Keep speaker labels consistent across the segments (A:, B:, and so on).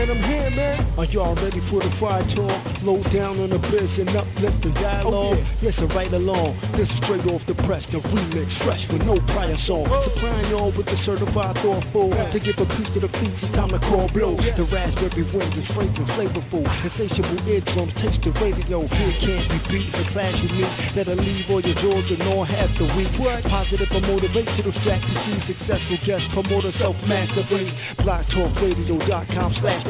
A: And I'm here, man. Are y'all ready for the fire talk? Low down on the biz and uplift the dialogue. Oh, yeah. Listen right along. This is straight off the press, the remix, fresh with no prior song. Oh. Supplying y'all with the certified thoughtful. To give a piece to the feet, it's time to call blow. Oh, the raspberry wind is fragrant, flavorful. Insatiable eardrums, taste the radio. Here can't be beat. The class you meet that'll leave all your jaws and all half the week. Positive or motivational strategy, successful guest, promoter, self mastery. BlogTalkRadio.com slash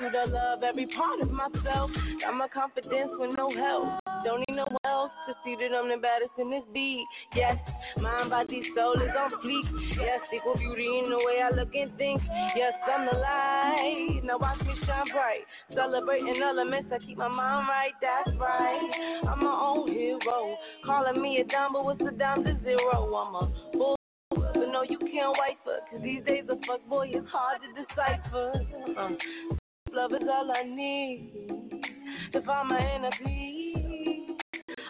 B: You to love every part of myself. Got my confidence with no help. Don't need no else to see that I'm the baddest in this beat. Yes, mind, body, soul is on fleek. Yes, equal beauty in the way I look and think. Yes, I'm the light. Now watch me shine bright. Celebrating elements, I keep my mind right. That's right. I'm my own hero. Calling me a dime, but what's a dime to zero? I'm a bull but no, you can't wait for. Cause these days a fuck boy is hard to decipher. Uh, love is all I need to find my inner peace.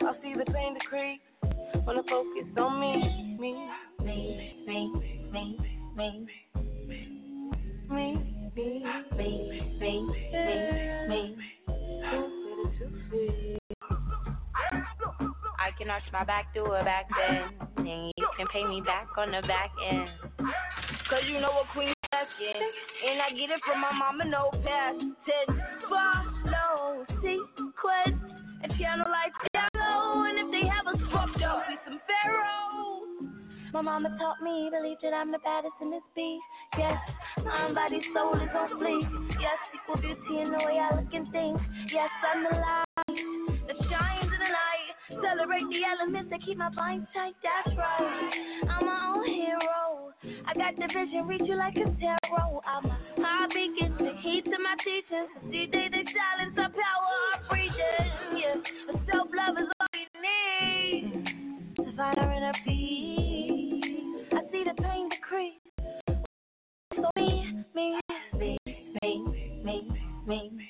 B: I see the pain decrease when I focus on me, me, me, me, me, me, me, me, me, me, me, me, me.
C: I can arch my back, do a back bend. And you can pay me back on the back end.
B: Cause you know what queen And I get it from my mama, no past ten. Follow sequence. And channel like yellow. And if they have a scrub, don't be some pharaoh.
C: My mama taught me, believe that I'm the baddest in this beat. Yes, mind, body, soul is on fleek. Yes, equal beauty in the way I look and think. Yes, I'm the light the night. Celebrate the elements that keep my mind tight, that's right. I'm my own hero. I got the vision, reach you like a tarot. I'm a high beacon, the heat to my teachers. They the silence the power breathing. Yeah, self love is all we need. To find our inner peace. I see the pain decrease. So me, me, me, me, me, me.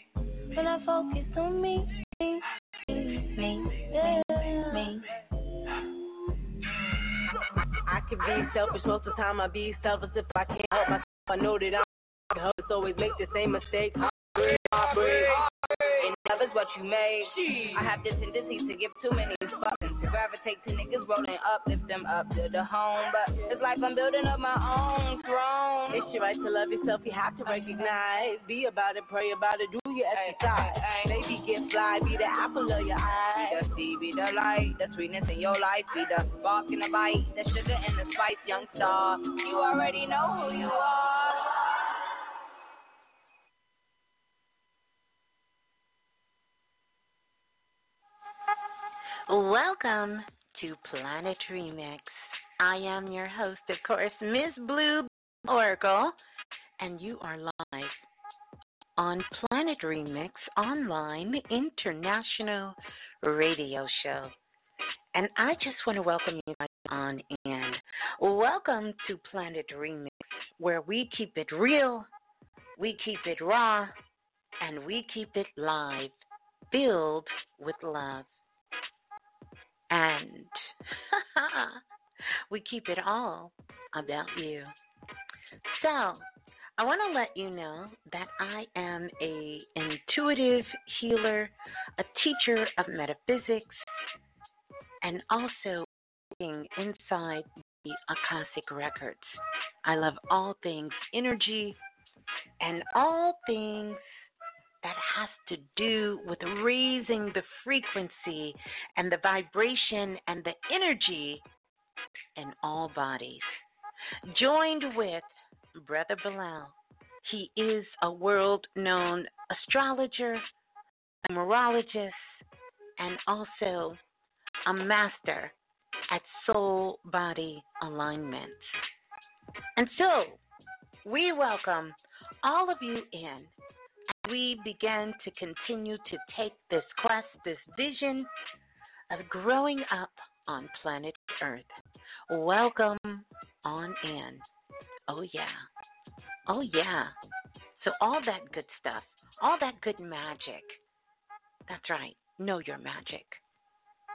C: When I focus on me, me, me, yeah.
B: I can be selfish most of the time. I be selfish if I can't help myself. I know that I'm always make the same mistake. Heartbreak, heartbreak. And love is what you made. I have the tendency to give too many fucks To gravitate to niggas rolling up, lift them up to the home. But it's like I'm building up my own throne. It's your right to love yourself, you have to recognize. Be about it, pray about it, do your exercise. Baby, get fly, be the apple of your eye. The seed, be the light, the sweetness in your life, be the spark and the bite, the sugar and the spice, young star. You already know who you are.
C: Welcome to Planet Remix. I am your host, of course, Miss Blue Oracle, and you are live on Planet Remix online international radio show. And I just want to welcome you guys on and welcome to Planet Remix, where we keep it real, we keep it raw, and we keep it live, filled with love and we keep it all about you. So, I want to let you know that I am a intuitive healer, a teacher of metaphysics, and also inside the Akashic Records. I love all things energy and all things that has to do with raising the frequency and the vibration and the energy in all bodies. Joined with Brother Balah. He is a world known astrologer, numerologist, and also a master at soul body alignment. And so, we welcome all of you in as we begin to continue to take this quest, this vision of growing up on planet Earth. Welcome on in. Oh, yeah. Oh, yeah. So, all that good stuff, all that good magic. That's right. Know your magic.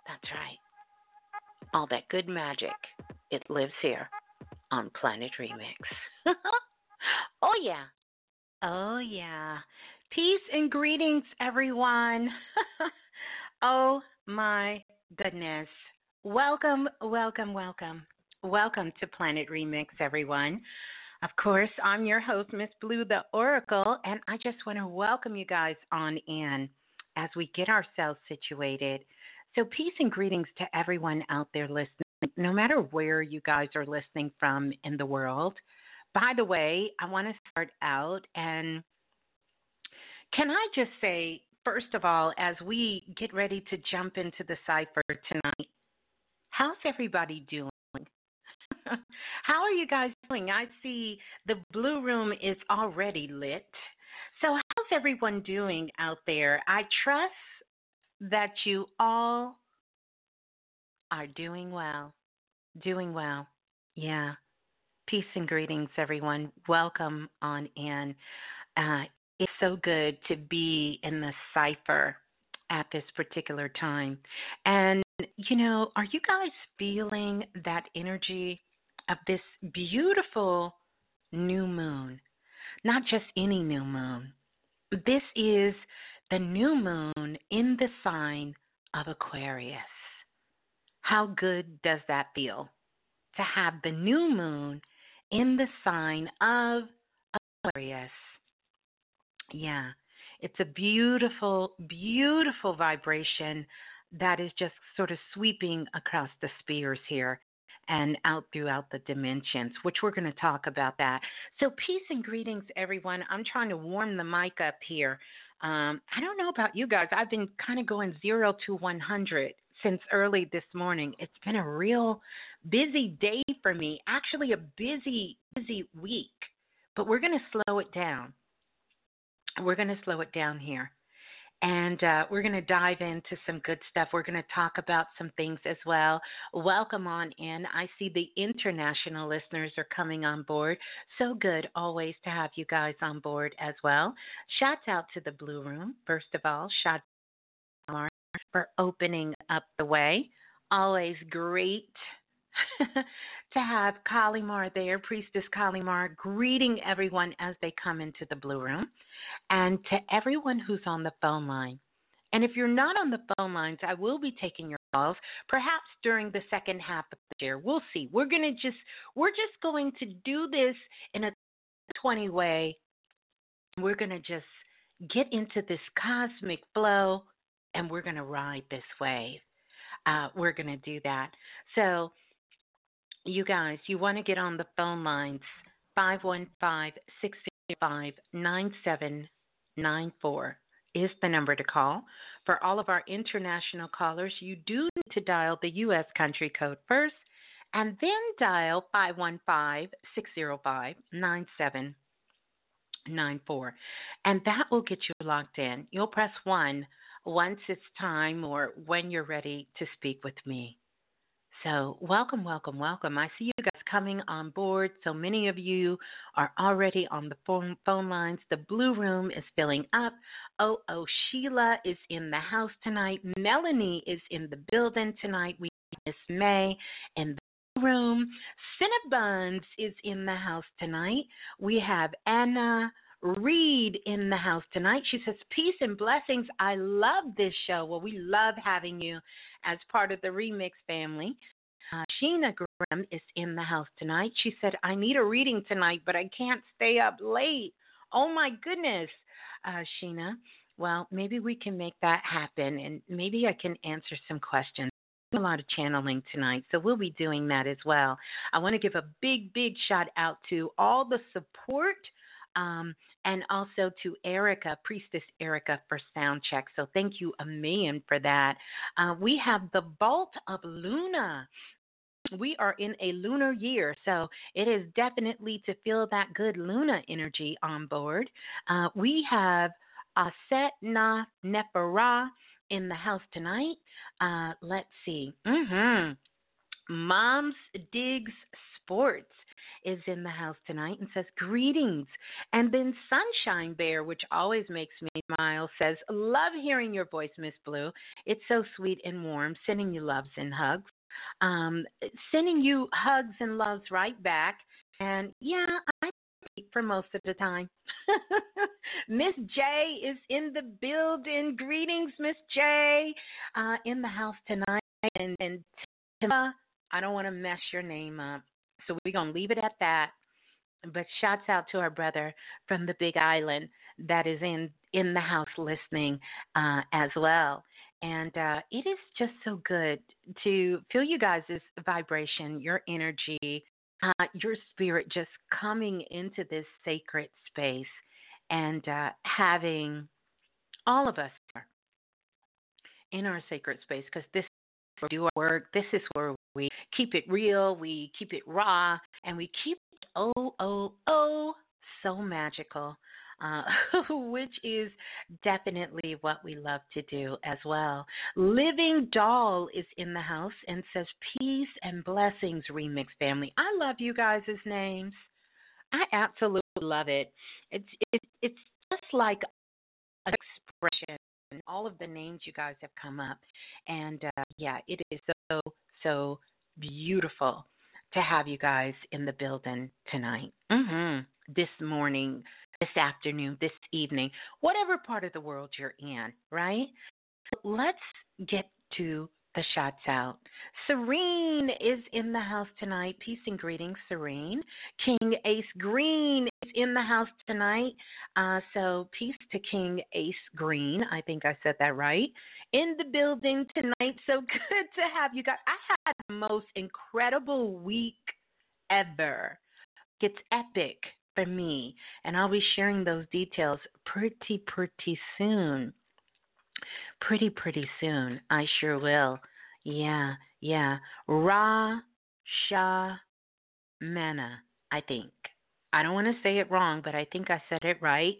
C: That's right. All that good magic, it lives here on Planet Remix. oh, yeah. Oh, yeah. Peace and greetings, everyone. oh, my goodness. Welcome, welcome, welcome. Welcome to Planet Remix, everyone. Of course, I'm your host, Miss Blue the Oracle, and I just want to welcome you guys on in as we get ourselves situated. So, peace and greetings to everyone out there listening, no matter where you guys are listening from in the world. By the way, I want to start out and can I just say, first of all, as we get ready to jump into the cipher tonight, how's everybody doing? How are you guys doing? I see the blue room is already lit. So, how's everyone doing out there? I trust that you all are doing well. Doing well. Yeah. Peace and greetings, everyone. Welcome on in. Uh, it's so good to be in the cipher at this particular time. And, you know, are you guys feeling that energy of this beautiful new moon? Not just any new moon. This is the new moon in the sign of Aquarius. How good does that feel to have the new moon in the sign of Aquarius? Yeah, it's a beautiful, beautiful vibration that is just sort of sweeping across the spheres here and out throughout the dimensions, which we're going to talk about that. So, peace and greetings, everyone. I'm trying to warm the mic up here. Um, I don't know about you guys. I've been kind of going zero to 100 since early this morning. It's been a real busy day for me, actually, a busy, busy week. But we're going to slow it down. We're going to slow it down here and uh, we're going to dive into some good stuff. We're going to talk about some things as well. Welcome on in. I see the international listeners are coming on board. So good always to have you guys on board as well. Shouts out to the Blue Room, first of all. Shout out for opening up the way. Always great to have Kalimar there, Priestess Kalimar, greeting everyone as they come into the Blue Room, and to everyone who's on the phone line. And if you're not on the phone lines, I will be taking your calls, perhaps during the second half of the year. We'll see. We're gonna just we're just going to do this in a 20 way. We're gonna just get into this cosmic flow, and we're gonna ride this wave. Uh, we're gonna do that. So you guys, you want to get on the phone lines 515 605 9794 is the number to call. For all of our international callers, you do need to dial the U.S. country code first and then dial 515 605 9794. And that will get you locked in. You'll press 1 once it's time or when you're ready to speak with me. So, welcome, welcome, welcome. I see you guys coming on board. So many of you are already on the phone, phone lines. The blue room is filling up. Oh, oh, Sheila is in the house tonight. Melanie is in the building tonight. We Miss May in the room. Cinnabons is in the house tonight. We have Anna. Reed in the house tonight. She says, Peace and blessings. I love this show. Well, we love having you as part of the remix family. Sheena Grimm is in the house tonight. She said, I need a reading tonight, but I can't stay up late. Oh my goodness, uh, Sheena. Well, maybe we can make that happen and maybe I can answer some questions. A lot of channeling tonight, so we'll be doing that as well. I want to give a big, big shout out to all the support um, and also to Erica, Priestess Erica, for sound check. So thank you a million for that. Uh, we have the Vault of Luna. We are in a lunar year, so it is definitely to feel that good Luna energy on board. Uh, we have Aset Na Nefera in the house tonight. Uh, let's see. Mm-hmm. Mom's Digs Sports is in the house tonight and says greetings. And then Sunshine Bear, which always makes me smile, says, Love hearing your voice, Miss Blue. It's so sweet and warm. Sending you loves and hugs. Um, sending you hugs and loves right back. And yeah, I speak for most of the time. Miss J is in the building. Greetings, Miss J, uh, in the house tonight. And, and I don't want to mess your name up, so we're gonna leave it at that. But shouts out to our brother from the Big Island that is in in the house listening uh, as well. And uh, it is just so good to feel you guys' vibration, your energy, uh, your spirit just coming into this sacred space and uh, having all of us in our sacred space because this is where we do our work. This is where we keep it real, we keep it raw, and we keep it oh, oh, oh, so magical uh, which is definitely what we love to do as well. Living Doll is in the house and says, Peace and blessings, Remix family. I love you guys' names. I absolutely love it. It's, it, it's just like an expression. All of the names you guys have come up. And uh, yeah, it is so, so beautiful to have you guys in the building tonight. Mm-hmm. This morning, this afternoon, this evening, whatever part of the world you're in, right? Let's get to the shots out. Serene is in the house tonight. Peace and greetings, Serene. King Ace Green is in the house tonight. Uh, so peace to King Ace Green. I think I said that right. In the building tonight. So good to have you guys. I had the most incredible week ever. It's epic for me. And I'll be sharing those details pretty, pretty soon. Pretty, pretty soon. I sure will. Yeah, yeah. Ra Sha Mana, I think. I don't want to say it wrong, but I think I said it right.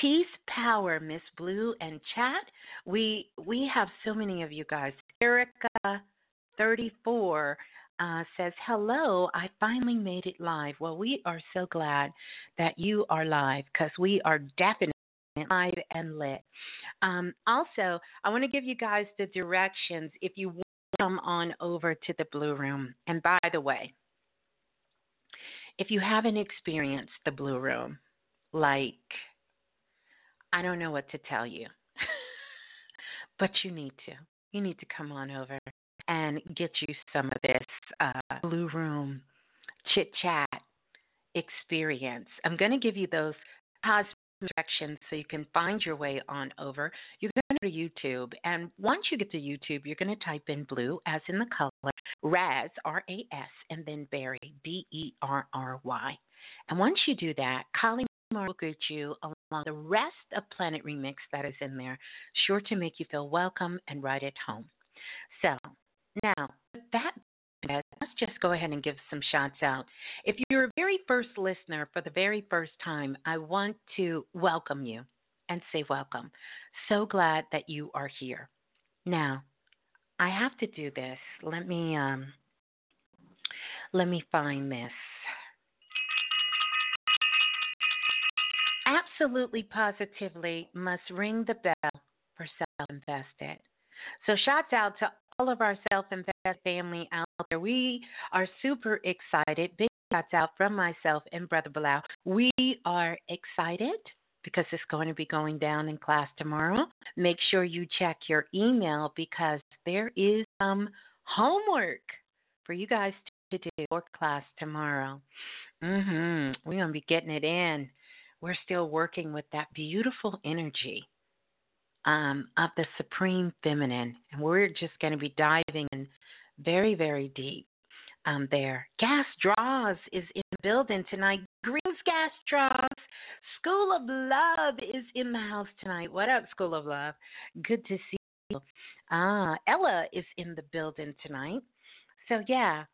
C: Peace, power, Miss Blue, and chat. We we have so many of you guys. Erica, 34 uh, says, Hello, I finally made it live. Well, we are so glad that you are live because we are definitely live and lit. Um, also, I want to give you guys the directions if you want to come on over to the Blue Room. And by the way, if you haven't experienced the Blue Room, like, I don't know what to tell you, but you need to. You need to come on over and get you some of this uh, Blue Room chit chat experience. I'm going to give you those positive directions so you can find your way on over. You're going to go to YouTube, and once you get to YouTube, you're going to type in blue, as in the color, Ras, R A S, and then Berry, B E R R Y. And once you do that, Kali will greet you along the rest of Planet Remix that is in there, sure to make you feel welcome and right at home. So, now, with that let's just go ahead and give some shots out. If you're a very first listener for the very first time, I want to welcome you and say welcome. So glad that you are here. Now, I have to do this. Let me um let me find this. Absolutely positively must ring the bell for self invested. So shouts out to all of our self invested family out there. We are super excited. Big shots out from myself and Brother Balah. We are excited because it's going to be going down in class tomorrow. Make sure you check your email because there is some homework for you guys to do for class tomorrow. Mhm. We're going to be getting it in. We're still working with that beautiful energy um, of the supreme feminine, and we're just going to be diving in very, very deep um, there. Gas Draws is in the building tonight. Greens Gas Draws. School of Love is in the house tonight. What up, School of Love? Good to see you. Ah, Ella is in the building tonight. So, yeah,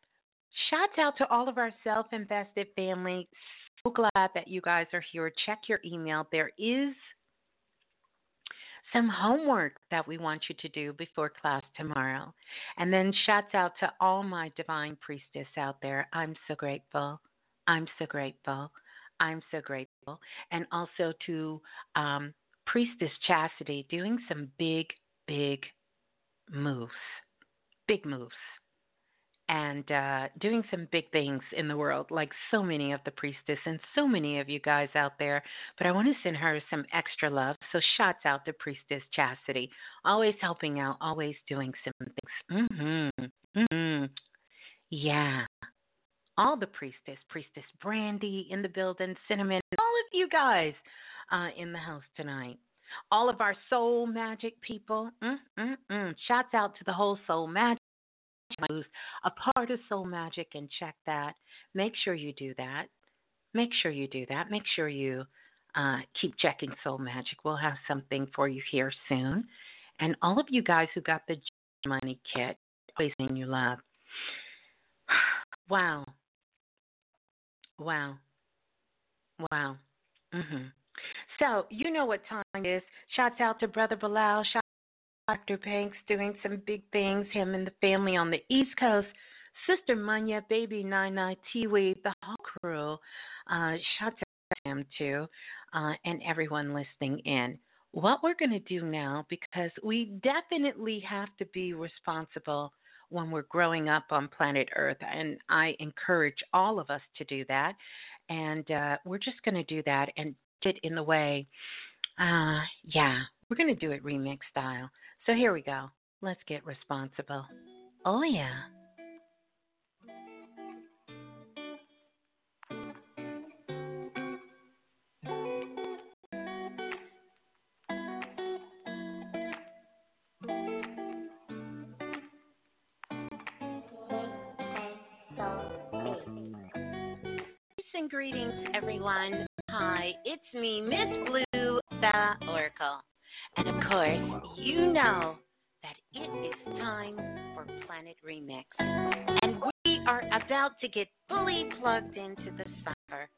C: shouts out to all of our self invested family. So glad that you guys are here. Check your email. There is some homework that we want you to do before class tomorrow. And then shouts out to all my divine priestess out there. I'm so grateful. I'm so grateful. I'm so grateful. And also to um, Priestess Chastity doing some big, big moves. Big moves and uh, doing some big things in the world, like so many of the priestess and so many of you guys out there. But I want to send her some extra love. So shouts out to Priestess Chastity, always helping out, always doing some things. Mm-hmm. Mm-hmm. Yeah. All the priestess, Priestess Brandy in the building, Cinnamon, all of you guys uh, in the house tonight. All of our soul magic people. Mm-mm-mm. Shouts out to the whole soul magic a part of Soul Magic and check that. Make sure you do that. Make sure you do that. Make sure you uh, keep checking Soul Magic. We'll have something for you here soon. And all of you guys who got the money kit, placing you love. Wow. Wow. Wow. Mhm. So you know what time it is. Shouts out to Brother Bilal. Dr. Banks doing some big things, him and the family on the East Coast. Sister Munya, Baby Nine Tiwi, the whole crew. Uh, shout out to him too, uh, and everyone listening in. What we're going to do now, because we definitely have to be responsible when we're growing up on planet Earth, and I encourage all of us to do that. And uh, we're just going to do that and it in the way. Uh, yeah, we're going to do it remix style. So here we go. Let's get responsible. Oh, yeah. and greetings, everyone. Hi, it's me, Miss Blue, the Oracle. And of course, you know that it is time for Planet Remix. And we are about to get fully plugged into the cipher.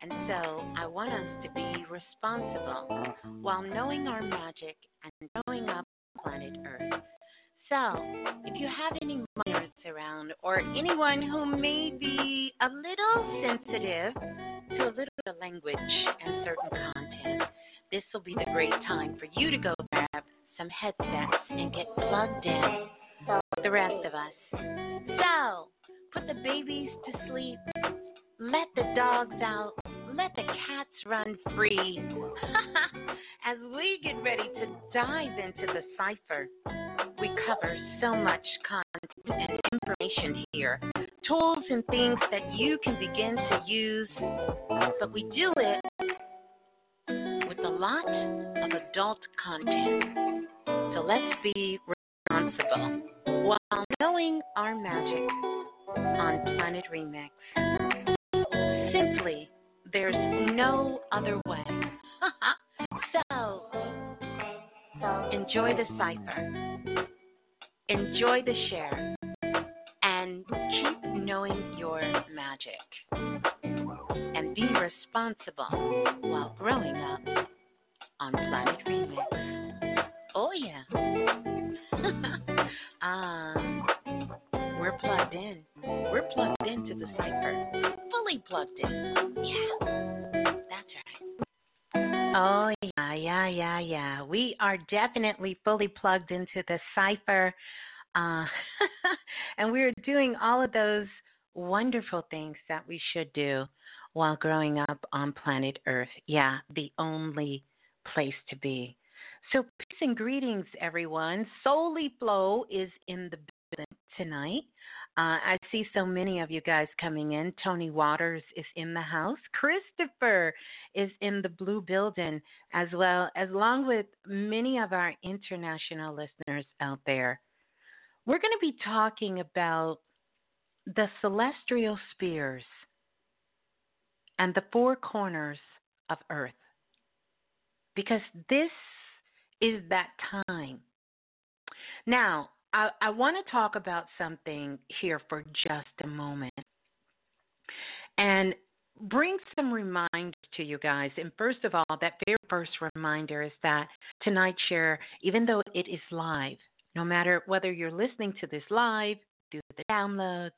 C: And so I want us to be responsible while knowing our magic and growing up planet Earth. So, if you have any minors around or anyone who may be a little sensitive to a little language and certain content, this will be the great time for you to go grab some headsets and get plugged in with the rest of us. So, put the babies to sleep, let the dogs out, let the cats run free. As we get ready to dive into the cipher, we cover so much content and information here, tools and things that you can begin to use, but we do it lot of adult content. So let's be responsible while knowing our magic on Planet Remix. Simply, there's no other way. so, enjoy the cipher, enjoy the share, and keep knowing your magic. And be responsible while growing up on Planet Remix. Oh, yeah. um, we're plugged in. We're plugged into the cipher. Fully plugged in. Yeah. That's right. Oh, yeah, yeah, yeah, yeah. We are definitely fully plugged into the cipher. Uh, and we're doing all of those wonderful things that we should do while growing up on planet Earth. Yeah, the only place to be. So, peace and greetings, everyone. Solely Flow is in the building tonight. Uh, I see so many of you guys coming in. Tony Waters is in the house. Christopher is in the blue building as well, as along with many of our international listeners out there. We're going to be talking about the celestial spheres and the four corners of Earth. Because this is that time. Now, I, I want to talk about something here for just a moment and bring some reminders to you guys. And first of all, that very first reminder is that tonight's share, even though it is live, no matter whether you're listening to this live, do the downloads,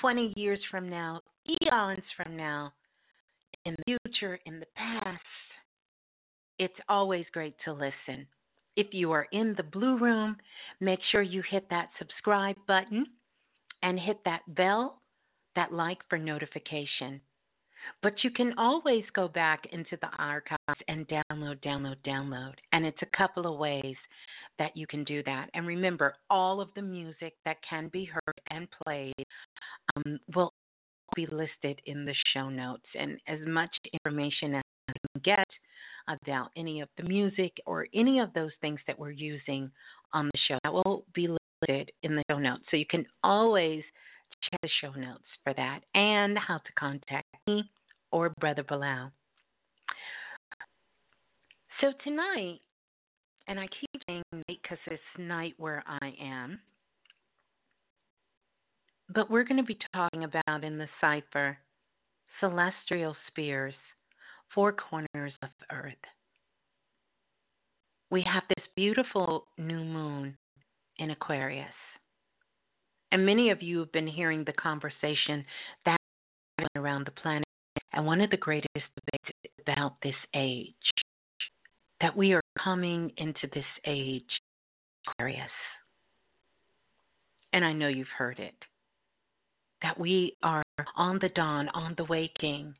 C: 20 years from now, eons from now, in the future, in the past, it's always great to listen. If you are in the blue room, make sure you hit that subscribe button and hit that bell, that like for notification. But you can always go back into the archives and download, download, download. And it's a couple of ways that you can do that. And remember, all of the music that can be heard and played um, will be listed in the show notes. And as much information as you can get about any of the music or any of those things that we're using on the show, that will be listed in the show notes. So you can always check the show notes for that and how to contact me or Brother Balah. So tonight, and I keep saying night because it's night where I am, but we're going to be talking about in the cipher celestial spheres, four corners of earth. We have this beautiful new moon in Aquarius. And many of you have been hearing the conversation that around the planet. And one of the greatest debates about this age that we are coming into this age, Aquarius. And I know you've heard it that we are on the dawn, on the waking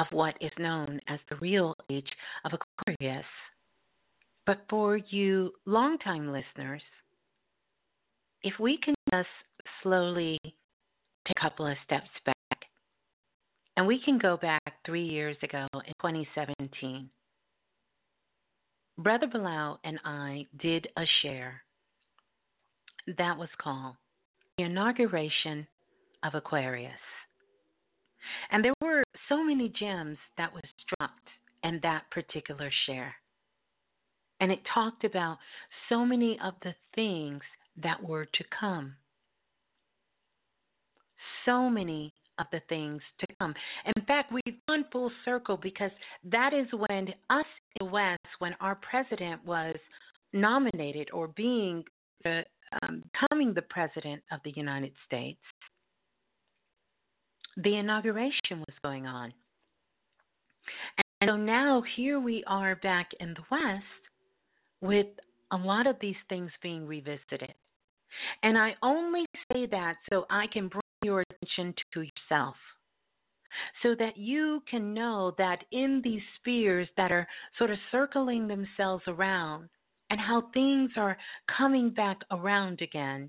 C: of what is known as the real age of Aquarius. But for you longtime listeners, if we can just slowly take a couple of steps back, and we can go back three years ago in 2017, Brother Balah and I did a share that was called The Inauguration of Aquarius. And there were so many gems that was dropped in that particular share. And it talked about so many of the things that were to come. So many of the things to come. In fact, we've gone full circle because that is when us in the West, when our president was nominated or being the, um, becoming the president of the United States, the inauguration was going on. And so now here we are back in the West with a lot of these things being revisited. And I only say that so I can bring your attention to yourself. So that you can know that in these spheres that are sort of circling themselves around and how things are coming back around again,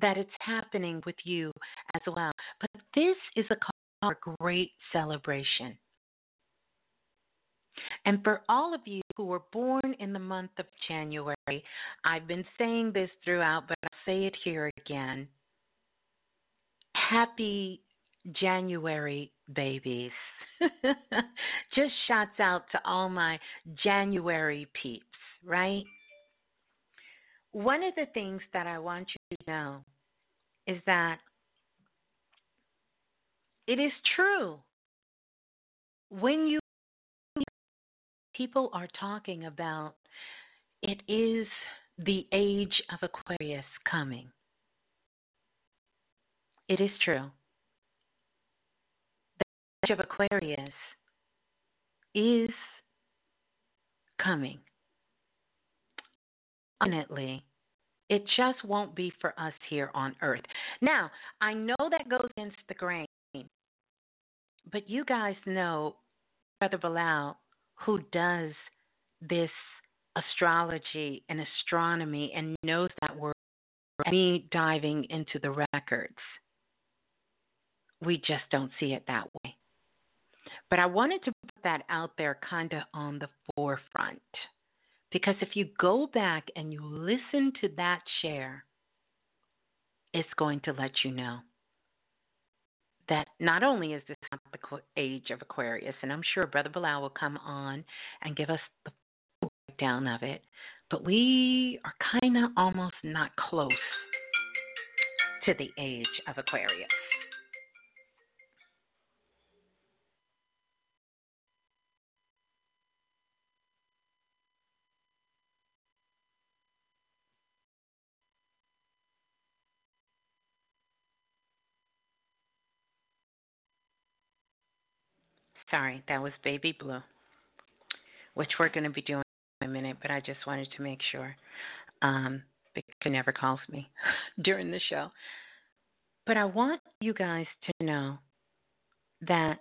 C: that it's happening with you as well. But this is a call for great celebration. And for all of you who were born in the month of January, I've been saying this throughout, but I'll say it here again. Happy January babies. Just shouts out to all my January peeps, right? One of the things that I want you to know is that it is true. When you people are talking about it is the age of Aquarius coming. It is true. The age of Aquarius is coming. Ultimately, it just won't be for us here on earth. Now, I know that goes against the grain, but you guys know Brother Balah who does this astrology and astronomy and knows that word me diving into the records. We just don't see it that way. But I wanted to put that out there kind of on the forefront. Because if you go back and you listen to that share, it's going to let you know that not only is this not the age of Aquarius, and I'm sure Brother Balah will come on and give us the breakdown of it, but we are kind of almost not close to the age of Aquarius. Sorry, that was Baby Blue, which we're going to be doing in a minute, but I just wanted to make sure. Um, because never calls me during the show. But I want you guys to know that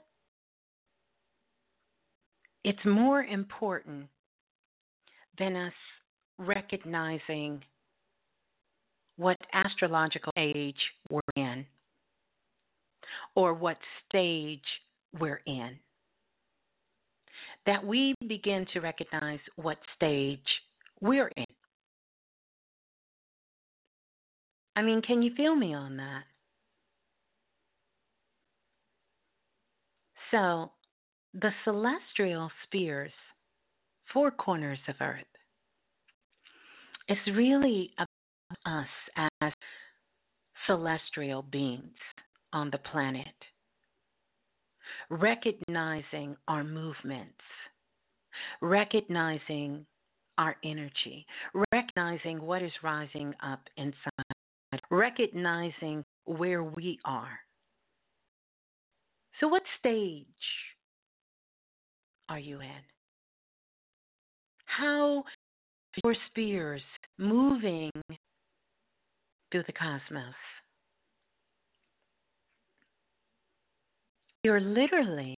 C: it's more important than us recognizing what astrological age we're in or what stage we're in that we begin to recognize what stage we're in. I mean, can you feel me on that? So, the celestial spheres, four corners of Earth, is really about us as celestial beings on the planet recognizing our movements, recognizing our energy, recognizing what is rising up inside, recognizing where we are. So, what stage are you in? How your spheres moving through the cosmos? You're literally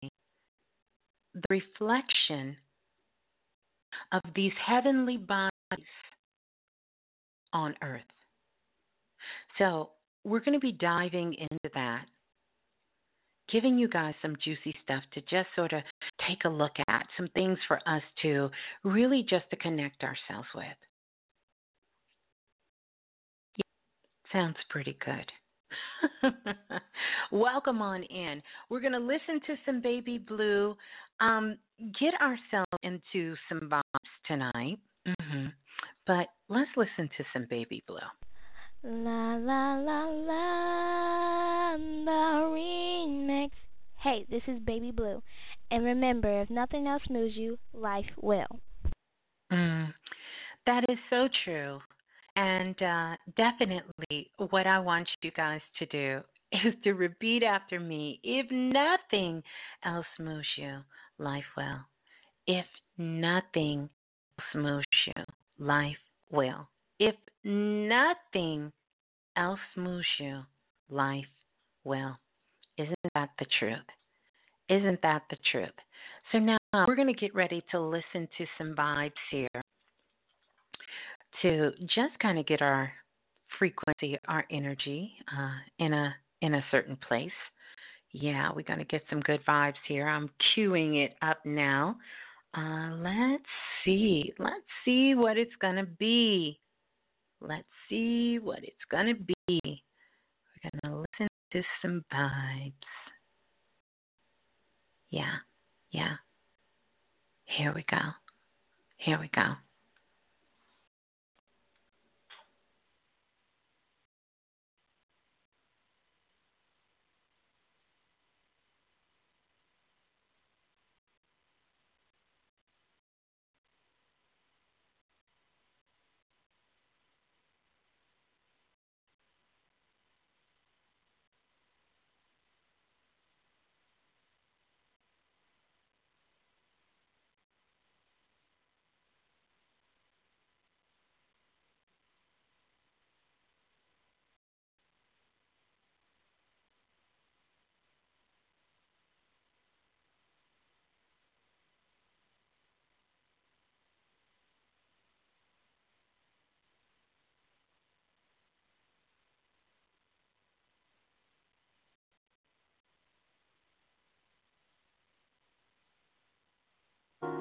C: the reflection of these heavenly bodies on earth. So, we're going to be diving into that, giving you guys some juicy stuff to just sort of take a look at, some things for us to really just to connect ourselves with. Yeah, sounds pretty good. Welcome on in. We're going to listen to some Baby Blue, um, get ourselves into some vibes tonight. Mm-hmm. But let's listen to some Baby Blue.
D: La la la la, the remix. Hey, this is Baby Blue. And remember, if nothing else moves you, life will.
C: Mm, that is so true. And uh, definitely, what I want you guys to do is to repeat after me. If nothing else moves you, life will. If nothing else moves you, life will. If nothing else moves you, life will. Isn't that the truth? Isn't that the truth? So now we're going to get ready to listen to some vibes here to just kind of get our frequency, our energy uh, in a in a certain place. Yeah, we're gonna get some good vibes here. I'm queuing it up now. Uh, let's see. Let's see what it's gonna be. Let's see what it's gonna be. We're gonna listen to some vibes. Yeah, yeah. Here we go. Here we go.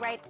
B: If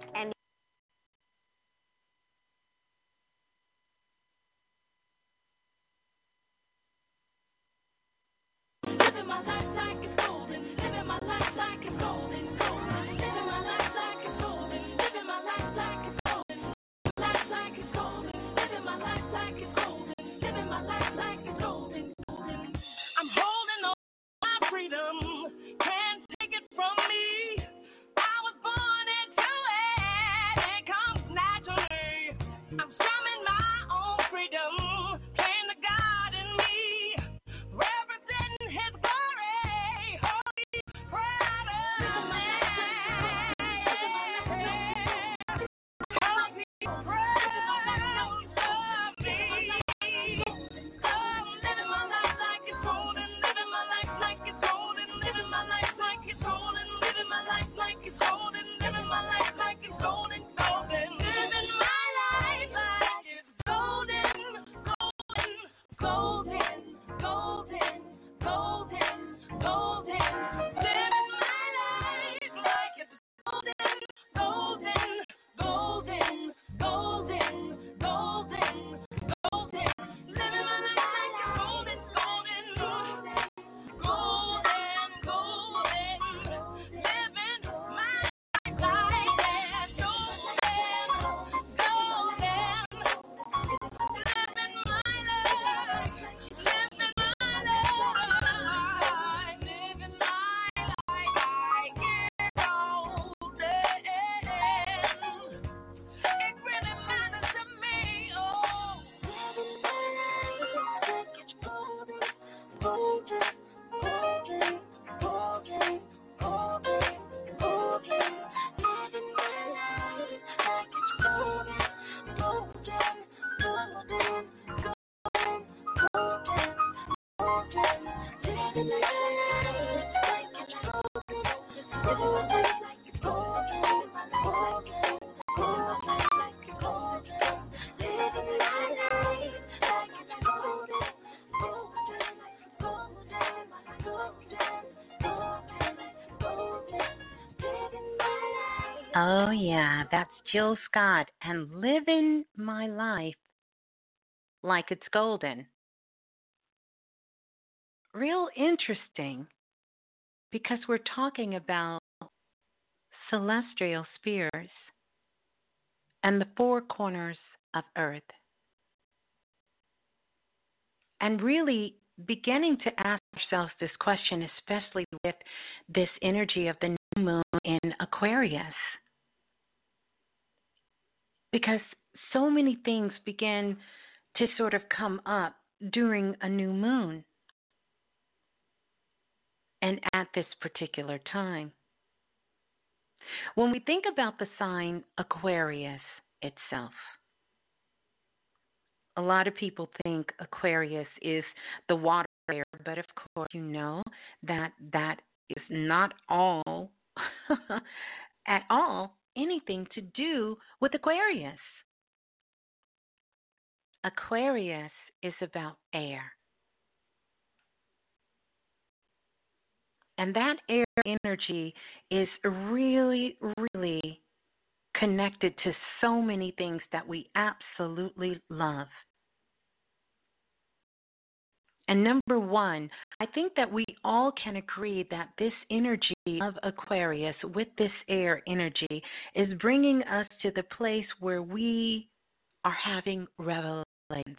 C: Oh, yeah, that's Jill Scott and living my life like it's golden. Real interesting because we're talking about celestial spheres and the four corners of Earth. And really beginning to ask ourselves this question, especially with this energy of the new moon in Aquarius because so many things begin to sort of come up during a new moon and at this particular time. When we think about the sign Aquarius itself, a lot of people think Aquarius is the water bear, but of course, you know that that is not all at all anything to do with Aquarius. Aquarius is about air. And that air energy is really, really connected to so many things that we absolutely love. And number one, I think that we all can agree that this energy of Aquarius with this air energy is bringing us to the place where we are having revelations.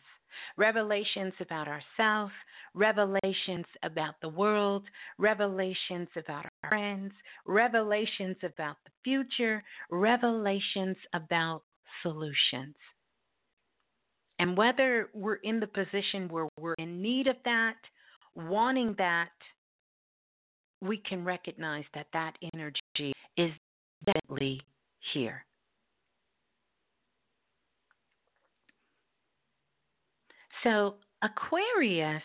C: Revelations about ourselves, revelations about the world, revelations about our friends, revelations about the future, revelations about solutions. And whether we're in the position where we're in need of that, wanting that, we can recognize that that energy is definitely here. So, Aquarius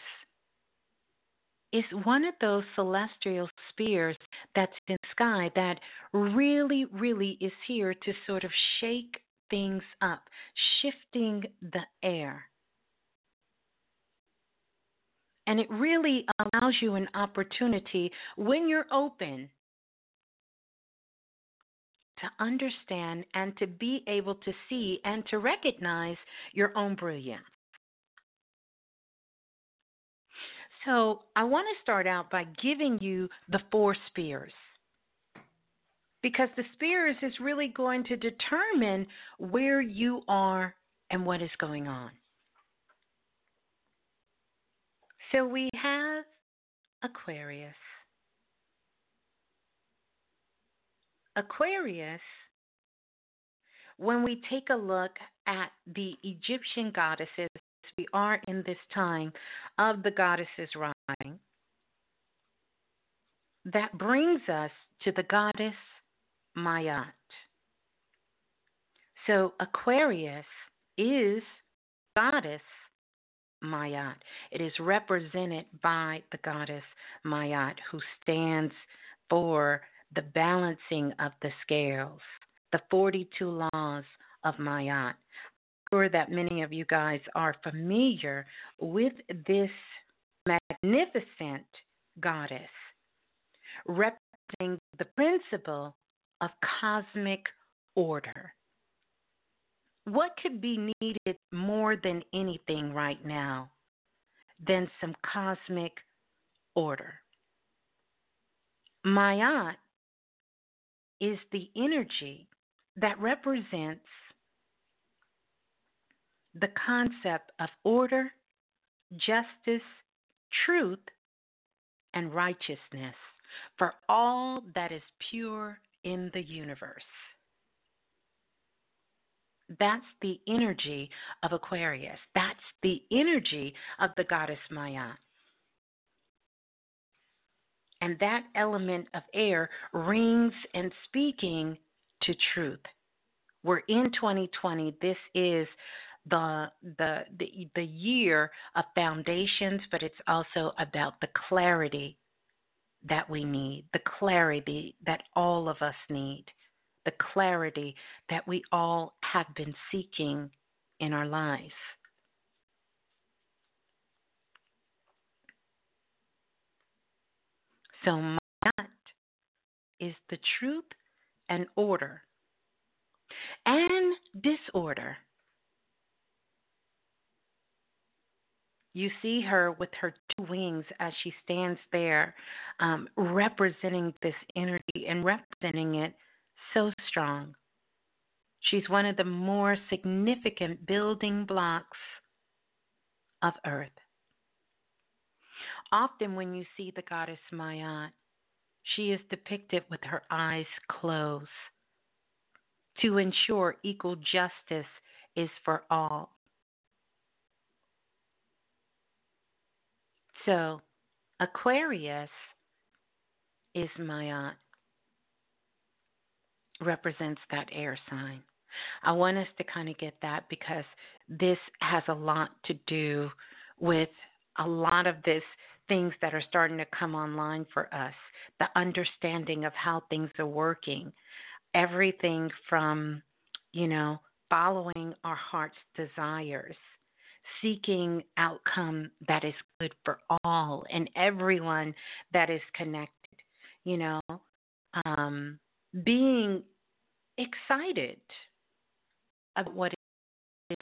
C: is one of those celestial spheres that's in the sky that really, really is here to sort of shake things up, shifting the air. And it really allows you an opportunity when you're open to understand and to be able to see and to recognize your own brilliance. So, I want to start out by giving you the four spheres. Because the spheres is really going to determine where you are and what is going on. So, we have Aquarius. Aquarius, when we take a look at the Egyptian goddesses, we are in this time of the goddesses rising. That brings us to the goddess Mayat. So Aquarius is goddess Mayat. It is represented by the goddess Mayat, who stands for the balancing of the scales, the 42 laws of Mayat. I'm sure that many of you guys are familiar with this magnificent goddess, representing the principle of cosmic order. What could be needed more than anything right now than some cosmic order? Mayat is the energy that represents the concept of order, justice, truth, and righteousness for all that is pure in the universe. That's the energy of Aquarius. That's the energy of the goddess Maya. And that element of air rings and speaking to truth. We're in 2020. This is the, the the the year of foundations, but it's also about the clarity that we need, the clarity that all of us need, the clarity that we all have been seeking in our lives. So, Mayat is the truth and order and disorder. You see her with her two wings as she stands there, um, representing this energy and representing it so strong. She's one of the more significant building blocks of Earth. Often, when you see the goddess Mayat, she is depicted with her eyes closed to ensure equal justice is for all. So, Aquarius is Mayat, uh, represents that air sign. I want us to kind of get that because this has a lot to do with a lot of this things that are starting to come online for us, the understanding of how things are working, everything from, you know, following our heart's desires, seeking outcome that is good for all and everyone that is connected, you know, um, being excited about what is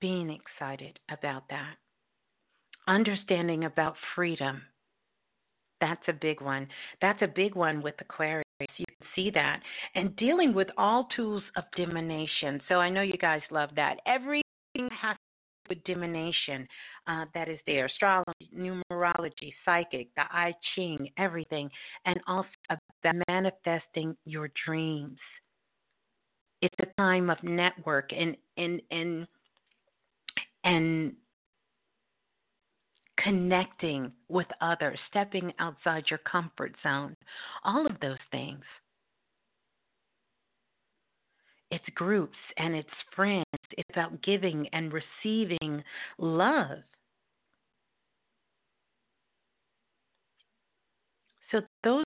C: being excited about that understanding about freedom. That's a big one. That's a big one with Aquarius. You can see that. And dealing with all tools of divination. So I know you guys love that. Everything has with divination uh, that is there astrology, numerology, psychic, the I Ching, everything. And also about manifesting your dreams. It's a time of network and, and, and, and connecting with others, stepping outside your comfort zone, all of those things. It's groups and it's friends. It's about giving and receiving love. So those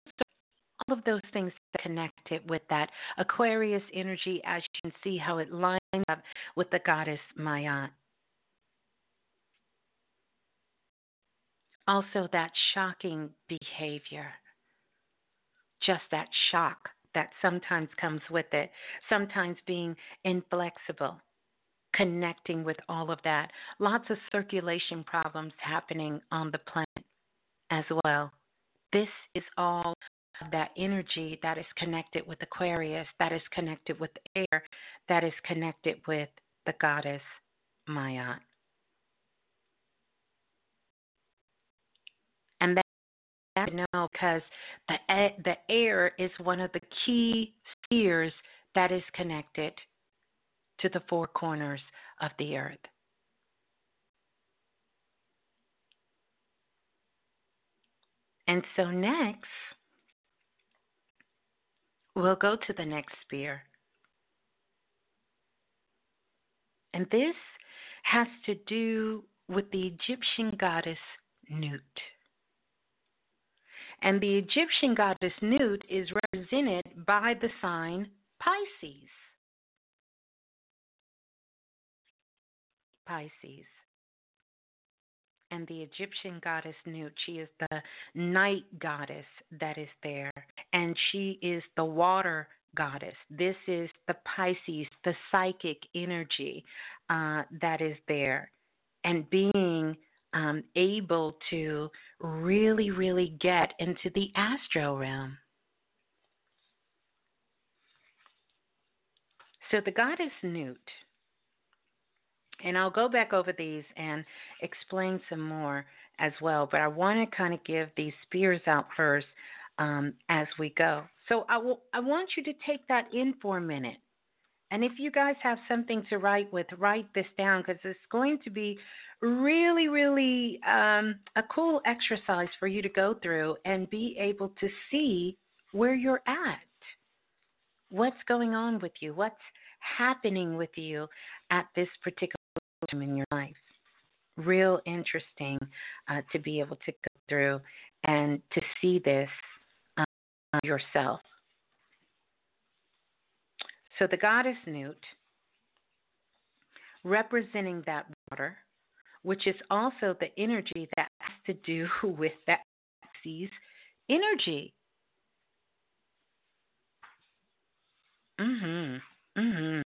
C: all of those things connected with that Aquarius energy, as you can see how it lines up with the goddess Maya. Also, that shocking behavior, just that shock that sometimes comes with it, sometimes being inflexible, connecting with all of that. Lots of circulation problems happening on the planet as well. This is all of that energy that is connected with Aquarius, that is connected with air, that is connected with the goddess Maya. And that you know because the the air is one of the key spheres that is connected to the four corners of the earth. And so next, we'll go to the next sphere. And this has to do with the Egyptian goddess Nut. And the Egyptian goddess Nut is represented by the sign Pisces. Pisces. And the Egyptian goddess Nut, she is the night goddess that is there. And she is the water goddess. This is the Pisces, the psychic energy uh, that is there. And being um, able to really, really get into the astral realm. So the goddess Nut, and I'll go back over these and explain some more as well, but I want to kind of give these spheres out first um, as we go. So I, will, I want you to take that in for a minute. And if you guys have something to write with, write this down because it's going to be really, really um, a cool exercise for you to go through and be able to see where you're at. What's going on with you? What's happening with you at this particular time in your life. Real interesting uh, to be able to go through and to see this um, yourself. So the goddess Nut, representing that water, which is also the energy that has to do with that sees energy. Mhm. Mhm.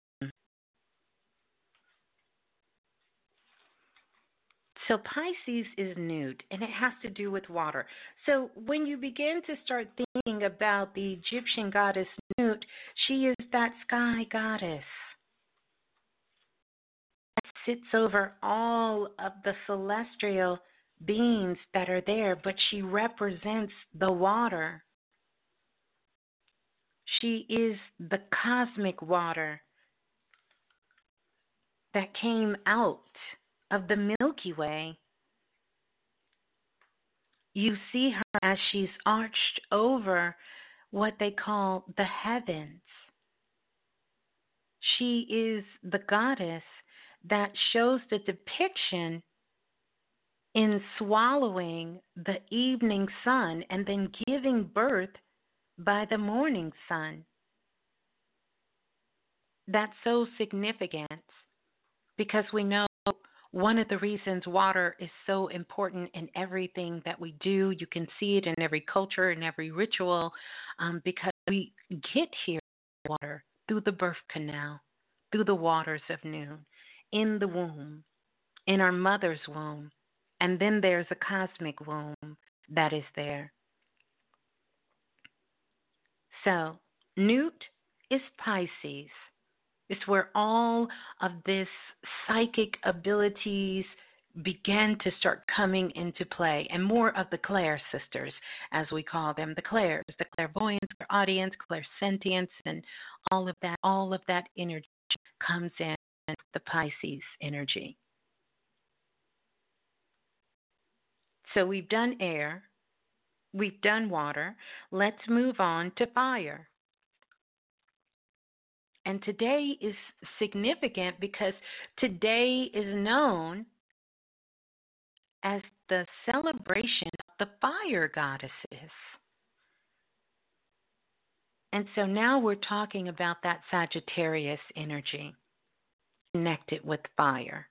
C: So Pisces is Nut, and it has to do with water. So when you begin to start thinking about the Egyptian goddess Nut, she is that sky goddess that sits over all of the celestial beings that are there, but she represents the water. She is the cosmic water that came out of the Milky Way. You see her as she's arched over what they call the heavens. She is the goddess that shows the depiction in swallowing the evening sun and then giving birth by the morning sun. That's so significant because we know one of the reasons water is so important in everything that we do. You can see it in every culture and every ritual um, because we get here water through the birth canal, through the waters of Nun, in the womb, in our mother's womb. And then there's a cosmic womb that is there. So, Nut is Pisces. It's where all of this psychic abilities began to start coming into play, and more of the Claire sisters, as we call them, the Claires, the clairvoyance, clairaudience, clairsentience, and all of that, all of that energy comes in the Pisces energy. So we've done air, we've done water. Let's move on to fire. And today is significant because today is known as the celebration of the fire goddesses. And so now we're talking about that Sagittarius energy connected with fire.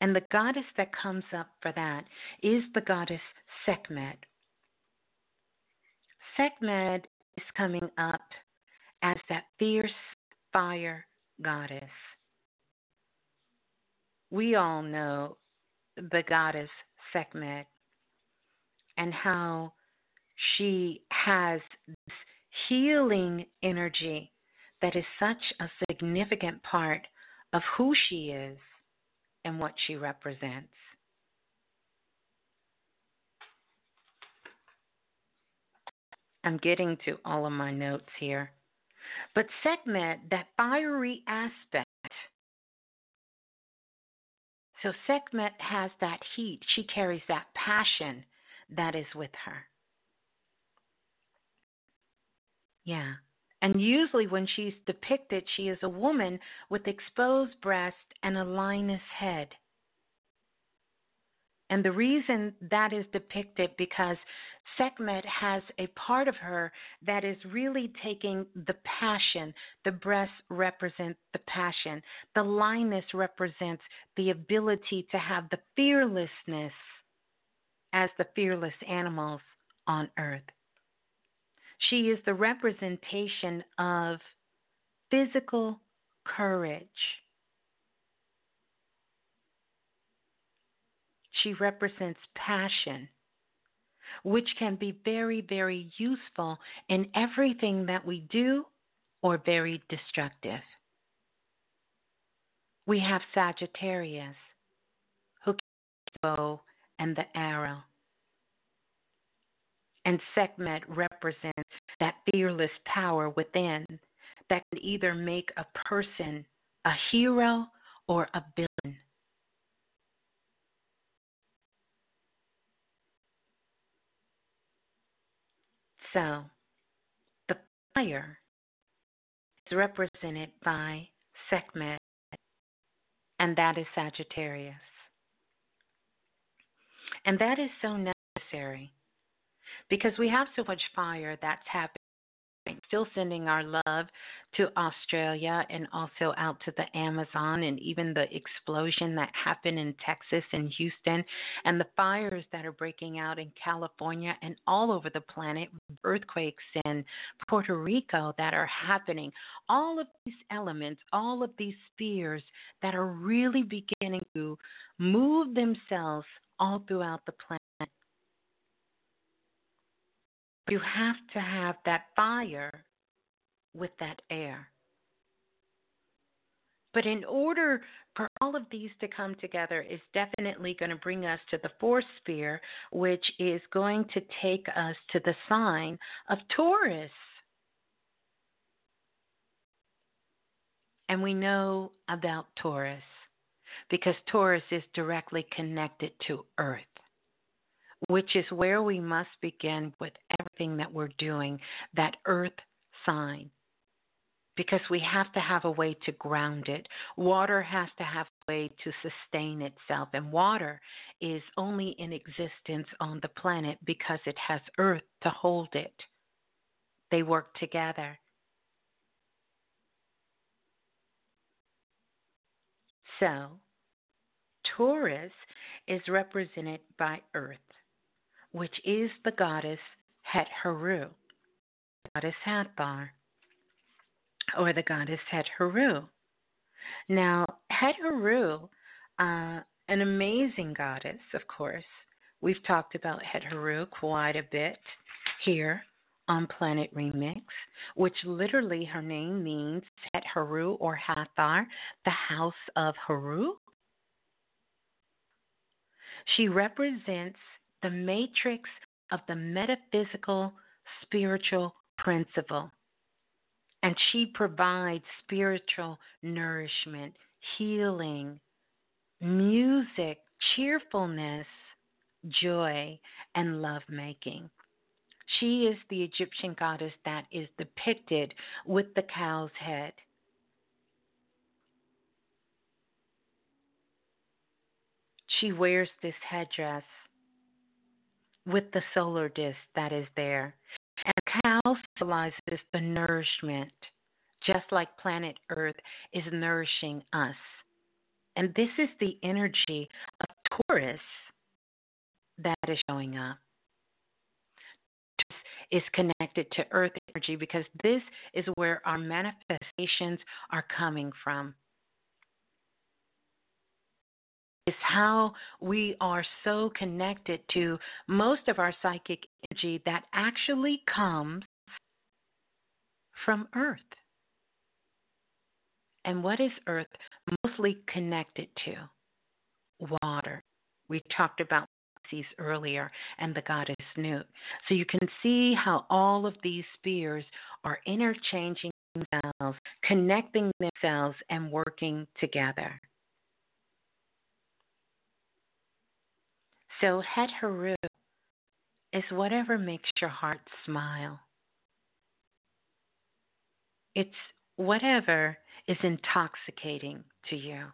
C: And the goddess that comes up for that is the goddess Sekhmet. Sekhmet is coming up as that fierce fire goddess. We all know the goddess Sekhmet and how she has this healing energy that is such a significant part of who she is and what she represents. I'm getting to all of my notes here. But Sekhmet, that fiery aspect. So Sekhmet has that heat. She carries that passion that is with her. Yeah. And usually, when she's depicted, she is a woman with exposed breast and a lioness head. And the reason that is depicted because Sekhmet has a part of her that is really taking the passion. The breasts represent the passion. The lioness represents the ability to have the fearlessness as the fearless animals on earth. She is the representation of physical courage. She represents passion, which can be very, very useful in everything that we do or very destructive. We have Sagittarius, who can bow and the arrow. And Sekhmet represents that fearless power within that can either make a person a hero or a villain. So, the fire is represented by Sekhmet, and that is Sagittarius. And that is so necessary because we have so much fire that's happening. Still sending our love to Australia and also out to the Amazon and even the explosion that happened in Texas and Houston and the fires that are breaking out in California and all over the planet, earthquakes in Puerto Rico that are happening. All of these elements, all of these spheres that are really beginning to move themselves all throughout the planet. You have to have that fire with that air. But in order for all of these to come together, is definitely going to bring us to the fourth sphere, which is going to take us to the sign of Taurus. And we know about Taurus because Taurus is directly connected to Earth, which is where we must begin with everything that we're doing, that Earth sign. Because we have to have a way to ground it. Water has to have a way to sustain itself, and water is only in existence on the planet because it has Earth to hold it. They work together. So, Taurus is represented by Earth, which is the goddess Het Heru, goddess Hathor, or the goddess Het Heru. Now, Het Heru, uh, an amazing goddess, of course. We've talked about Het Heru quite a bit here on Planet Remix, which literally her name means Het Heru or Hathor, the house of Heru. She represents the matrix of the metaphysical spiritual principle. And she provides spiritual nourishment, healing, music, cheerfulness, joy, and lovemaking. She is the Egyptian goddess that is depicted with the cow's head. She wears this headdress with the solar disk that is there. And cow symbolizes the nourishment, just like planet Earth is nourishing us. And this is the energy of Taurus that is showing up is connected to earth energy because this is where our manifestations are coming from. Is how we are so connected to most of our psychic energy that actually comes from earth. And what is earth mostly connected to? Water. We talked about earlier and the goddess Nut. So you can see how all of these spheres are interchanging themselves, connecting themselves, and working together. So Het Heru is whatever makes your heart smile. It's whatever is intoxicating to you.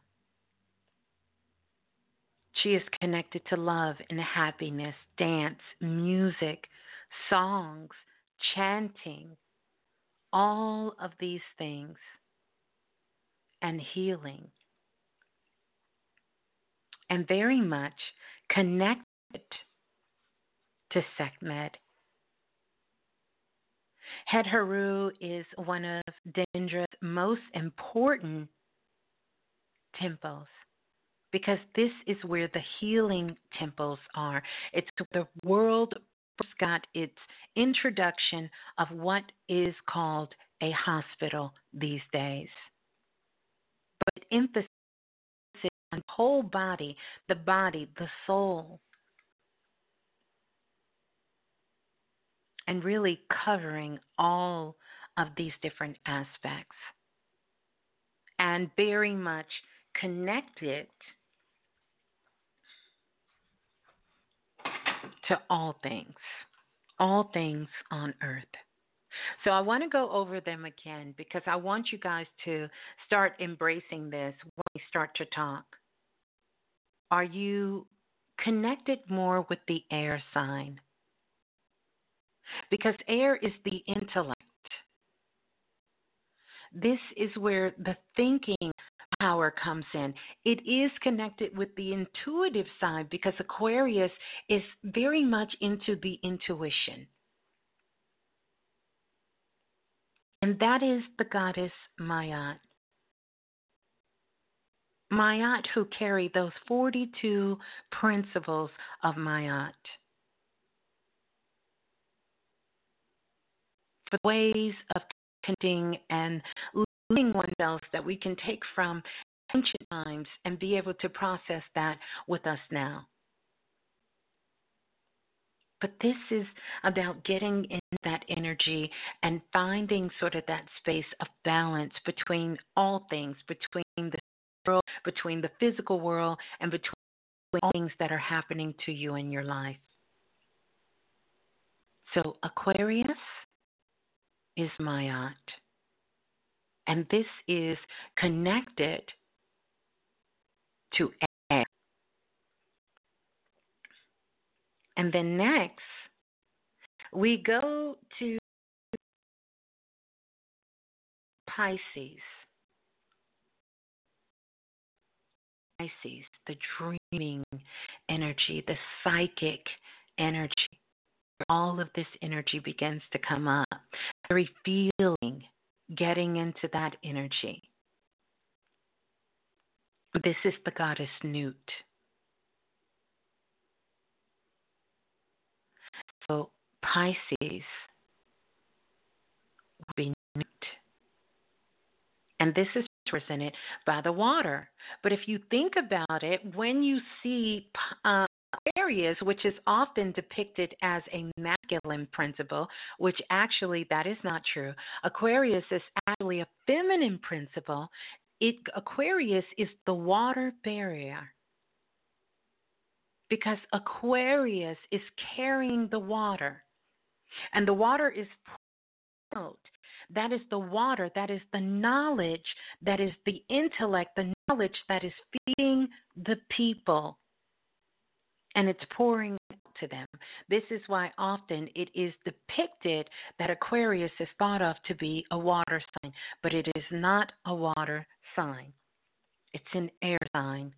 C: She is connected to love and happiness, dance, music, songs, chanting, all of these things, and healing. And very much connected to Sekhmet. Het is one of Dendera's most important temples because this is where the healing temples are. It's the world first got its introduction of what is called a hospital these days. But the whole body, the body, the soul, and really covering all of these different aspects and very much connected to all things, all things on earth. So I want to go over them again because I want you guys to start embracing this when we start to talk. Are you connected more with the air sign? Because air is the intellect. This is where the thinking power comes in. It is connected with the intuitive side because Aquarius is very much into the intuition. And that is the goddess Mayat. Mayat, who carried those 42 principles of Mayat. For the ways of connecting and learning oneself that we can take from ancient times and be able to process that with us now. But this is about getting in that energy and finding sort of that space of balance between all things, between the world, between the physical world, and between things that are happening to you in your life. So Aquarius is Mayat. And this is connected to air. And then next, we go to Pisces. Pisces, the dreaming energy, the psychic energy. All of this energy begins to come up. Very feeling, getting into that energy. This is the goddess Nut. So Pisces would be. And this is represented by the water. But if you think about it, when you see uh, Aquarius, which is often depicted as a masculine principle, which actually that is not true. Aquarius is actually a feminine principle. It Aquarius is the water bearer. Because Aquarius is carrying the water. And the water is out. That is the water, that is the knowledge, that is the intellect, the knowledge that is feeding the people and it's pouring to them. This is why often it is depicted that Aquarius is thought of to be a water sign, but it is not a water sign. It's an air sign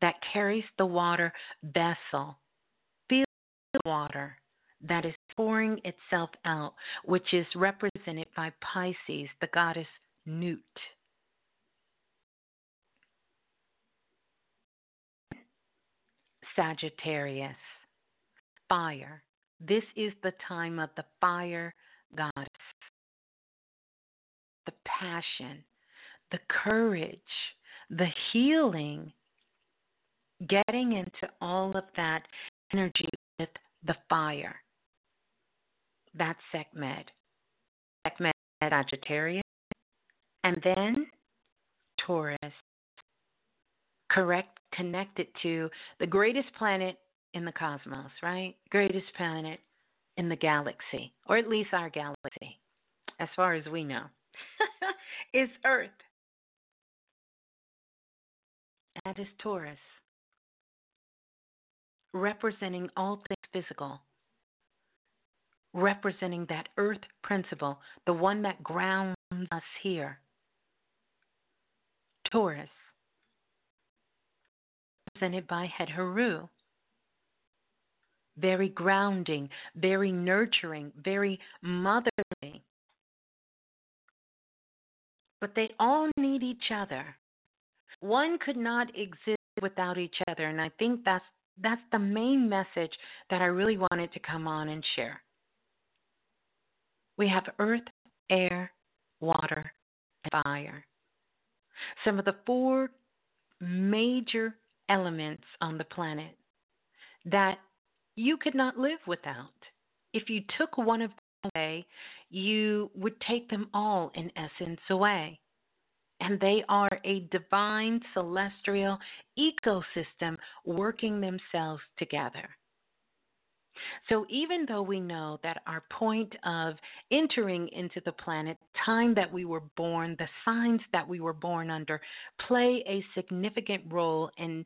C: that carries the water vessel. Feel the water that is pouring itself out, which is represented by Pisces, the goddess Nut. Sagittarius, fire. This is the time of the fire goddess. The passion, the courage, the healing, getting into all of that energy with the fire. That's Sekhmet. Sekhmet Sagittarius. And then Taurus. Correct, connected to the greatest planet in the cosmos, right? Greatest planet in the galaxy, or at least our galaxy, as far as we know, is Earth. That is Taurus, representing all things physical, representing that earth principle, the one that grounds us here. Taurus, represented by Het Heru. Very grounding, very nurturing, very motherly. But they all need each other. One could not exist without each other, and I think that's that's the main message that I really wanted to come on and share. We have earth, air, water, and fire. Some of the four major elements on the planet that you could not live without. If you took one of them away, you would take them all, in essence, away and they are a divine celestial ecosystem working themselves together. So, even though we know that our point of entering into the planet, time that we were born, the signs that we were born under, play a significant role in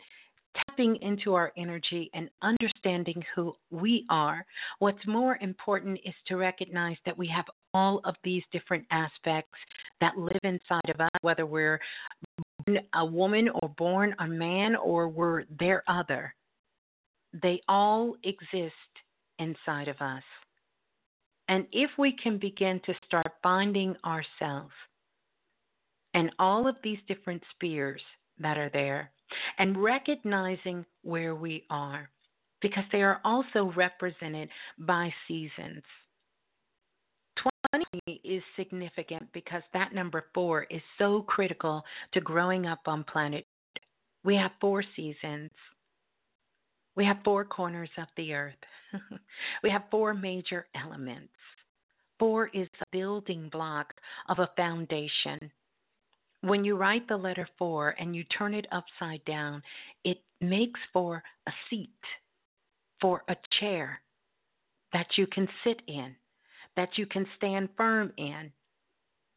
C: tapping into our energy and understanding who we are, what's more important is to recognize that we have all of these different aspects that live inside of us, whether we're a woman or born a man or we're their other. They all exist inside of us. And if we can begin to start binding ourselves and all of these different spheres that are there and recognizing where we are, because they are also represented by seasons. 20 is significant because that number four is so critical to growing up on planet. We have four seasons. We have four corners of the earth. we have four major elements. Four is the building block of a foundation. When you write the letter four and you turn it upside down, it makes for a seat, for a chair that you can sit in that you can stand firm in,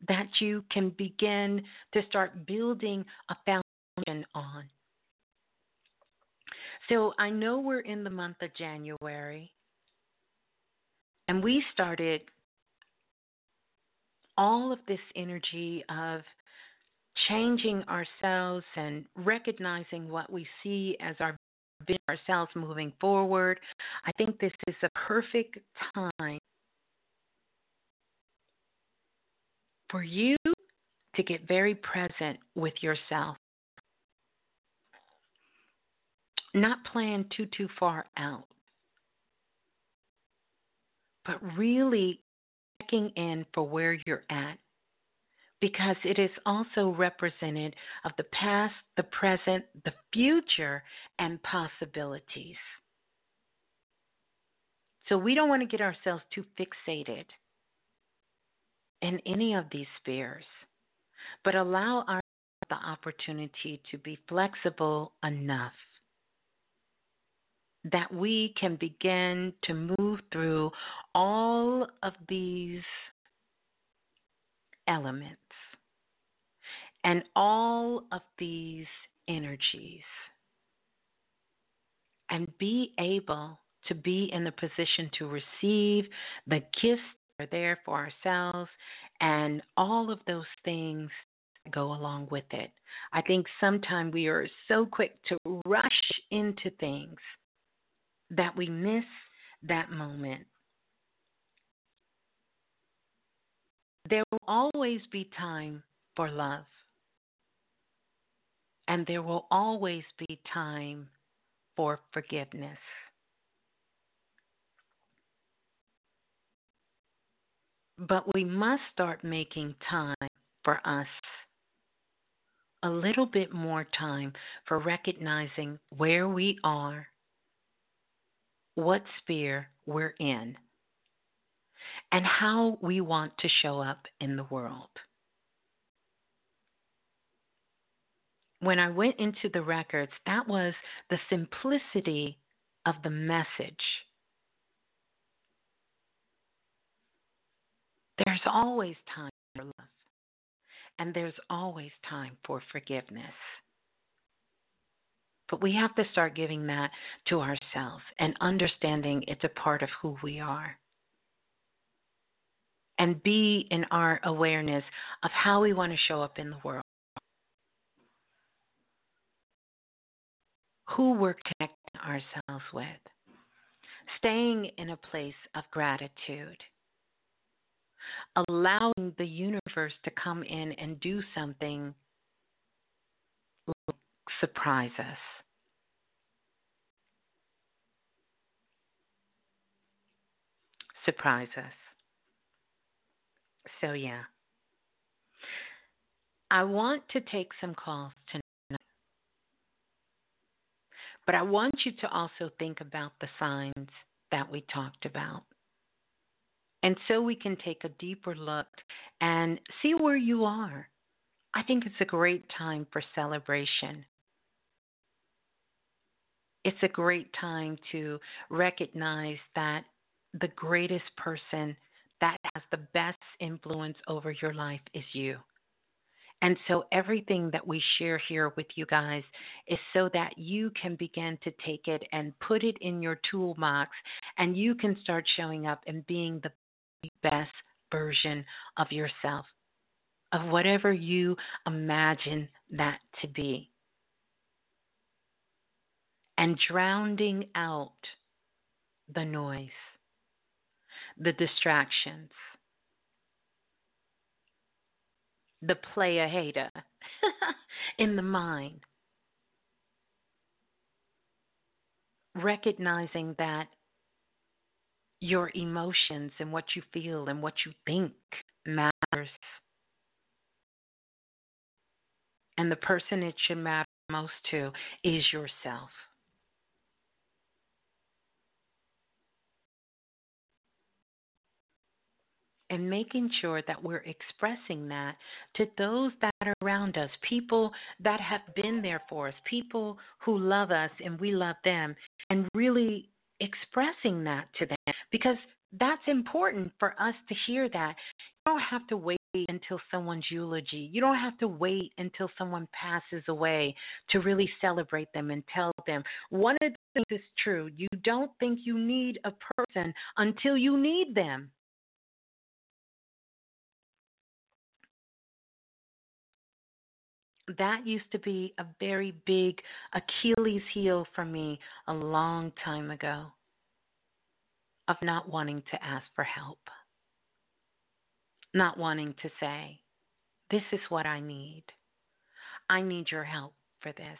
C: that you can begin to start building a foundation on. So I know we're in the month of January, and we started all of this energy of changing ourselves and recognizing what we see as our ourselves moving forward. I think this is a perfect time for you to get very present with yourself. Not plan too, too far out, but really checking in for where you're at because it is also represented of the past, the present, the future, and possibilities. So we don't want to get ourselves too fixated in any of these spheres, but allow our the opportunity to be flexible enough that we can begin to move through all of these elements and all of these energies and be able to be in the position to receive the gifts that are there for ourselves and all of those things go along with it. I think sometimes we are so quick to rush into things that we miss that moment. There will always be time for love. And there will always be time for forgiveness. But we must start making time for us. A little bit more time for recognizing where we are, what sphere we're in, and how we want to show up in the world. When I went into the records, that was the simplicity of the message. There's always time for love, and there's always time for forgiveness. But we have to start giving that to ourselves and understanding it's a part of who we are. And be in our awareness of how we want to show up in the world. Who we're connecting ourselves with. Staying in a place of gratitude. Allowing the universe to come in and do something like surprise us. Surprise us. So, yeah. I want to take some calls tonight. But I want you to also think about the signs that we talked about. And so we can take a deeper look and see where you are. I think it's a great time for celebration. It's a great time to recognize that the greatest person that has the best influence over your life is you. And so everything that we share here with you guys is so that you can begin to take it and put it in your toolbox and you can start showing up and being the best version of yourself, of whatever you imagine that to be. And drowning out the noise the distractions, the player hater in the mind. Recognizing that your emotions and what you feel and what you think matters. And the person it should matter most to is yourself. And making sure that we're expressing that to those that are around us, people that have been there for us, people who love us and we love them, and really expressing that to them because that's important for us to hear that. You don't have to wait until someone's eulogy. You don't have to wait until someone passes away to really celebrate them and tell them. One of the things is true. You don't think you need a person until you need them. That used to be a very big Achilles heel for me a long time ago of not wanting to ask for help, not wanting to say, This is what I need. I need your help for this.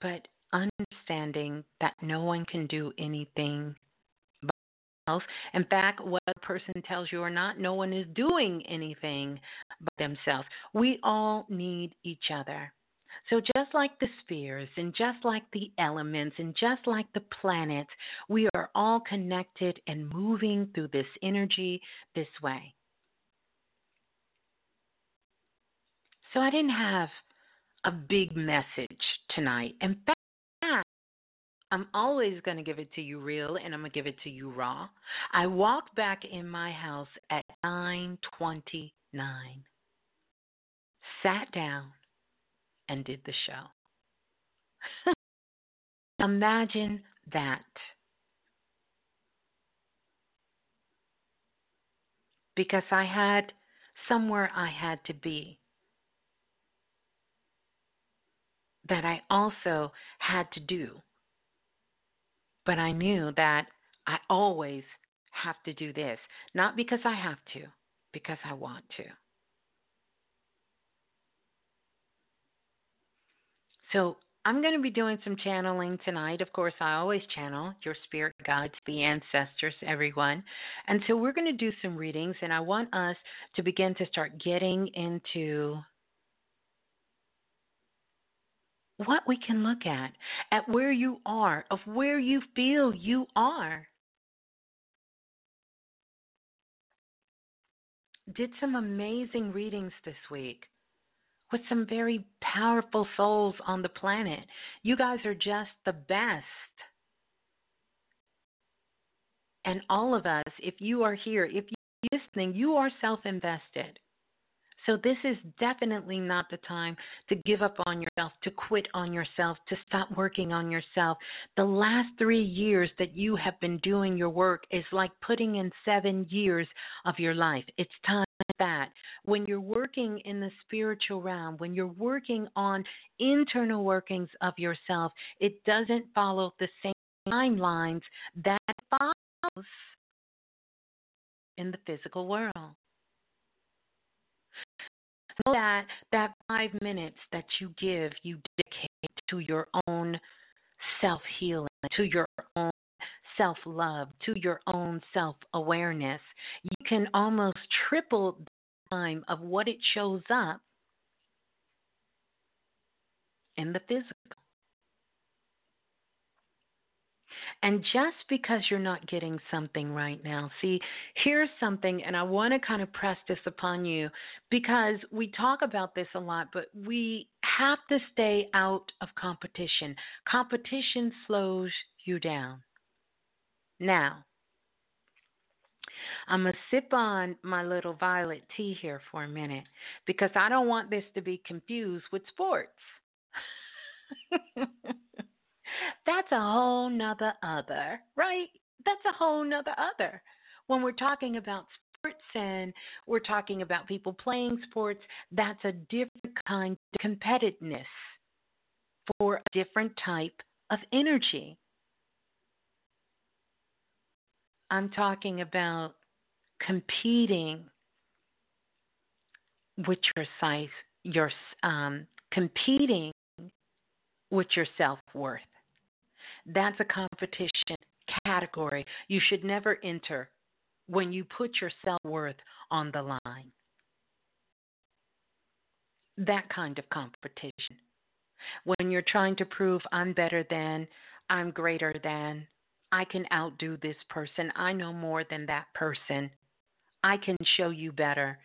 C: But understanding that no one can do anything in fact, what a person tells you or not, no one is doing anything by themselves. We all need each other. So, just like the spheres, and just like the elements, and just like the planets, we are all connected and moving through this energy this way. So, I didn't have a big message tonight. In I'm always going to give it to you real and I'm going to give it to you raw. I walked back in my house at 9:29. Sat down and did the show. Imagine that. Because I had somewhere I had to be. That I also had to do. But I knew that I always have to do this. Not because I have to, because I want to. So I'm going to be doing some channeling tonight. Of course, I always channel your spirit guides, the ancestors, everyone. And so we're going to do some readings, and I want us to begin to start getting into what we can look at, at where you are, of where you feel you are. Did some amazing readings this week with some very powerful souls on the planet. You guys are just the best. And all of us, if you are here, if you're listening, you are self invested. So, this is definitely not the time to give up on yourself, to quit on yourself, to stop working on yourself. The last three years that you have been doing your work is like putting in seven years of your life. It's time that when you're working in the spiritual realm, when you're working on internal workings of yourself, it doesn't follow the same timelines that follows in the physical world that that five minutes that you give, you dedicate to your own self healing, to your own self love, to your own self awareness. You can almost triple the time of what it shows up in the physical. And just because you're not getting something right now, see, here's something, and I want to kind of press this upon you because we talk about this a lot, but we have to stay out of competition. Competition slows you down. Now, I'm going to sip on my little violet tea here for a minute because I don't want this to be confused with sports. That's a whole nother other, right? That's a whole nother other. When we're talking about sports and we're talking about people playing sports, that's a different kind of competitiveness for a different type of energy. I'm talking about competing with your size, your um, competing with your self worth. That's a competition category you should never enter when you put your self worth on the line. That kind of competition. When you're trying to prove I'm better than, I'm greater than, I can outdo this person, I know more than that person, I can show you better.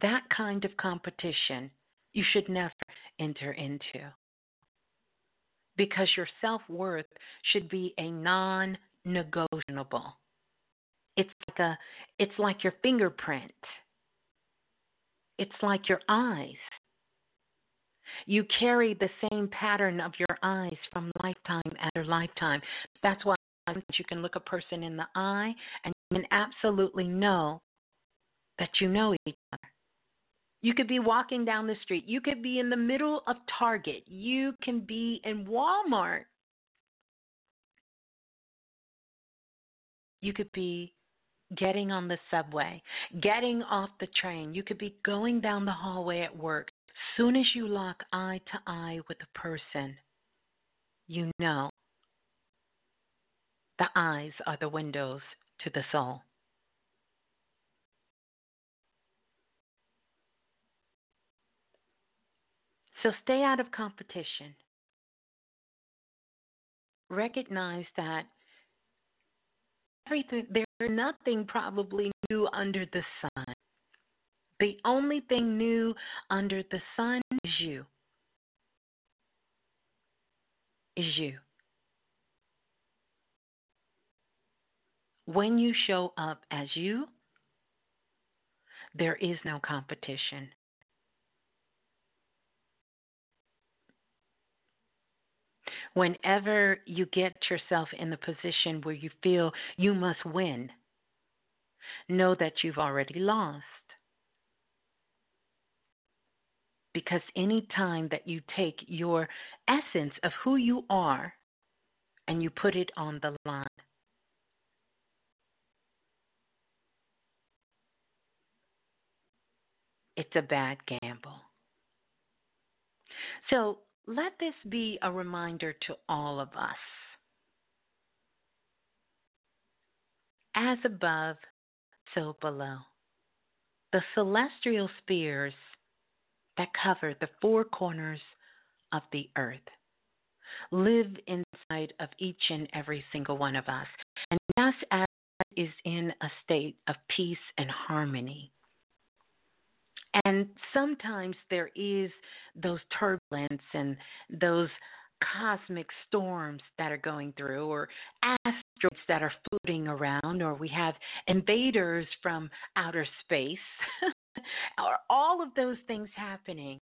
C: That kind of competition you should never enter into because your self worth should be a non negotiable. It's like a it's like your fingerprint. It's like your eyes. You carry the same pattern of your eyes from lifetime after lifetime. That's why you can look a person in the eye and you can absolutely know that you know each other. You could be walking down the street. You could be in the middle of Target. You can be in Walmart. You could be getting on the subway, getting off the train. You could be going down the hallway at work. Soon as you lock eye to eye with a person, you know the eyes are the windows to the soul. So stay out of competition. Recognize that everything there's nothing probably new under the sun. The only thing new under the sun is you. Is you. When you show up as you, there is no competition. Whenever you get yourself in the position where you feel you must win, know that you've already lost. Because any time that you take your essence of who you are and you put it on the line, it's a bad gamble. So let this be a reminder to all of us. As above, so below. The celestial spheres that cover the four corners of the earth live inside of each and every single one of us. And just as is in a state of peace and harmony, and sometimes there is those turbulence and those cosmic storms that are going through, or asteroids that are floating around, or we have invaders from outer space, or all of those things happening,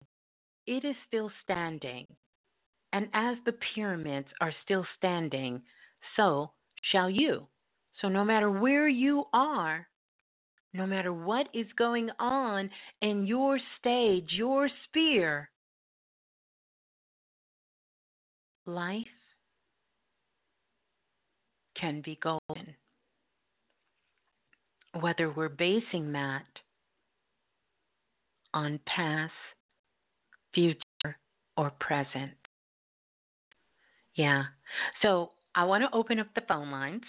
C: it is still standing. And as the pyramids are still standing, so shall you. So no matter where you are, no matter what is going on in your stage, your sphere, life can be golden. Whether we're basing that on past, future, or present. Yeah. So I want to open up the phone lines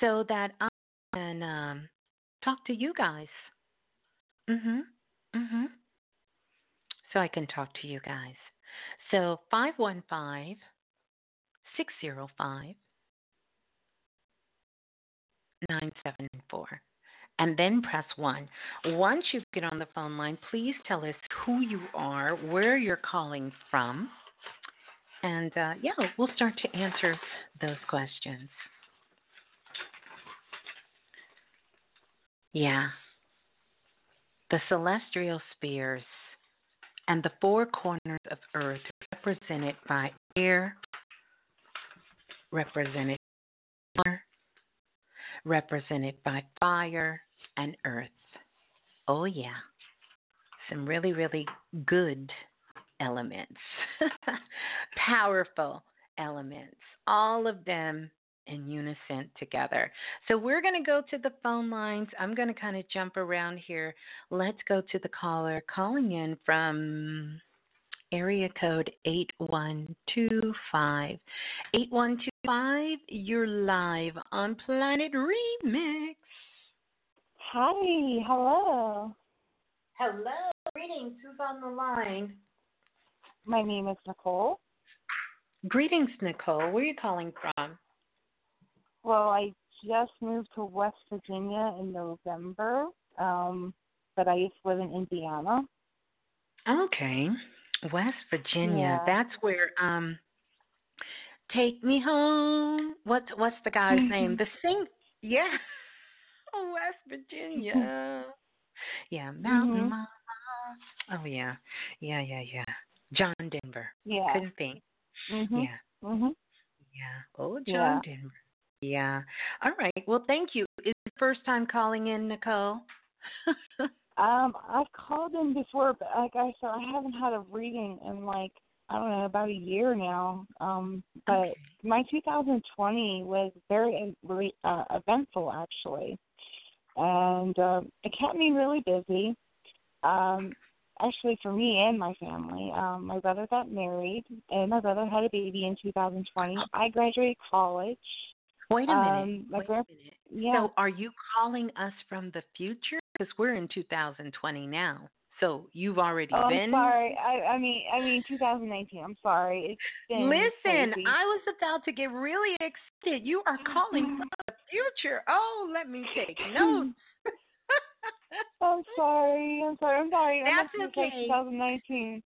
C: so that I can um, talk to you guys. Mhm. Mhm. So I can talk to you guys. So 515 605 974 and then press 1. Once you get on the phone line, please tell us who you are, where you're calling from, and uh, yeah, we'll start to answer those questions. Yeah. The celestial spheres and the four corners of earth represented by air, represented water, represented by fire and earth. Oh yeah. Some really, really good elements. Powerful elements. All of them in unison together. So we're going to go to the phone lines. I'm going to kind of jump around here. Let's go to the caller calling in from area code 8125. 8125, you're live on Planet Remix.
E: Hi, hello.
C: Hello, greetings. Who's on the line?
E: My name is Nicole.
C: Greetings, Nicole. Where are you calling from?
E: Well, I just moved to West Virginia in November, um, but I used to live in Indiana.
C: Okay, West Virginia.
E: Yeah.
C: That's where um, Take Me Home. What's what's the guy's name? The sing. Yeah, West Virginia. Yeah, Mountain
E: Mhm.
C: Mama. Oh yeah, yeah, yeah, yeah. John Denver.
E: Yeah.
C: Couldn't think.
E: Mhm.
C: Yeah,
E: Mhm.
C: yeah. Oh, John
E: Yeah.
C: Denver. Yeah. All right. Well, thank you. Is the first time calling in, Nicole?
E: Um, I've called in before, but like I said, I haven't had a reading in like I don't know about a year now. Um, but
C: Okay.
E: my 2020 was very uh, eventful actually, and um, it kept me really busy. Um, actually, for me and my family, um, my brother got married, and my brother had a baby in 2020. I graduated college.
C: Wait a minute.
E: Um,
C: Wait a minute.
E: Yeah.
C: So, are you calling us from the future? Because we're in 2020 now. So you've already
E: Oh,
C: been.
E: I'm sorry. I, I mean, I mean 2019. I'm sorry. It's been
C: Listen,
E: crazy.
C: I was about to get really excited. You are calling from the future. Oh, let me take notes.
E: I'm sorry. I'm sorry. I'm sorry.
C: That's
E: said
C: okay.
E: 2019.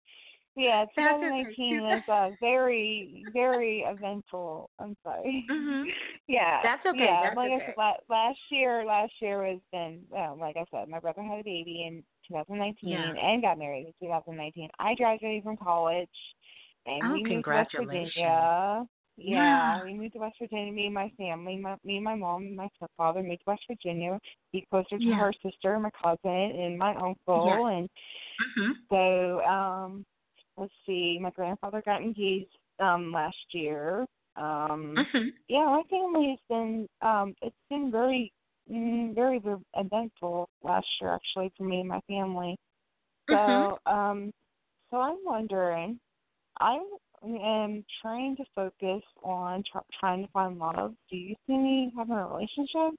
E: Yeah, 2019 was uh, very, very eventful. I'm sorry.
C: Mhm.
E: Yeah.
C: That's okay,
E: Yeah,
C: that's
E: like I said, last year, last year has been, well, like I said, my brother had a baby in 2019
C: Yeah.
E: and got married in 2019. I graduated from college, And
C: oh,
E: we moved to West Virginia.
C: Yeah,
E: yeah, we moved to West Virginia. Me and my family, my, me and my mom and my stepfather moved to West Virginia. To be closer to
C: yeah.
E: her sister, my cousin, and my uncle.
C: Yeah.
E: And
C: mm-hmm.
E: so, um, let's see. My grandfather got engaged um last year. Um,
C: Mm-hmm.
E: yeah, my family has been. Um, it's been very, mm, very, eventful last year actually for me and my family. So,
C: Mhm.
E: um, so I'm wondering, I am trying to focus on tr- trying to find love. Do you see me having a relationship?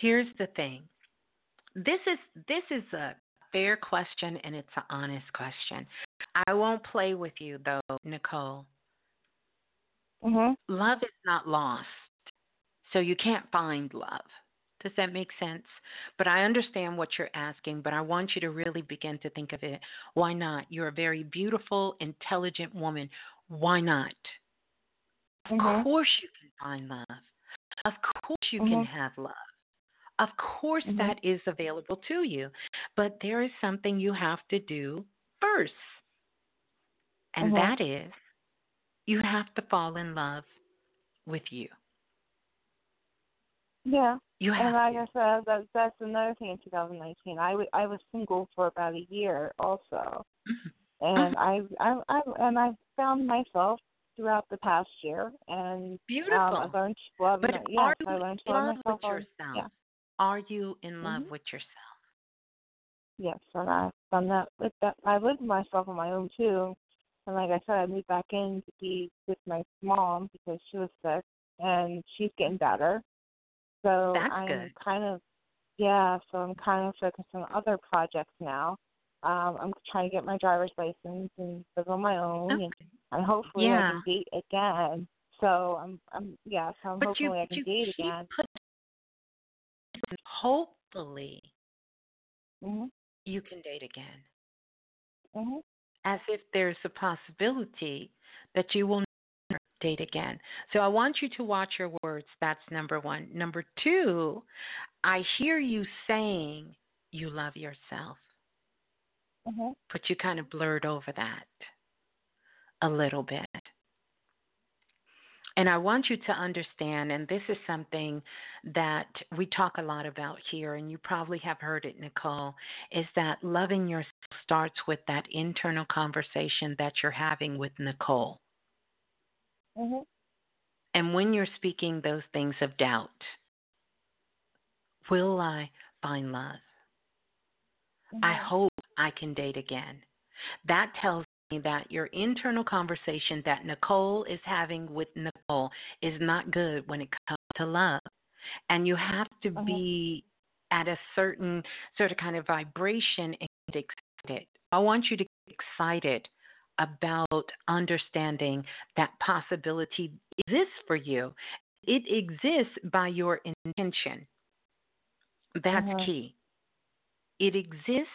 C: Here's the thing. This is this is a fair question and it's an honest question. I won't play with you though, Nicole.
E: Mhm.
C: Love is not lost. So you can't find love. Does that make sense? But I understand what you're asking, but I want you to really begin to think of it. Why not? You're a very beautiful, intelligent woman. Why not? Of
E: Mhm.
C: course you can find love. Of course you can
E: Mhm.
C: have love. Of course
E: Mhm.
C: that is available to you. But there is something you have to do first. And
E: Mhm.
C: that is you have to fall in love with you.
E: Yeah.
C: You have
E: And like
C: to.
E: I said, that, that's another thing in 2019. I, w- I was single for about a year also,
C: Mhm.
E: and I, I I and I found myself throughout the past year, and
C: Beautiful.
E: um, I learned to love.
C: but
E: my,
C: are
E: yes, I learned to love
C: love
E: myself.
C: yourself?
E: Yeah.
C: Are you in love
E: Mhm.
C: with yourself?
E: Yes, and I've done that with that. I live with myself on my own too, and like I said, I moved back in to be with my mom because she was sick, and she's getting better. So
C: That's
E: I'm
C: good.
E: kind of, yeah. So I'm kind of focused on other projects now. Um, I'm trying to get my driver's license and live on my own, and,
C: Okay.
E: and hopefully I
C: Yeah.
E: can date again. So I'm, I'm, yeah. So I'm
C: But you,
E: hopefully I can
C: you
E: date
C: keep
E: again.
C: Putting hopefully
E: Mhm.
C: you can date again.
E: Mhm.
C: as if there's a possibility that you will never date again. So I want you to watch your words. That's number one. Number two, I hear you saying you love yourself,
E: Mhm.
C: but you kind of blurred over that a little bit. And I want you to understand, and this is something that we talk a lot about here, and you probably have heard it, Nicole, is that loving yourself starts with that internal conversation that you're having with Nicole.
E: Mhm.
C: And when you're speaking those things of doubt, will I find love? I
E: Mhm.
C: hope I can date again. That tells that your internal conversation that Nicole is having with Nicole is not good when it comes to love. And you have to
E: Uh-huh.
C: be at a certain sort of kind of vibration and get excited. I want you to get excited about understanding that possibility exists for you. It exists by your intention. That's
E: Uh-huh.
C: key. It exists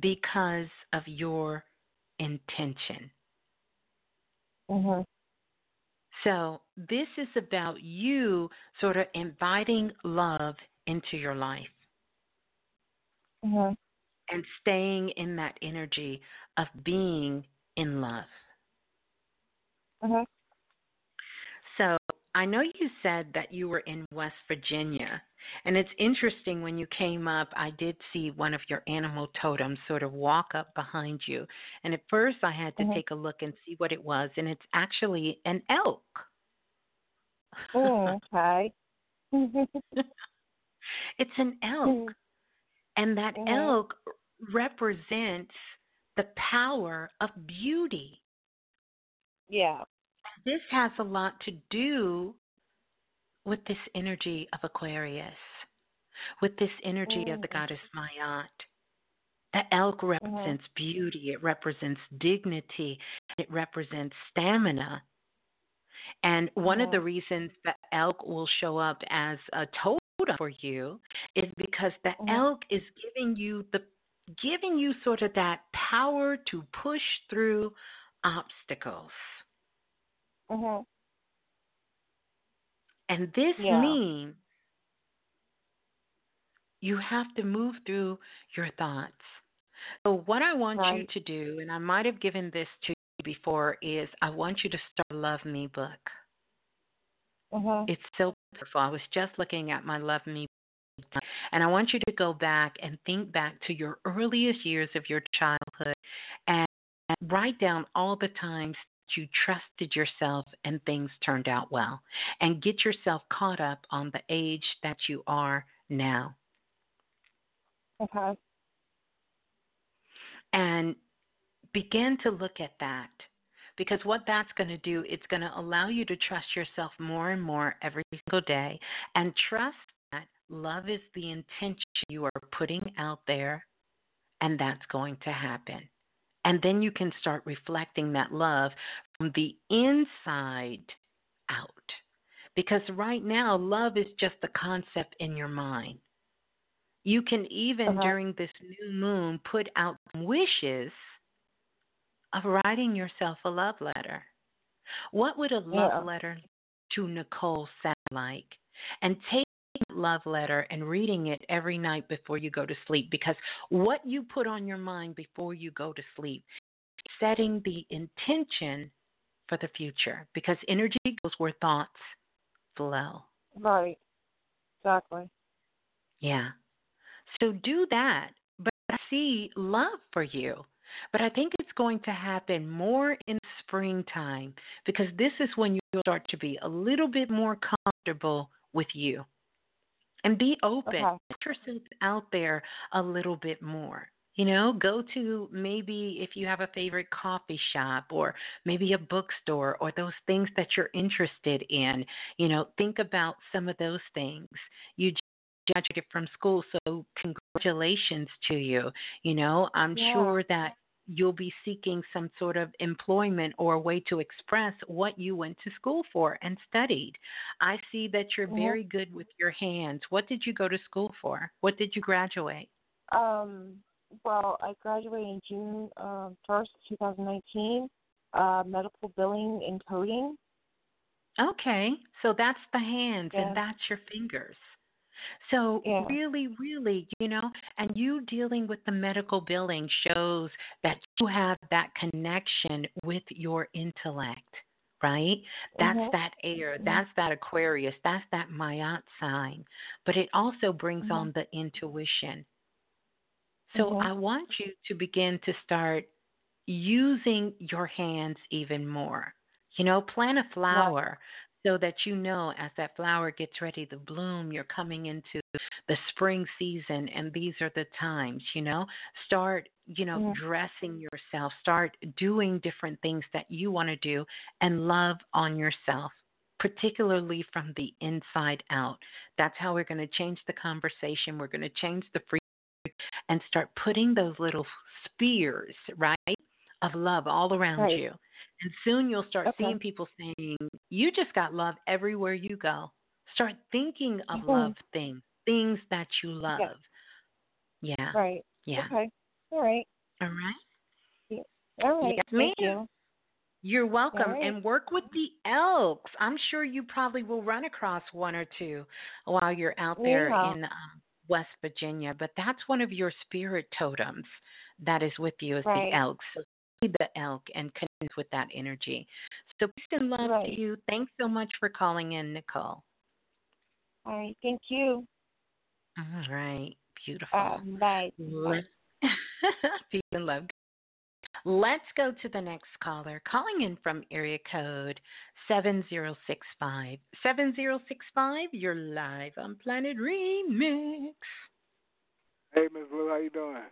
C: because of your intention.
E: Mhm.
C: So, this is about you sort of inviting love into your life
E: Mhm.
C: and staying in that energy of being in love.
E: Mhm.
C: I know you said that you were in West Virginia. And it's interesting when you came up, I did see one of your animal totems sort of walk up behind you. And at first, I had to
E: Mhm.
C: take a look and see what it was. And it's actually an elk.
E: Oh, okay.
C: it's an elk. And that
E: Mhm.
C: elk represents the power of beauty.
E: yeah.
C: This has a lot to do with this energy of Aquarius, with this energy of the
E: Mm.
C: goddess Ma'at. The elk represents beauty, it represents dignity, it represents stamina. And one of
E: Mhm.
C: the reasons the elk will show up as a totem for you is because the
E: Mhm.
C: elk is giving you the giving you sort of that power to push through obstacles.
E: Mhm.
C: And this
E: Yeah.
C: means you have to move through your thoughts. So, what I want
E: Right.
C: you to do, and I might have given this to you before, is I want you to start a Love Me book.
E: Uh-huh.
C: It's so beautiful. I was just looking at my Love Me book, and I want you to go back and think back to your earliest years of your childhood and write down all the times you trusted yourself and things turned out well. And get yourself caught up on the age that you are now.
E: Okay.
C: and begin to look at that because what that's going to do it's going to allow you to trust yourself more and more every single day and trust that love is the intention you are putting out there and that's going to happen and then you can start reflecting that love from the inside out because right now love is just a concept in your mind you can even
E: Uh-huh.
C: during this new moon put out wishes of writing yourself a love letter. What would a love
E: Yeah.
C: letter to Nicole sound like? And that love letter and reading it every night before you go to sleep because what you put on your mind before you go to sleep, setting the intention for the future because energy goes where thoughts flow.
E: Right. Exactly.
C: Yeah. So do that. But I see love for you. But I think it's going to happen more in springtime because this is when you'll start to be a little bit more comfortable with you. And be open.
E: Okay.
C: Put yourself out there a little bit more. You know, go to maybe if you have a favorite coffee shop or maybe a bookstore or those things that you're interested in. You know, think about some of those things. You just graduated from school, so congratulations to you. You know, I'm
E: Yeah.
C: sure that you'll be seeking some sort of employment or a way to express what you went to school for and studied. I see that you're
E: Mhm.
C: very good with your hands. What did you go to school for? What did you graduate?
E: Um, well, I graduated in June um, 1st, 2019, uh, medical billing and coding.
C: Okay, so that's the hands and that's your fingers. So
E: Yeah.
C: really, really, you know, and you dealing with the medical billing shows that you have that connection with your intellect, right? That's
E: Mhm.
C: that air,
E: Mhm.
C: that's that Aquarius, that's that Ma'at sign. But it also brings
E: Mhm.
C: on the intuition. So
E: Mhm.
C: I want you to begin to start using your hands even more. You know, plant a flower so that you know as that flower gets ready to bloom, you're coming into the spring season and these are the times, you know. Start, you know,
E: Mhm.
C: dressing yourself, start doing different things that you want to do and love on yourself. Particularly from the inside out. That's how we're going to change the conversation. We're going to change the free and start putting those little spheres, right, of love all around
E: Right.
C: you. And soon you'll start
E: Okay.
C: seeing people saying, You just got love everywhere you go. Start thinking of
E: Mhm.
C: love things, things that you love. Yeah.
E: Right.
C: Yeah.
E: Okay. All right.
C: All right.
E: All right.
C: Yes,
E: Thank you.
C: You're welcome.
E: right.
C: And work with the elks. I'm sure you probably will run across one or two while you're out there
E: Yeah.
C: in um, West Virginia. But that's one of your spirit totems that is with you is
E: Right.
C: the elks. So the elk and connect with that energy. So peace and love
E: Right.
C: to you. Thanks so much for calling in, Nicole.
E: All right. Thank you.
C: All right. Beautiful.
E: Um, bye.
C: Let- Peace and love. Let's go to the next caller. Calling in from area code 7065. 7065, you're live on Planet Remix.
F: Hey, Miss Blue, how you doing?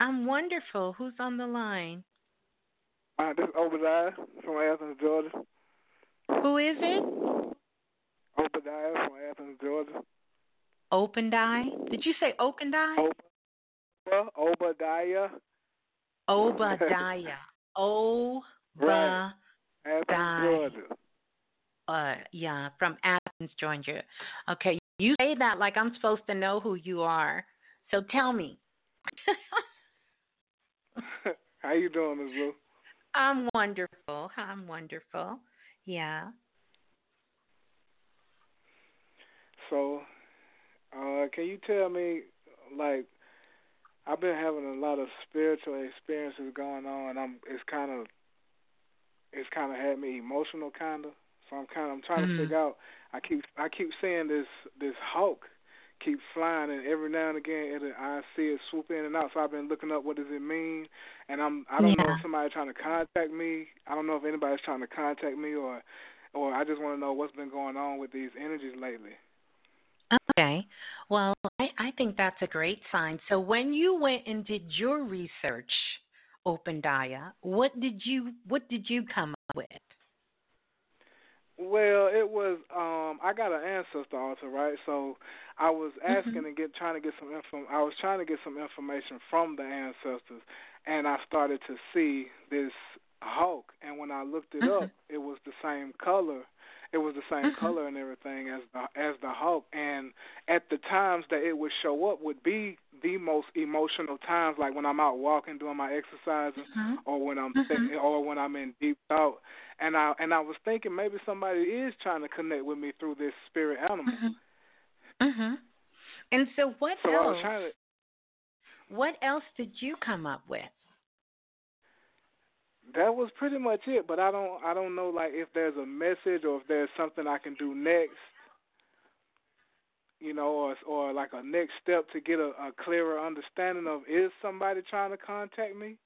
C: I'm wonderful. Who's on the line?
F: Uh, this is Obadiah from Athens, Georgia.
C: Who is it?
F: Obadiah from Athens, Georgia.
C: Open Die? Did you say Open Die?
F: Oba, Obadiah,
C: Obadiah. Oba.
F: Right. Athens, Georgia.
C: Uh, yeah, from Athens, Georgia. Okay, you say that like I'm supposed to know who you are. So tell me.
F: how you doing, Miss Blue?
C: I'm wonderful. I'm wonderful. Yeah.
F: So, uh, can you tell me, like, I've been having a lot of spiritual experiences going on. I'm it's kind of it's kind of had me emotional, kind of. So I'm kind of I'm trying
C: mm-hmm.
F: to figure out. I keep I keep seeing this this hawk keep flying, and every now and again it, I see it swoop in and out. So I've been looking up what does it mean, and I'm I don't
C: yeah.
F: know if somebody's trying to contact me. I don't know if anybody's trying to contact me or or I just want to know what's been going on with these energies lately.
C: Okay. Well, I, I think that's a great sign. So when you went and did your research, Open Daya, what did you what did you come up with?
F: Well, it was um I got an ancestor altar, right? So I was asking
C: mm-hmm.
F: and get trying to get some info I was trying to get some information from the ancestors and I started to see this Hulk and when I looked it
C: mm-hmm.
F: up it was the same color it was the same
C: mm-hmm.
F: color and everything as the as the hawk and at the times that it would show up would be the most emotional times like when I'm out walking doing my exercising
C: mm-hmm.
F: or when I'm
C: mm-hmm.
F: or when I'm in deep thought and I and I was thinking maybe somebody is trying to connect with me through this spirit animal.
C: Mhm. And so what
F: so
C: else?
F: I was trying to,
C: what else did you come up with?
F: That was pretty much it. But I don't I don't know like if there's a message or if there's something I can do next. You know, or or like a next step to get a, a clearer understanding of is somebody trying to contact me?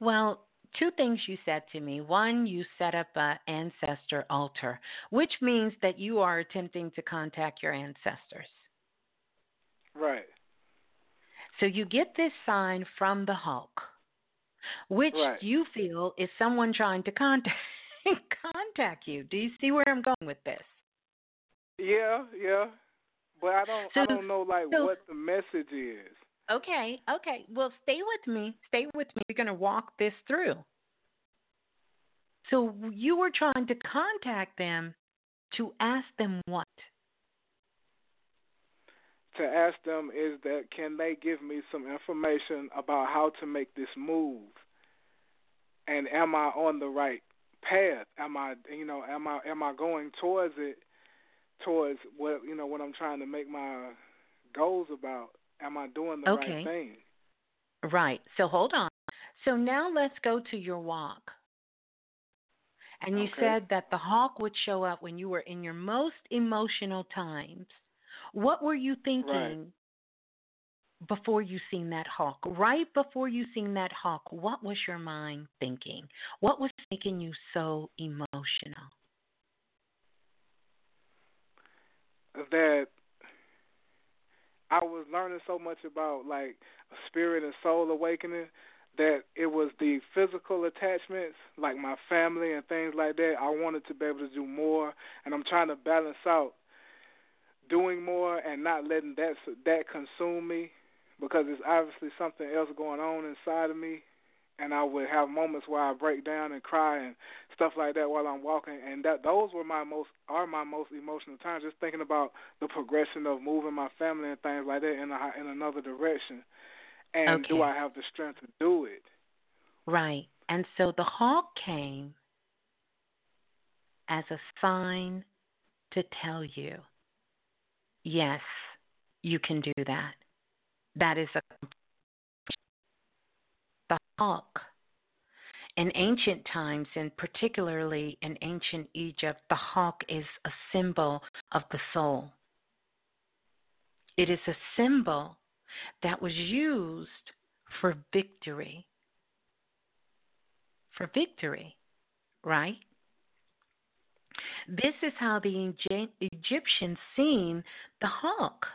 C: Well, two things you said to me. One, you set up an ancestor altar, which means that you are attempting to contact your ancestors.
F: Right.
C: So you get this sign from the Hawk which
F: right.
C: you feel is someone trying to contact contact you. Do you see where I'm going with this?
F: Yeah, yeah. But I don't
C: so,
F: I don't know like
C: so,
F: what the message is.
C: Okay, okay. Well stay with me. Stay with me. We're gonna walk this through. So you were trying to contact them to ask them what?
F: To ask them is that can they give me some information about how to make this move? And am I on the right path? Am I you know am I am I going towards it towards what you know what I'm trying to make my goals about? Am I doing the
C: okay.
F: right thing?
C: Right. So hold on. So now let's go to your walk. And you
F: okay.
C: said that the hawk would show up when you were in your most emotional times what were you thinking
F: right.
C: before you seen that hawk? Right before you seen that hawk, what was your mind thinking? What was making you so emotional?
F: That I was learning so much about like spirit and soul awakening that it was the physical attachments, like my family and things like that. I wanted to be able to do more, and I'm trying to balance out doing more and not letting that that consume me because it's obviously something else going on inside of me and I would have moments where I break down and cry and stuff like that while I'm walking and that those were my most are my most emotional times just thinking about the progression of moving my family and things like that in a, in another direction and
C: okay.
F: do I have the strength to do it
C: right and so the hawk came as a sign to tell you Yes, you can do that. That is a the hawk. In ancient times, and particularly in ancient Egypt, the hawk is a symbol of the soul. It is a symbol that was used for victory. For victory, right? This is how the Egyptians seen the hawk.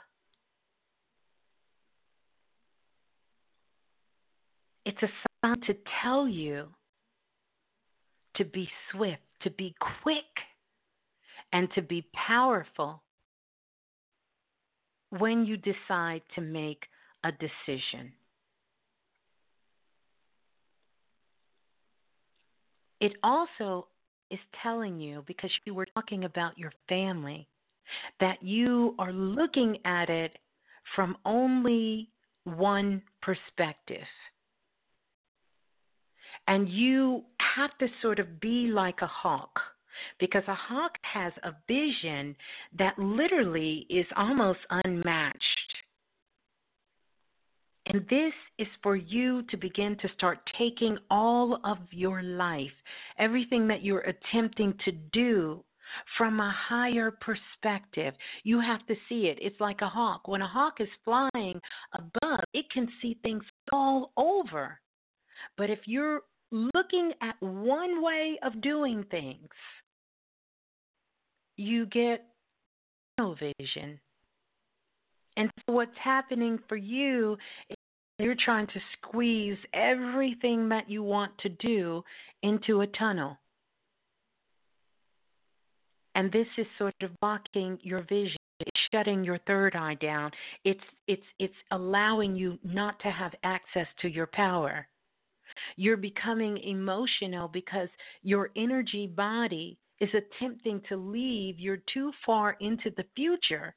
C: It's a sign to tell you to be swift, to be quick, and to be powerful when you decide to make a decision. It also is telling you, because you were talking about your family, that you are looking at it from only one perspective. And you have to sort of be like a hawk because a hawk has a vision that literally is almost unmatched And this is for you to begin to start taking all of your life, everything that you're attempting to do from a higher perspective. You have to see it. It's like a hawk. When a hawk is flying above, it can see things all over. But if you're looking at one way of doing things, you get no vision. And so what's happening for you you're trying to squeeze everything that you want to do into a tunnel. And this is sort of blocking your vision. It's shutting your third eye down. It's it's it's allowing you not to have access to your power. You're becoming emotional because your energy body is attempting to leave. You're too far into the future.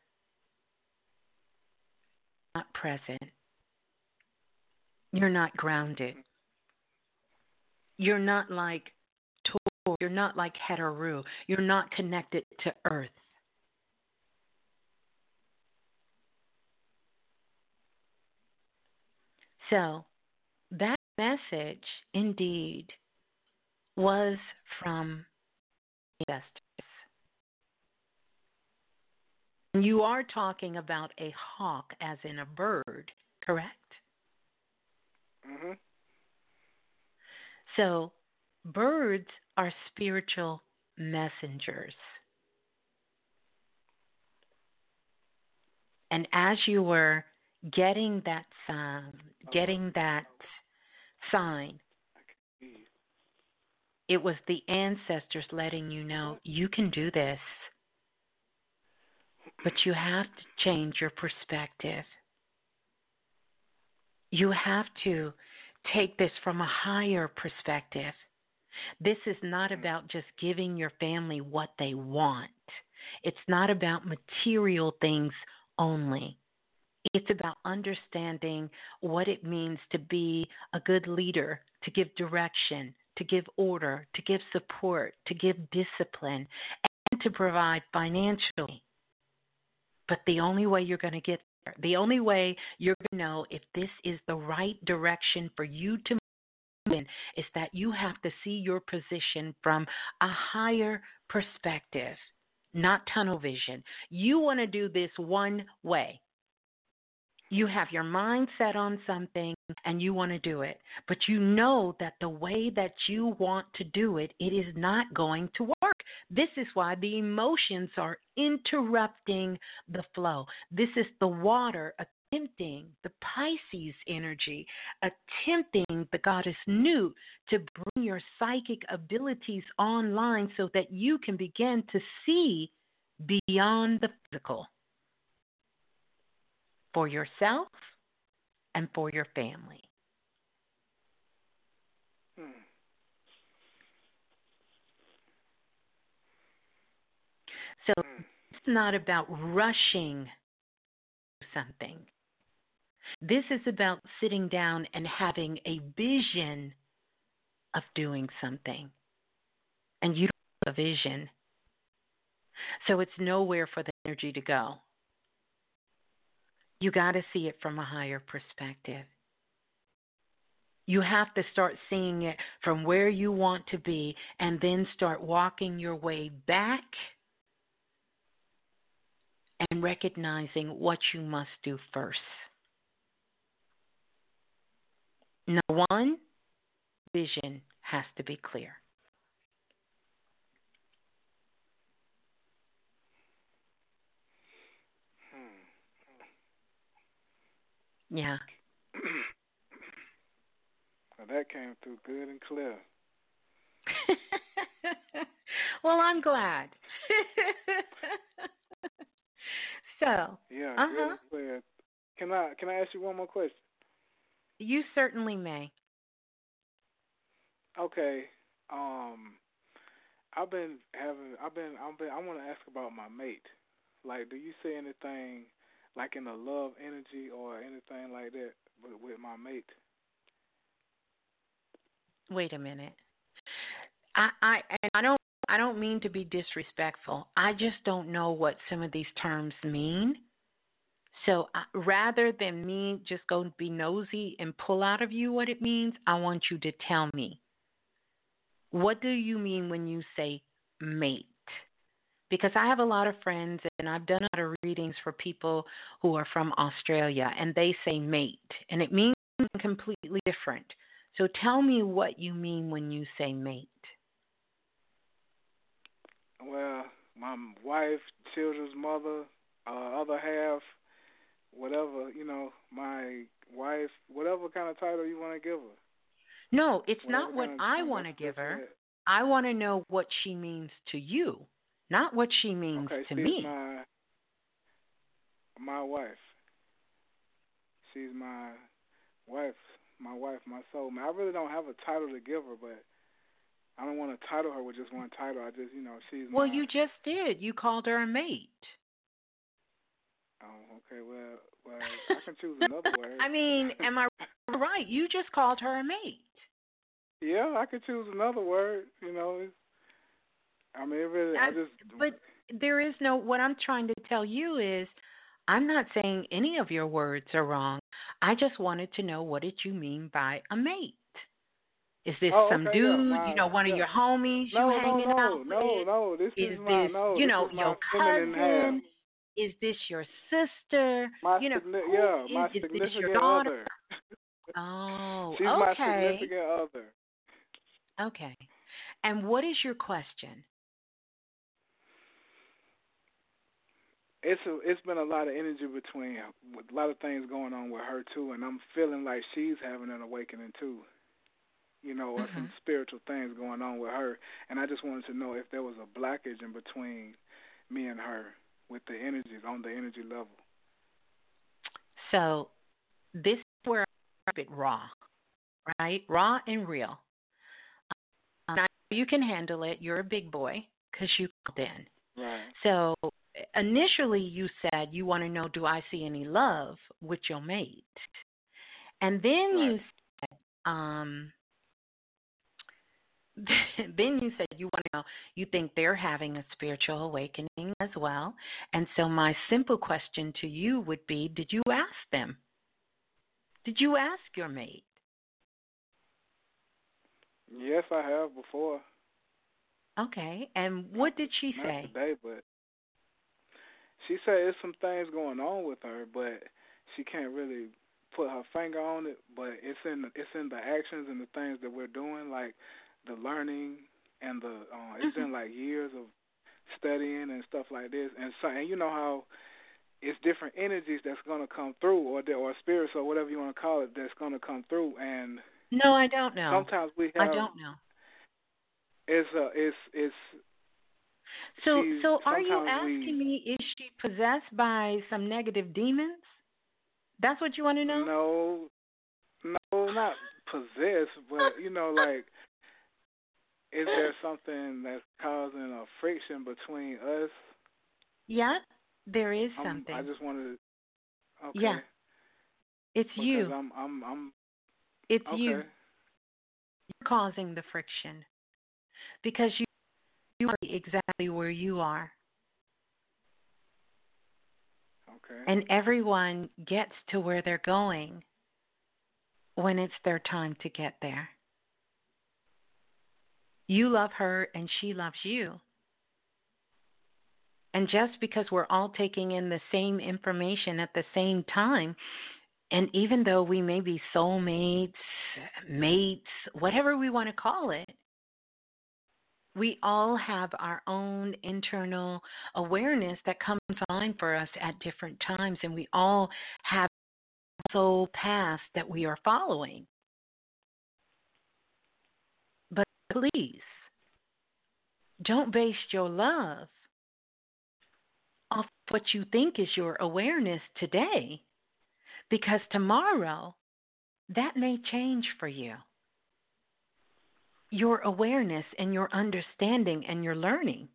C: Not present. You're not grounded. You're not like Tor. you're not like Heteru. You're not connected to Earth. So, that message indeed was from investors. You are talking about a hawk as in a bird, correct?
F: Mhm.
C: So, birds are spiritual messengers. And as you were getting that sound, getting that sign, it was the ancestors letting you know you can do this, but you have to change your perspective. You have to take this from a higher perspective. This is not mm. about just giving your family what they want. It's not about material things only. It's about understanding what it means to be a good leader, to give direction, to give order, to give support, to give discipline, and to provide financially. But the only way you're going to get the only way you're going to know if this is the right direction for you to move in is that you have to see your position from a higher perspective, not tunnel vision. You want to do this one way. You have your mind set on something and you want to do it, but you know that the way that you want to do it, it is not going to work. This is why the emotions are interrupting the flow. This is the water attempting the Pisces energy, attempting the goddess Nut to bring your psychic abilities online so that you can begin to see beyond the physical for yourself and for your family.
F: Hmm.
C: So hmm. it's not about rushing something. This is about sitting down and having a vision of doing something. And you don't have a vision. So it's nowhere for the energy to go. You got to see it from a higher perspective. You have to start seeing it from where you want to be and then start walking your way back and recognizing what you must do first. Number one, vision has to be clear. Hmm. Yeah.
F: well, that came through good and clear.
C: well, I'm glad. so.
F: Yeah.
C: Uh huh.
F: Can I can I ask you one more question?
C: You certainly may.
F: Okay. Um, I've been having. I've been. I've been. I want to ask about my mate. Like, do you see anything like in the love energy or anything like that with, with my mate?
C: Wait a minute. I I and I don't I don't mean to be disrespectful. I just don't know what some of these terms mean. So uh, rather than me just go be nosy and pull out of you what it means, I want you to tell me. What do you mean when you say mate? Because I have a lot of friends and I've done a lot of readings for people who are from Australia and they say mate and it means completely different. So tell me what you mean when you say mate.
F: Well, my wife, children's mother, uh, other half, whatever, you know, my wife, whatever kind of title you want to give her.
C: No, it's whatever not what I want to give her. I want to know what she means to you, not what she means
F: okay,
C: to
F: she's
C: me.
F: My, my wife. She's my wife, my wife, my soul. I really don't have a title to give her, but I don't want to title her with just one title. I just, you know, she's.
C: Well,
F: my,
C: you just did. You called her a mate.
F: Oh, okay. Well, well, I can choose another word.
C: I mean, am I right? You just called her a mate.
F: Yeah, I could choose another word. You know, it's, I mean, it really, I, I just.
C: But there is no. What I'm trying to tell you is, I'm not saying any of your words are wrong. I just wanted to know what did you mean by a mate. Is this
F: oh,
C: some
F: okay,
C: dude,
F: yeah, my,
C: you know, one
F: yeah.
C: of your homies
F: no,
C: you hanging
F: no, no,
C: out with?
F: No, no, this
C: is,
F: is my,
C: this,
F: no,
C: you
F: this
C: know,
F: is
C: your
F: cousin?
C: Is this your sister?
F: My
C: you know,
F: signi- yeah, my
C: is,
F: significant
C: is your daughter?
F: other.
C: Oh,
F: She's
C: okay.
F: my significant other.
C: Okay. And what is your question?
F: It's a, it's been a lot of energy between with a lot of things going on with her too, and I'm feeling like she's having an awakening too. You know, or
C: mm-hmm.
F: some spiritual things going on with her, and I just wanted to know if there was a blockage in between me and her with the energies on the energy level.
C: So, this is where I keep it raw, right? Raw and real. Um, you can handle it. You're a big boy because you called in.
F: Right.
C: So initially you said you want to know do I see any love with your mate, and then
F: right.
C: you said um, then you said you want to know you think they're having a spiritual awakening as well, and so my simple question to you would be: Did you ask them? Did you ask your mate?
F: Yes, I have before.
C: Okay, and what did she
F: Not
C: say?
F: today, but she said there's some things going on with her, but she can't really put her finger on it. But it's in the, it's in the actions and the things that we're doing, like the learning and the. Uh, it's
C: mm-hmm.
F: been like years of studying and stuff like this, and so and you know how it's different energies that's going to come through, or the, or spirits or whatever you want to call it, that's going to come through, and
C: no, I don't know.
F: Sometimes we have.
C: I don't know.
F: It's uh, it's it's.
C: So so are you asking
F: we-
C: me is she possessed by some negative demons? That's what you want to know?
F: No, no, not possessed, but you know, like, is there something that's causing a friction between us?
C: Yeah, there is
F: I'm-
C: something.
F: I just wanted. To, okay.
C: Yeah. It's
F: because
C: you.
F: I'm I'm I'm
C: It's
F: okay.
C: you. You're causing the friction because you you are exactly where you are,
F: Okay.
C: and everyone gets to where they're going when it's their time to get there. You love her and she loves you. And just because we're all taking in the same information at the same time, and even though we may be soulmates, mates, whatever we want to call it, we all have our own internal awareness that comes on for us at different times, and we all have soul paths that we are following. But please, don't base your love off what you think is your awareness today, because tomorrow that may change for you your awareness and your understanding and your learning.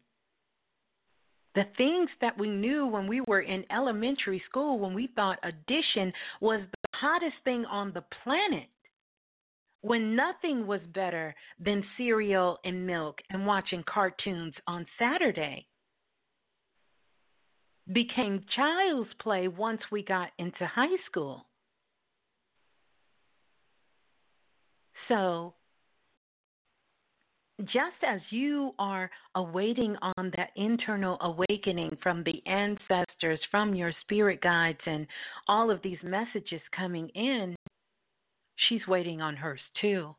C: The things that we knew when we were in elementary school, when we thought addition was the hottest thing on the planet, when nothing was better than cereal and milk and watching cartoons on Saturday. became child's play once we got into high school. So, just as you are awaiting on that internal awakening from the ancestors, from your spirit guides, and all of these messages coming in, she's waiting on hers too.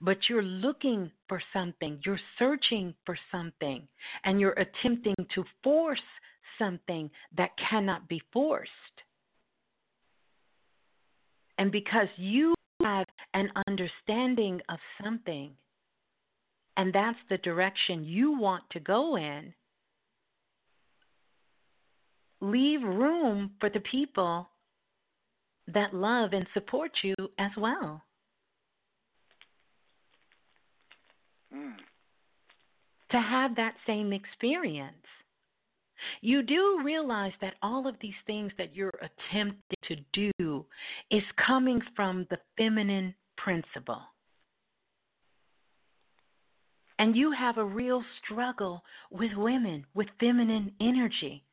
C: But you're looking for something, you're searching for something, and you're attempting to force something that cannot be forced. And because you have an understanding of something, and that's the direction you want to go in, leave room for the people that love and support you as well.
F: Mm.
C: To have that same experience. You do realize that all of these things that you're attempting to do is coming from the feminine principle. And you have a real struggle with women, with feminine energy.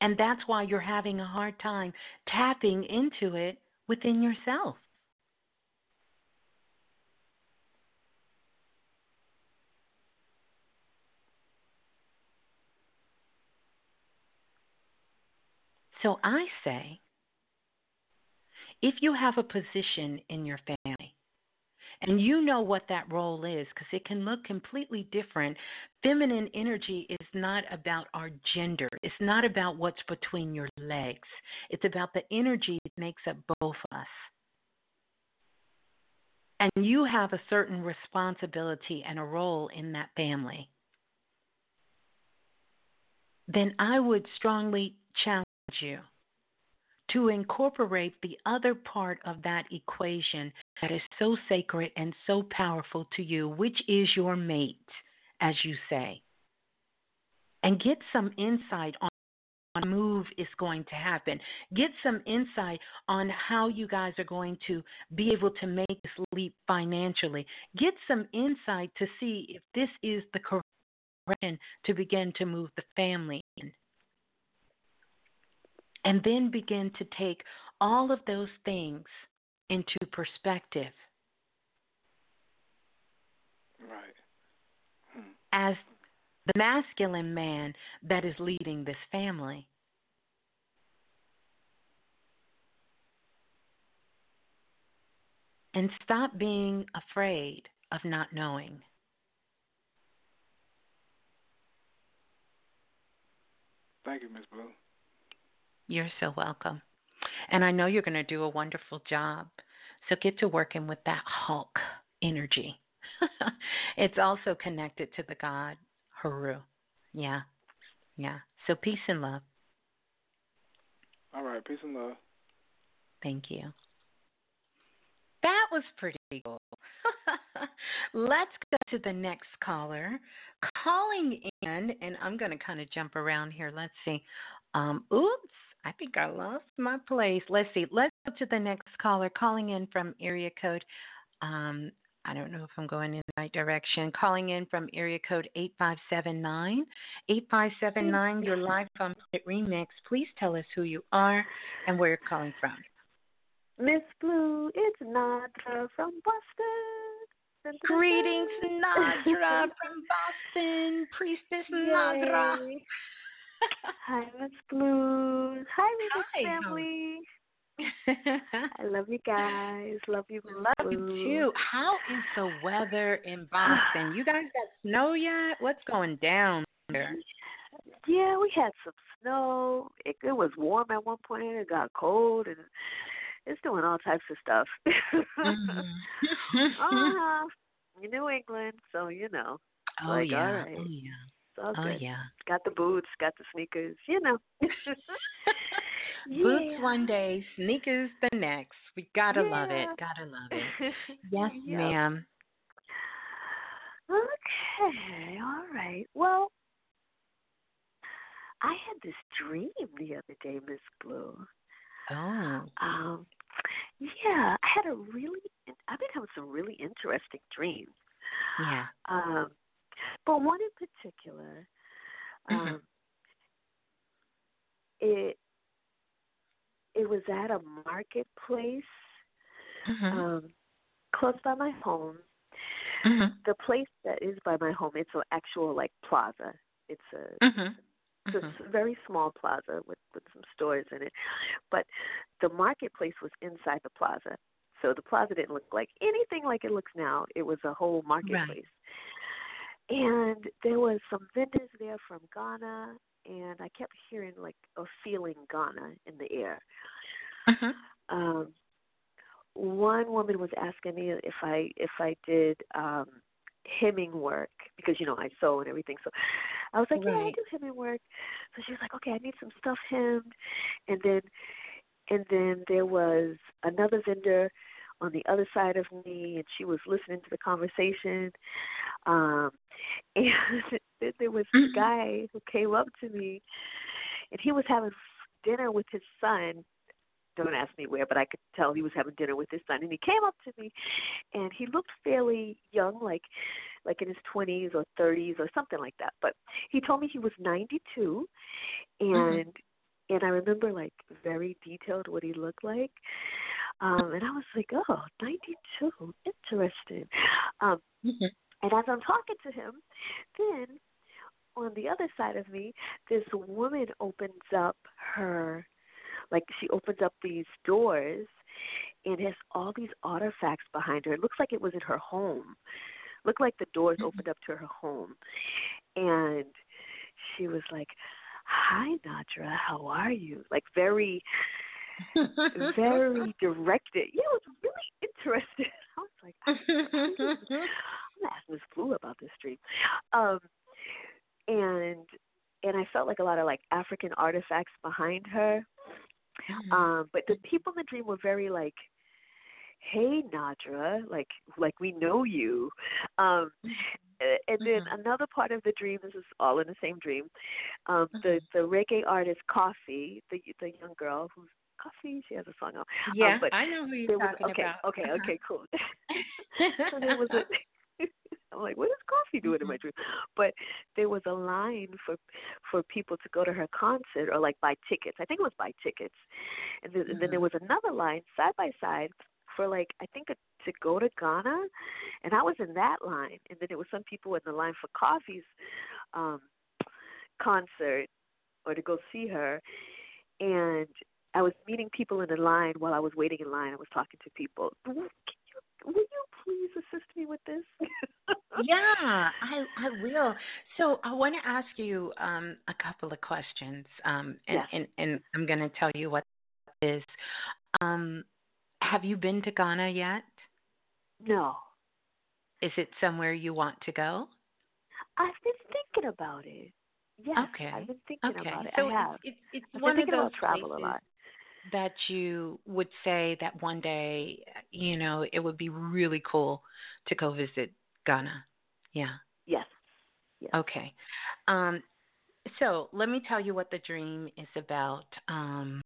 C: And that's why you're having a hard time tapping into it within yourself. So I say, if you have a position in your family and you know what that role is because it can look completely different. Feminine energy is not about our gender, it's not about what's between your legs, it's about the energy that makes up both of us. And you have a certain responsibility and a role in that family. Then I would strongly challenge you to incorporate the other part of that equation that is so sacred and so powerful to you, which is your mate, as you say. And get some insight on move is going to happen. Get some insight on how you guys are going to be able to make this leap financially. Get some insight to see if this is the correct direction to begin to move the family in and then begin to take all of those things into perspective.
F: Right. Hmm.
C: As the masculine man that is leading this family. And stop being afraid of not knowing.
F: Thank you, Ms. Blue.
C: You're so welcome. And I know you're going to do a wonderful job. So get to working with that Hulk energy. it's also connected to the god Haru. Yeah. Yeah. So peace and love.
F: All right. Peace and love.
C: Thank you. That was pretty cool. Let's go to the next caller. Calling in, and I'm going to kind of jump around here. Let's see. Um, oops, I think I lost my place. Let's see. Let's go to the next caller calling in from area code. Um, I don't know if I'm going in the right direction. Calling in from area code 8579. 8579, your live from remix. Please tell us who you are and where you're calling from.
G: Miss Blue, it's Nadra from Boston.
C: Greetings, Nadra from Boston. Priestess
G: Yay.
C: Nadra.
G: Hi, Miss Blue. Hi, Remix family. I love you guys. Love you,
C: Love you too. How is the weather in Boston? You guys got snow yet? What's going down there?
G: Yeah, we had some snow. It, it was warm at one point. It got cold, and it's doing all types of stuff.
C: Mhm.
G: uh-huh. In New England, so you know.
C: oh
G: like,
C: yeah.
G: right.
C: Oh yeah. Oh
G: good.
C: yeah.
G: Got the boots, got the sneakers, you know.
C: Boots
G: Yeah.
C: one day, sneakers the next. We gotta love it. Gotta love it. Yes, ma'am.
G: Okay, all right. Well, I had this dream the other day, Miss Blue.
C: Oh.
G: Um, yeah, I had a really, I've been having some really interesting dreams.
C: Yeah.
G: Um, but one in particular,
C: Mhm.
G: um, it it was at a marketplace
C: Mhm.
G: um close by my home.
C: Mhm.
G: The place that is by my home, it's an actual like plaza. It's a
C: Mhm.
G: it's a
C: Mhm.
G: very small plaza with with some stores in it. But the marketplace was inside the plaza. So the plaza didn't look like anything like it looks now. It was a whole marketplace. And there was some vendors there from Ghana and I kept hearing like or feeling Ghana in the air.
C: Mhm.
G: Um one woman was asking me if I if I did um hemming work because you know I sew and everything. So I was like, yeah, I do hemming work. So she was like, okay, I need some stuff hemmed, and then and then there was another vendor on the other side of me, and she was listening to the conversation. Um, and then there was a guy who came up to me, and he was having dinner with his son don't ask me where, but I could tell he was having dinner with his son. And he came up to me, and he looked fairly young, like like in his twenties or thirties or something like that. But he told me he was ninety two, and and I remember like very detailed what he looked like. Um, and I was like, oh, 92, interesting. Um,
C: Mhm.
G: and as I'm talking to him, then on the other side of me, this woman opens up her, like she opens up these doors and has all these artifacts behind her. It looks like it was in her home. Looked like the doors opened up to her home. And she was like, Hi Nadra, how are you? Like very very directed. Yeah, it was really interesting. I was like, I'm gonna ask Miss Blue about this dream. Um, and and I felt like a lot of like African artifacts behind her.
C: Mhm.
G: Um, but the people in the dream were very like, "Hey, Nadra, like like we know you." Um, and then
C: Mhm.
G: another part of the dream. This is all in the same dream. Um, the the reggae artist Koffee, the the young girl who's Koffee. She has a song out.
C: yeah,
G: um, but
C: I know who you're
G: was
C: talking
G: okay,
C: about.
G: okay,
C: Uh-huh.
G: okay, cool. so there was a. I'm like, what is Koffee doing in my dream? But there was a line for for people to go to her concert or like buy tickets. I think it was buy tickets, and then, and then there was another line side by side for like I think a, to go to Ghana, and I was in that line, and then there was some people in the line for Koffee's um concert or to go see her, and I was meeting people in the line while I was waiting in line. I was talking to people. Can you, will you please assist me with this?
C: yeah, I I will. So I want to ask you um, a couple of questions, um, and,
G: Yes.
C: and and I'm going to tell you what it is. Um, have you been to Ghana yet?
G: No,
C: Is it somewhere you want to go?
G: I've been thinking about it. Yes,
C: Okay.
G: I've been thinking
C: Okay,
G: about it.
C: so
G: I have.
C: it's it's,
G: I've
C: one
G: been
C: of
G: thinking
C: those
G: about travel
C: places
G: a lot.
C: That you would say that one day, you know, it would be really cool to go visit Ghana. Yeah.
G: Yes. Yes.
C: Okay. Um, so let me tell you what the dream is about. Um,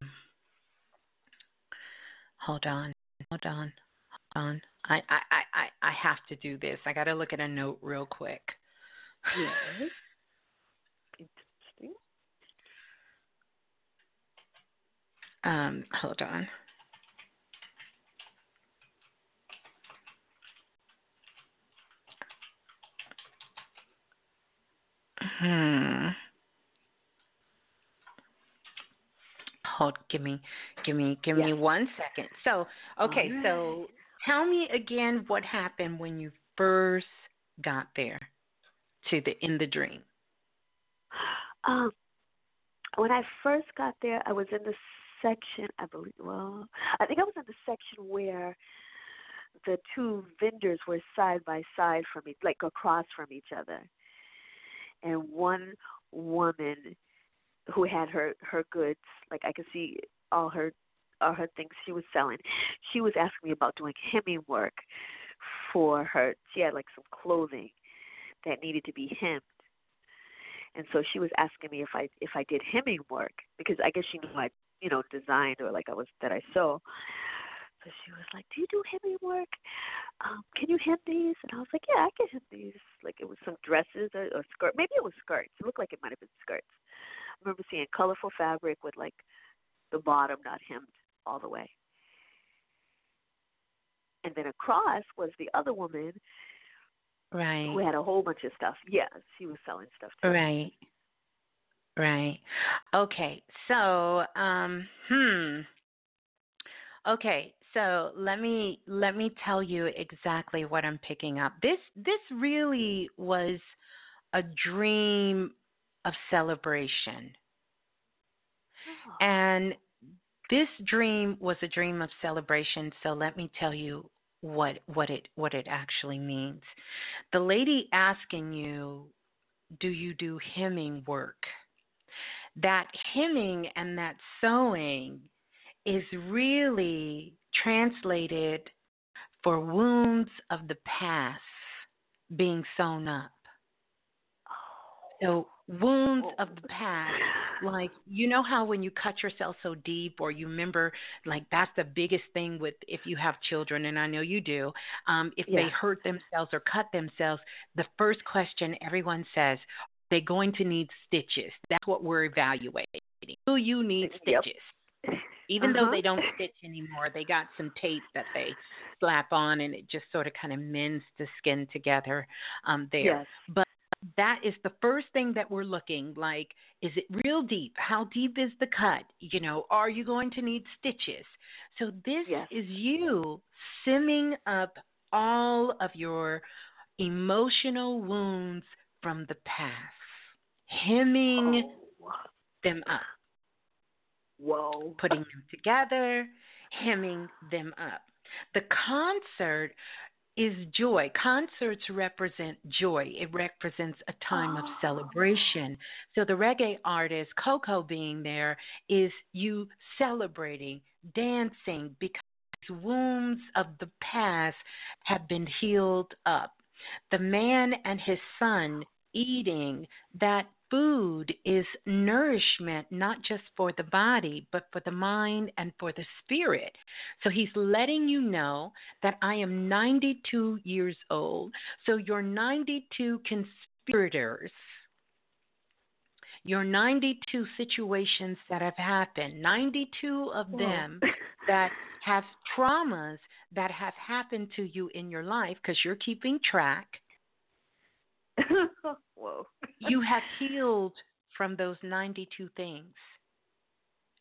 C: hold on. Hold on. Hold on. I, I, I, I I have to do this. I got to look at a note real quick.
G: Yes. Interesting.
C: Um, hold on. Hmm. Hold, give me, give me, give me one second. So, okay,
G: All
C: so tell me again what happened when you first got there to the in the dream.
G: Um, when I first got there, I was in the section. I believe. Well, I think I was in the section where the two vendors were side by side from each, like across from each other, and one woman who had her her goods, like I could see all her all her things she was selling. She was asking me about doing hemming work for her. She had like some clothing that needed to be hemmed and so she was asking me if I if I did hemming work because I guess she knew I you know designed or like I was that I sew. So she was like, "Do you do hemming work? Um, can you hem these?" And I was like, "Yeah, I can hem these." Like it was some dresses or, or skirt. Maybe it was skirts. It looked like it might have been skirts. I remember seeing colorful fabric with like the bottom not hemmed all the way. And then across was the other woman
C: Right.
G: who had a whole bunch of stuff. Yeah, she was selling stuff too.
C: Right. Right. Okay. So, um, hmm. Okay. So let me let me tell you exactly what I'm picking up. This this really was a dream of celebration. And this dream was a dream of celebration, so let me tell you what what it what it actually means. The lady asking you, do you do hemming work? That hemming and that sewing is really translated for wounds of the past being sewn up. So wounds of the past like you know how when you cut yourself so deep or you remember like that's the biggest thing with if you have children and i know you do um if
G: Yeah.
C: they hurt themselves or cut themselves the first question everyone says are they going to need stitches that's what we're evaluating do you need
G: Yep.
C: stitches even though
G: Uh-huh.
C: they don't stitch anymore they got some tape that they slap on and it just sort of kind of mends the skin together um there
G: Yes.
C: but that is the first thing that we're looking like is it real deep how deep is the cut you know are you going to need stitches so this
G: Yes.
C: is you simming up all of your emotional wounds from the past hemming
G: Oh.
C: them up
G: Whoa.
C: putting them together, hemming them up. The concert is joy. Concerts represent joy. It represents a time of celebration. So the reggae artist, Coco being there, is you celebrating, dancing because wounds of the past have been healed up. The man and his son eating that food is nourishment not just for the body, but for the mind and for the spirit. So he's letting you know that I am 92 years old. So your 92 conspirators, your 92 situations that have happened, 92 of
G: Whoa.
C: them that have traumas that have happened to you in your life because you're keeping track
G: Whoa.
C: you have healed from those 92 things.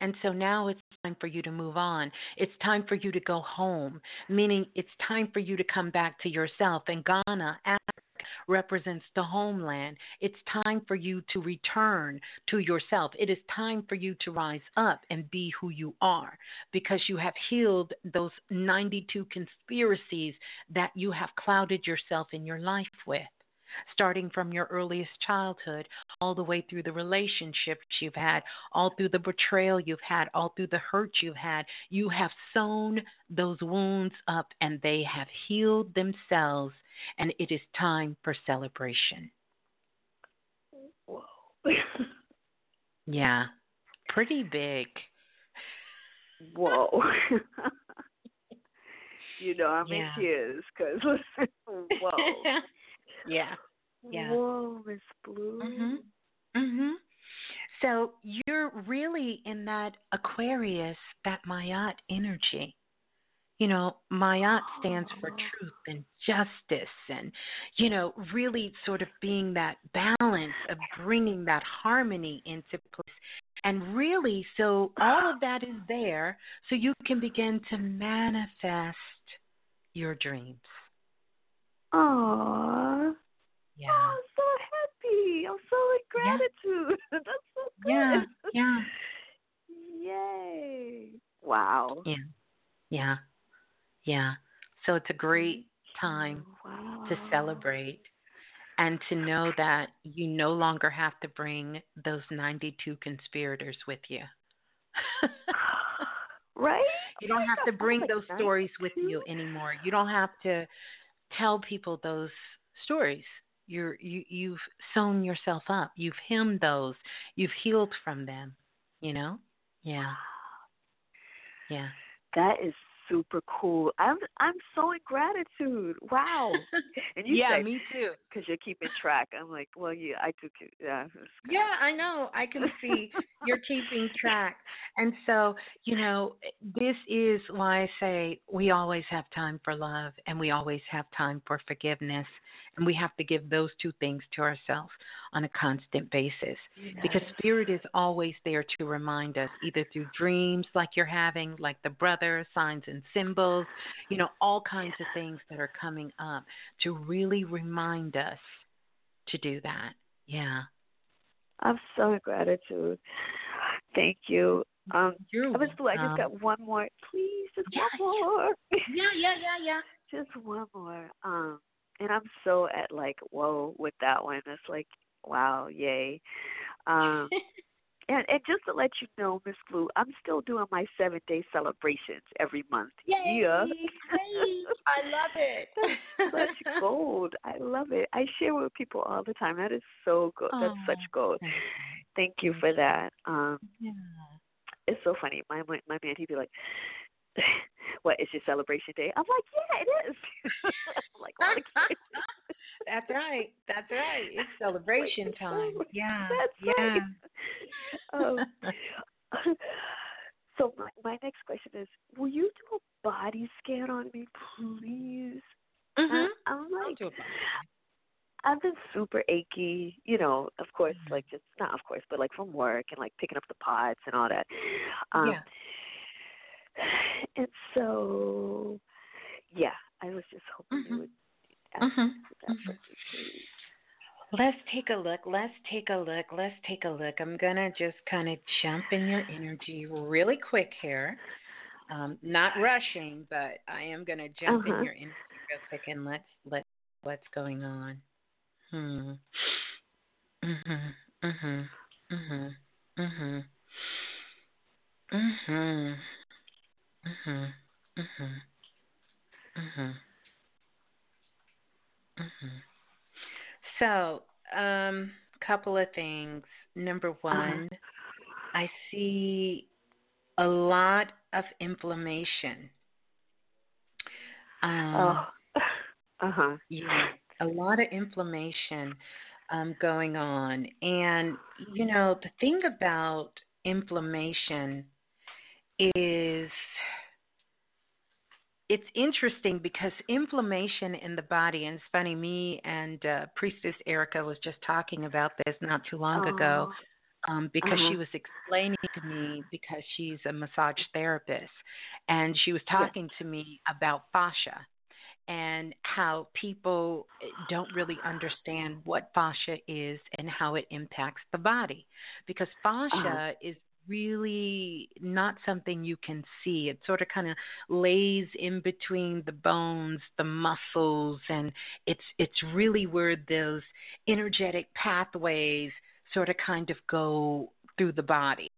C: And so now it's time for you to move on. It's time for you to go home, meaning it's time for you to come back to yourself. And Ghana, Africa, represents the homeland. It's time for you to return to yourself. It is time for you to rise up and be who you are because you have healed those 92 conspiracies that you have clouded yourself in your life with starting from your earliest childhood, all the way through the relationships you've had, all through the betrayal you've had, all through the hurt you've had. You have sewn those wounds up and they have healed themselves, and it is time for celebration.
G: Whoa.
C: Yeah, pretty big.
G: Whoa. you know, I'm
C: Yeah.
G: in tears because whoa.
C: yeah. Yeah.
G: Whoa, Miss Blue.
C: Mhm. Mhm. So you're really in that Aquarius, that Ma'at energy. You know, Ma'at stands for truth and justice, and you know, really sort of being that balance of bringing that harmony into place. And really, so all of that is there, so you can begin to manifest your dreams.
G: Aww.
C: Yeah.
G: Oh, I'm so happy. I'm so in gratitude. That's so good.
C: Yeah. Yeah.
G: Yay. Wow.
C: Yeah. Yeah. Yeah. So it's a great time
G: Wow.
C: to celebrate and to know that you no longer have to bring those 92 conspirators with you.
G: right?
C: you don't have to bring those stories with you anymore. You don't have to tell people those stories. You're you you've sewn yourself up. You've hemmed those. You've healed from them, you know? Yeah. Yeah.
G: That is super cool. I'm I'm so in gratitude. Wow. And you
C: yeah,
G: say,
C: me too.
G: Because you're keeping track. I'm like, well, yeah, I do. Keep, yeah.
C: Yeah, I know. I can see you're keeping track. And so, you know, this is why I say we always have time for love and we always have time for forgiveness. And we have to give those two things to ourselves on a constant basis
G: Yes.
C: because spirit is always there to remind us, either through dreams like you're having, like the brother, signs and symbols, you know, all kinds of things that are coming up to really remind us to do that. Yeah.
G: I'm so in gratitude. Thank you. Um,
C: You're
G: I was. I just got one more, please. Just
C: Yeah,
G: one more.
C: Yeah, yeah, yeah, yeah.
G: just one more. Um, and I'm so at like whoa with that one. It's like wow, yay. Um, and and just to let you know, Miss Blue, I'm still doing my seven day celebrations every month.
C: Yay!
G: Yeah.
C: Yay! I love it.
G: such gold. I love it. I share with people all the time. That is so good. That's such
C: Oh,
G: gold.
C: thank
G: you for that. Um,
C: Yeah.
G: it's so funny. My my my man, he'd be like, "What is your celebration day?" I'm like, "Yeah, it is." Like, "All.
C: That's right. That's right. It's celebration time. Yeah.
G: That's
C: yeah.
G: right. Um, so my my next question is, will you do a body scan on me, please?
C: Mhm.
G: I, I'm
C: I'll
G: like,
C: do a body
G: I've been super achy, you know, of course,
C: Mm-hmm.
G: like just not of course, but like from work and like picking up the pots and all that. Um
C: Yeah.
G: and so yeah, I was just hoping you
C: Mhm.
G: would ask
C: Mhm.
G: that for
C: Mhm.
G: me.
C: Let's take a look. Let's take a look. Let's take a look. I'm going to just kind of jump in your energy really quick here. Um, not rushing, but I am going to jump
G: Uh-huh.
C: in your energy real quick and let's let what's going on. Hmm. Mhm. Mhm. Mhm. Mhm. Mhm. Mhm. Mhm. Mhm. Mhm. So, um, couple of things. Number one, I see a lot of inflammation. Um,
G: Oh. Uh-huh.
C: yeah, a lot of inflammation um, going on. And, you know, the thing about inflammation is it's interesting because inflammation in the body, and it's funny, me and uh, Priestess Erica was just talking about this not too long ago
G: Oh.
C: um, because she
G: Uh-huh.
C: was explaining to me because she's a massage therapist, and she was talking to me about fascia and how people eh, don't really understand what fascia is and how it impacts the body because fascia
G: Uh-huh.
C: is really not something you can see. It sort of kind of lays in between the bones the muscles and it's it's really where those energetic pathways sort of kind of go through the body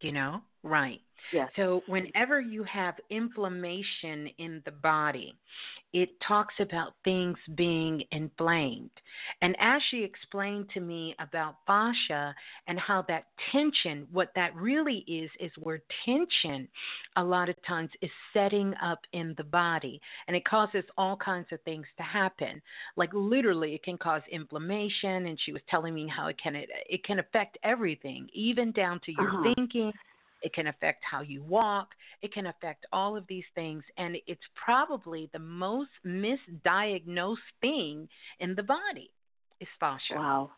C: you know? Right
G: Yes.
C: so, whenever you have inflammation in the body, it talks about things being inflamed. And as she explained to me about fascia and how that tension, what that really is, is where tension a lot of times is setting up in the body. And it causes all kinds of things to happen. Like literally, it can cause inflammation. And she was telling me how it can, it can affect everything, even down to your
G: Uh-huh.
C: thinking it can affect how you walk. It can affect all of these things. And it's probably the most misdiagnosed thing in the body is fascia.
G: Wow.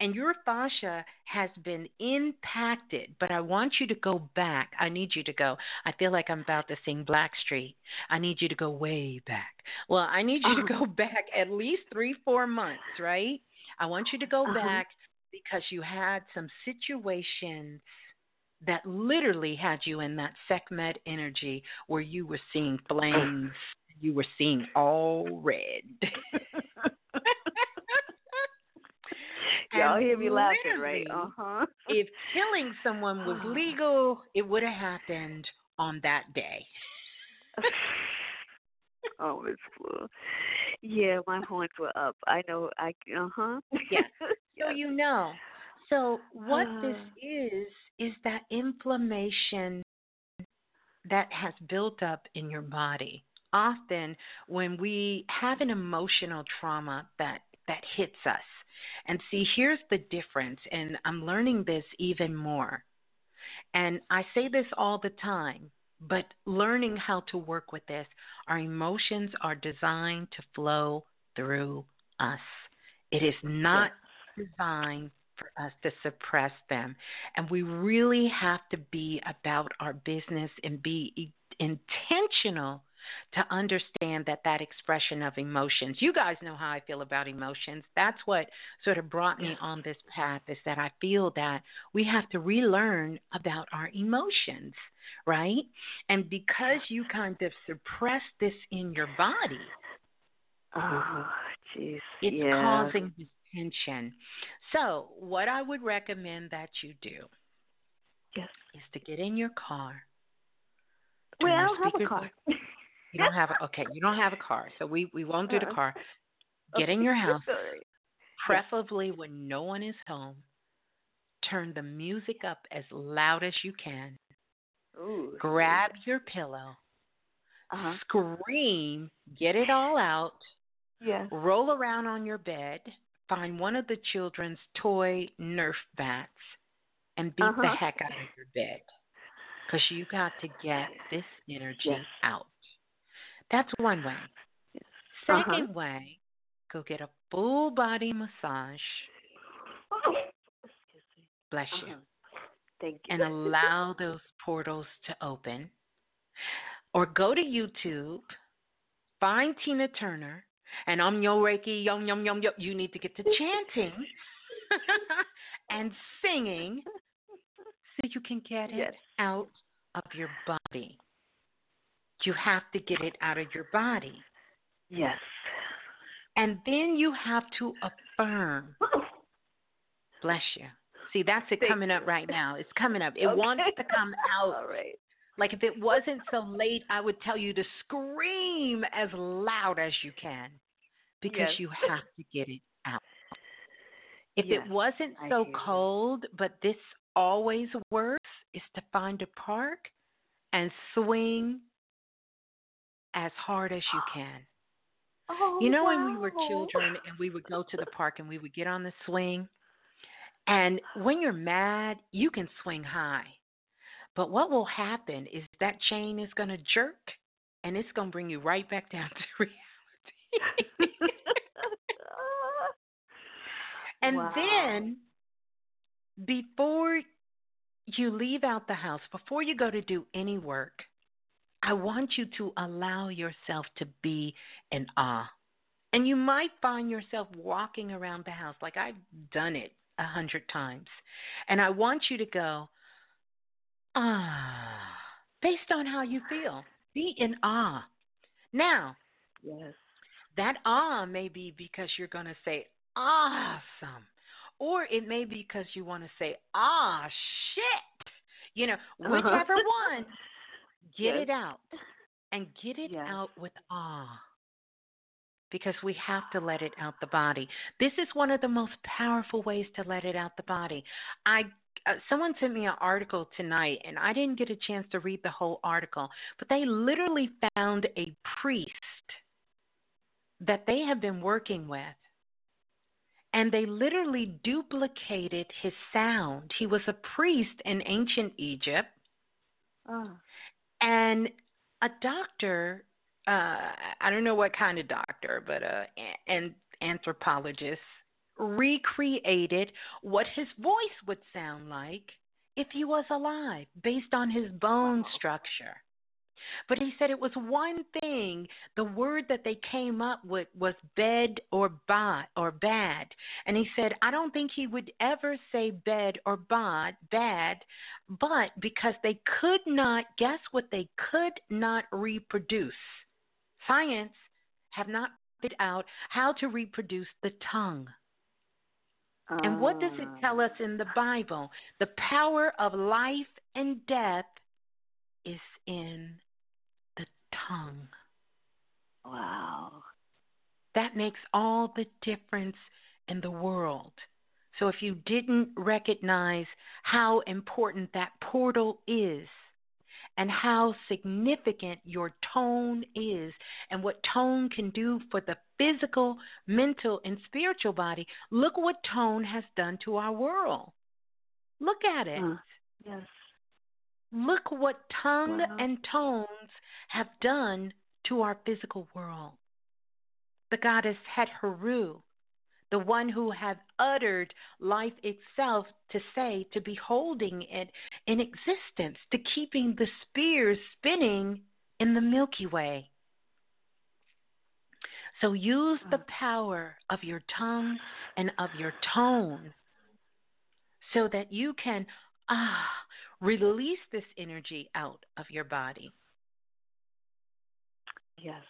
C: And your fascia has been impacted, but I want you to go back. I need you to go. I feel like I'm about to sing Blackstreet. I need you to go way back. Well, I need you to
G: Uh-huh.
C: go back at least three, four months, right? I want you to go
G: Uh-huh.
C: back because you had some situations that literally had you in that Sekhmet energy where you were seeing flames, you were seeing all red.
G: Y'all hear me laughing, right? Uh-huh.
C: if killing someone was legal, it would have happened on that day.
G: oh, Miss Blue. Yeah, my horns were up. I know. I uh huh.
C: Yes. So you know. So what this
G: Ah.
C: is is that inflammation that has built up in your body. Often, when we have an emotional trauma that that hits us, and see, here's the difference, and I'm learning this even more. And I say this all the time, but learning how to work with this, our emotions are designed to flow through us. It is not designed for us to suppress them. And we really have to be about our business and be intentional to understand that that expression of emotions. You guys know how i feel about emotions. That's what sort of brought me on this path is that i feel that we have to relearn about our emotions right? And because you kind of suppress this in your body
G: oh jeez.
C: It's
G: yeah.
C: causing this tension so what i would recommend that you do
G: yes
C: is to get in your car
G: well, I don't have a car.
C: You don't have a okay. You don't have a car, so we we won't do the uh-uh. car. Get in your house, preferably when no one is home. Turn the music up as loud as you can.
G: Ooh,
C: Grab your pillow.
G: Uh-huh.
C: Scream. Get it all out.
G: Yeah.
C: Roll around on your bed. Find one of the children's toy Nerf bats and beat
G: uh-huh.
C: the heck out of your bed. Because you got to get this energy
G: yes.
C: out. That's one way. 2nd uh-huh. way, go get a full body massage. Bless you.
G: Uh-huh. Thank you.
C: And allow those portals to open. Or go to YouTube, find Tina Turner, and I'm yo Reiki, yum yum yum yum. You need to get to chanting and singing so you can get
G: yes.
C: it out of your body. You have to get it out of your body.
G: Yes.
C: And then you have to affirm. Bless you. See, that's it
G: Thank
C: coming
G: you.
C: up right now. It's coming up. It
G: okay.
C: wants to come out.
G: All right.
C: Like if it wasn't so late, I would tell you to scream as loud as you can because
G: yes.
C: you have to get it out. If
G: yes,
C: it wasn't so cold, but this always works, is to find a park and swing as hard as you can.
G: Oh,
C: you know,
G: wow.
C: when we were children and we would go to the park and we would get on the swing, and when you're mad, you can swing high. But what will happen is that chain is going to jerk and it's going to bring you right back down to reality. and
G: wow.
C: then, before you leave out the house, before you go to do any work, I want you to allow yourself to be in awe. And you might find yourself walking around the house like I've done it a hundred times. And I want you to go, ah, based on how you feel. Be in awe. Now,
G: yes.
C: that awe may be because you're going to say, awesome. Or it may be because you want to say, ah, shit. You know, whichever one. Get
G: yes.
C: it out and get it
G: yes.
C: out with awe because we have to let it out the body. This is one of the most powerful ways to let it out the body. I uh, someone sent me an article tonight and I didn't get a chance to read the whole article, but they literally found a priest that they have been working with and they literally duplicated his sound. He was a priest in ancient Egypt.
G: Oh.
C: And a doctor, uh, I don't know what kind of doctor, but uh, an anthropologist recreated what his voice would sound like if he was alive based on his bone structure. But he said it was one thing. The word that they came up with was bed or bad or bad. And he said, I don't think he would ever say bed or bad, bad, but because they could not, guess what they could not reproduce? Science have not figured out how to reproduce the tongue. And what does it tell us in the Bible? The power of life and death is in the tongue.
G: Wow.
C: That makes all the difference in the world. So if you didn't recognize how important that portal is, and how significant your tone is and what tone can do for the physical, mental, and spiritual body, look what tone has done to our world. Look at it.
G: Uh, yes.
C: Look what tongue
G: wow.
C: and tones have done to our physical world. The goddess Het Heru, the one who had uttered life itself to say, to be holding it in existence, to keeping the spheres spinning in the Milky Way. So use the power of your tongue and of your tone so that you can ah release this energy out of your body.
G: Yes.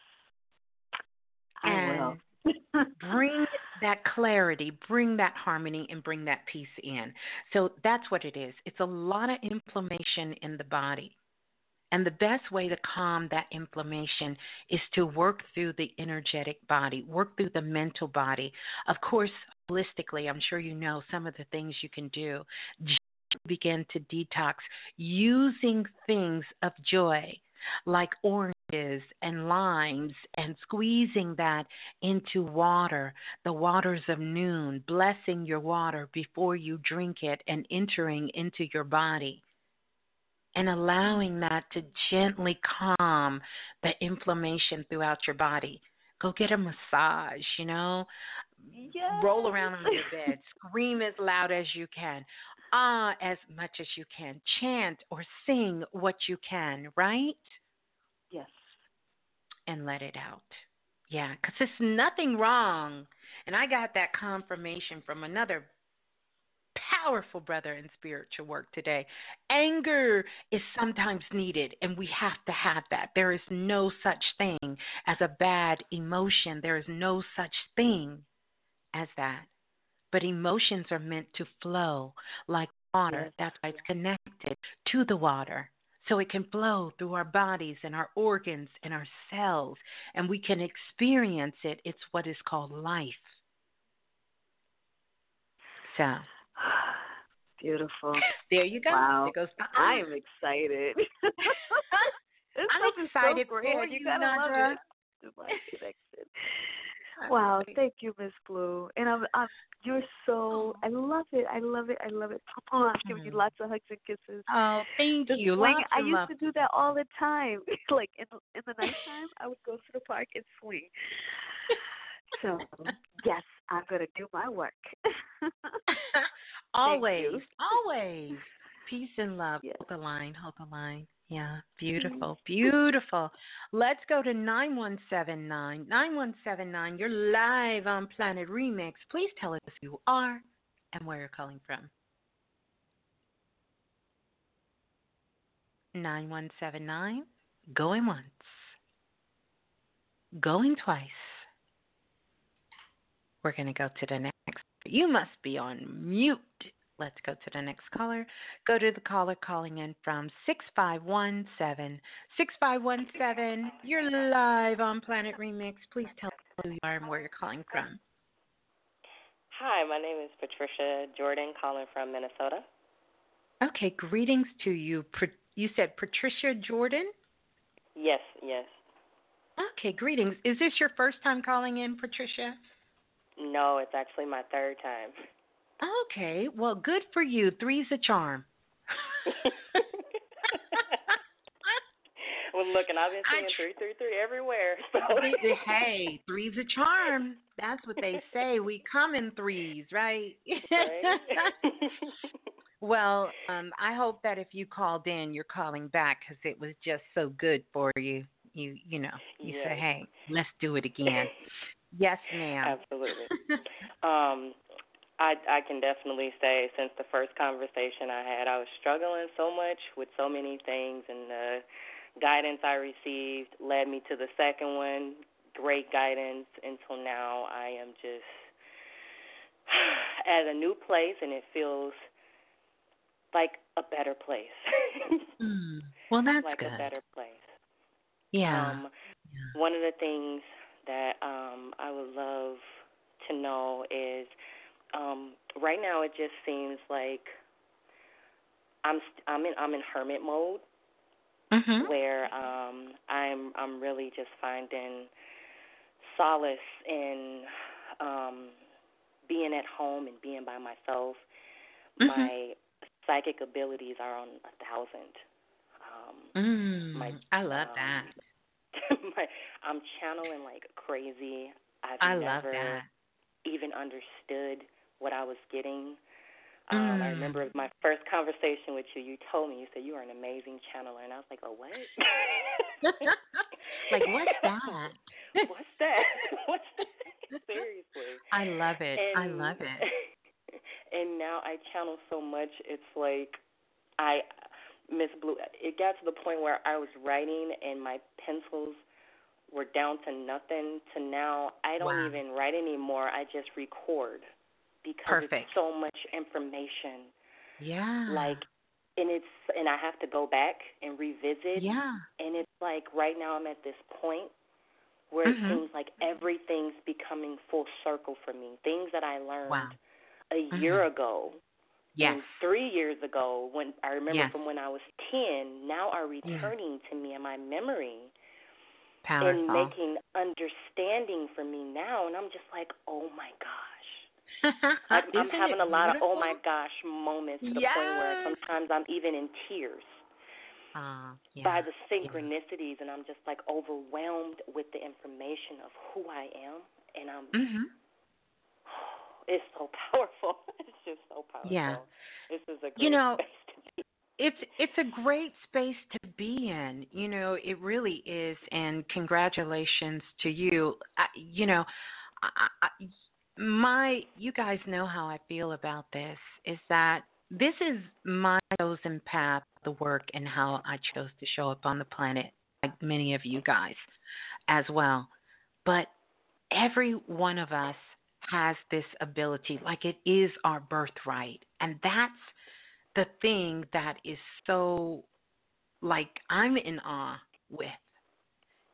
C: I and will. bring that clarity, bring that harmony, and bring that peace in. So that's what it is. It's a lot of inflammation in the body. And the best way to calm that inflammation is to work through the energetic body, work through the mental body. Of course, holistically, I'm sure you know some of the things you can do. Begin to detox using things of joy like oranges and limes and squeezing that into water, the waters of Nun, blessing your water before you drink it and entering into your body. And allowing that to gently calm the inflammation throughout your body. Go get a massage, you know?
G: Yes.
C: Roll around on your bed. Scream as loud as you can. Ah, as much as you can. Chant or sing what you can, right?
G: Yes.
C: And let it out. Yeah, because there's nothing wrong. And I got that confirmation from another powerful brother in spiritual work today. Anger is sometimes needed, and we have to have that. There is no such thing as a bad emotion, there is no such thing as that. But emotions are meant to flow like water. That's why it's connected to the water. So it can flow through our bodies and our organs and our cells, and we can experience it. It's what is called life. So.
G: Beautiful.
C: There you go.
G: Wow. I am excited.
C: I'm excited
G: so
C: for
G: you.
C: You Nadra.
G: Wow, thank you, Miss Blue. And I'm, I'm, you're so. I love it. I love it. I love it. Oh, I'm giving you mm-hmm. lots of hugs and kisses.
C: Oh, thank
G: the
C: you.
G: Swing, I used
C: love.
G: to do that all the time. like in in the nighttime, I would go to the park and swing. so yes, I'm gonna do my work.
C: always, always. Peace and love.
G: Yes.
C: Hold the line. Hold the line. Yeah, mm-hmm. beautiful, beautiful. Let's go to 9179. 9179, you're live on Planet Remix. Please tell us who you are and where you're calling from. 9179, going once, going twice. We're going to go to the next. You must be on mute. Let's go to the next caller. Go to the caller calling in from 6517. 6517, you're live on Planet Remix. Please tell us who you are and where you're calling from.
H: Hi, my name is Patricia Jordan, calling from Minnesota.
C: Okay, greetings to you. You said Patricia Jordan?
H: Yes, yes.
C: Okay, greetings. Is this your first time calling in, Patricia?
H: No, it's actually my third time.
C: Okay, well, good for you. Three's a charm.
H: well, look, and I've been seeing tr- three, three, three everywhere. So.
C: hey, three's a charm. That's what they say. We come in threes, right?
H: right.
C: well, um, I hope that if you called in, you're calling back because it was just so good for you. You, you know, you
H: yes.
C: say, hey, let's do it again. yes, ma'am.
H: Absolutely. um, I I can definitely say since the first conversation I had, I was struggling so much with so many things, and the guidance I received led me to the second one. Great guidance until now. I am just at a new place, and it feels like a better place.
C: mm. Well, that's
H: like
C: good.
H: a better place.
C: Yeah.
H: Um,
C: yeah.
H: One of the things that um, I would love to know is um, right now it just seems like I'm st- I'm in I'm in hermit mode
C: mm-hmm.
H: where um, I'm I'm really just finding solace in um, being at home and being by myself.
C: Mm-hmm.
H: My psychic abilities are on a thousand. Um,
C: mm,
H: my,
C: I love
H: um,
C: that.
H: my, I'm channeling like crazy. I've
C: I
H: never
C: love that.
H: even understood what I was getting.
C: Mm.
H: Um, I remember my first conversation with you. You told me you said you are an amazing channeler, and I was like, "Oh, what?
C: like what's that?
H: What's that? What's that? Seriously.
C: I love it.
H: And,
C: I love it.
H: And now I channel so much. It's like I Miss Blue. It got to the point where I was writing and my pencils were down to nothing. To now, I don't
C: Wow.
H: even write anymore. I just record because
C: Perfect.
H: it's so much information.
C: Yeah.
H: Like, and it's and I have to go back and revisit.
C: Yeah.
H: And it's like right now I'm at this point where
C: Mhm.
H: it seems like everything's becoming full circle for me. Things that I learned
C: Wow.
H: a year ago,
C: Yes.
H: and three years ago, when I remember
C: Yes.
H: from when I was ten, now are returning to me in my memory
C: Powerful.
H: and making understanding for me now. And I'm just like, oh my gosh. I'm, I'm having a lot of oh my gosh moments to the point where
C: Yes.
H: sometimes I'm even in tears
C: Ah, yeah.
H: by the synchronicities, and I'm just like overwhelmed with the information of who I am, and I'm
C: Mhm.
H: it's so powerful. It's just so powerful.
C: Yeah.
H: This is a great
C: You know,
H: space to be.
C: it's it's a great space to be in. You know, it really is. And congratulations to you. I, you know, I, I, my you guys know how I feel about this. Is that this is my chosen path, the work, and how I chose to show up on the planet, like many of you guys, as well. But every one of us has this ability, like it is our birthright, and that's the thing that is so like I'm in awe with,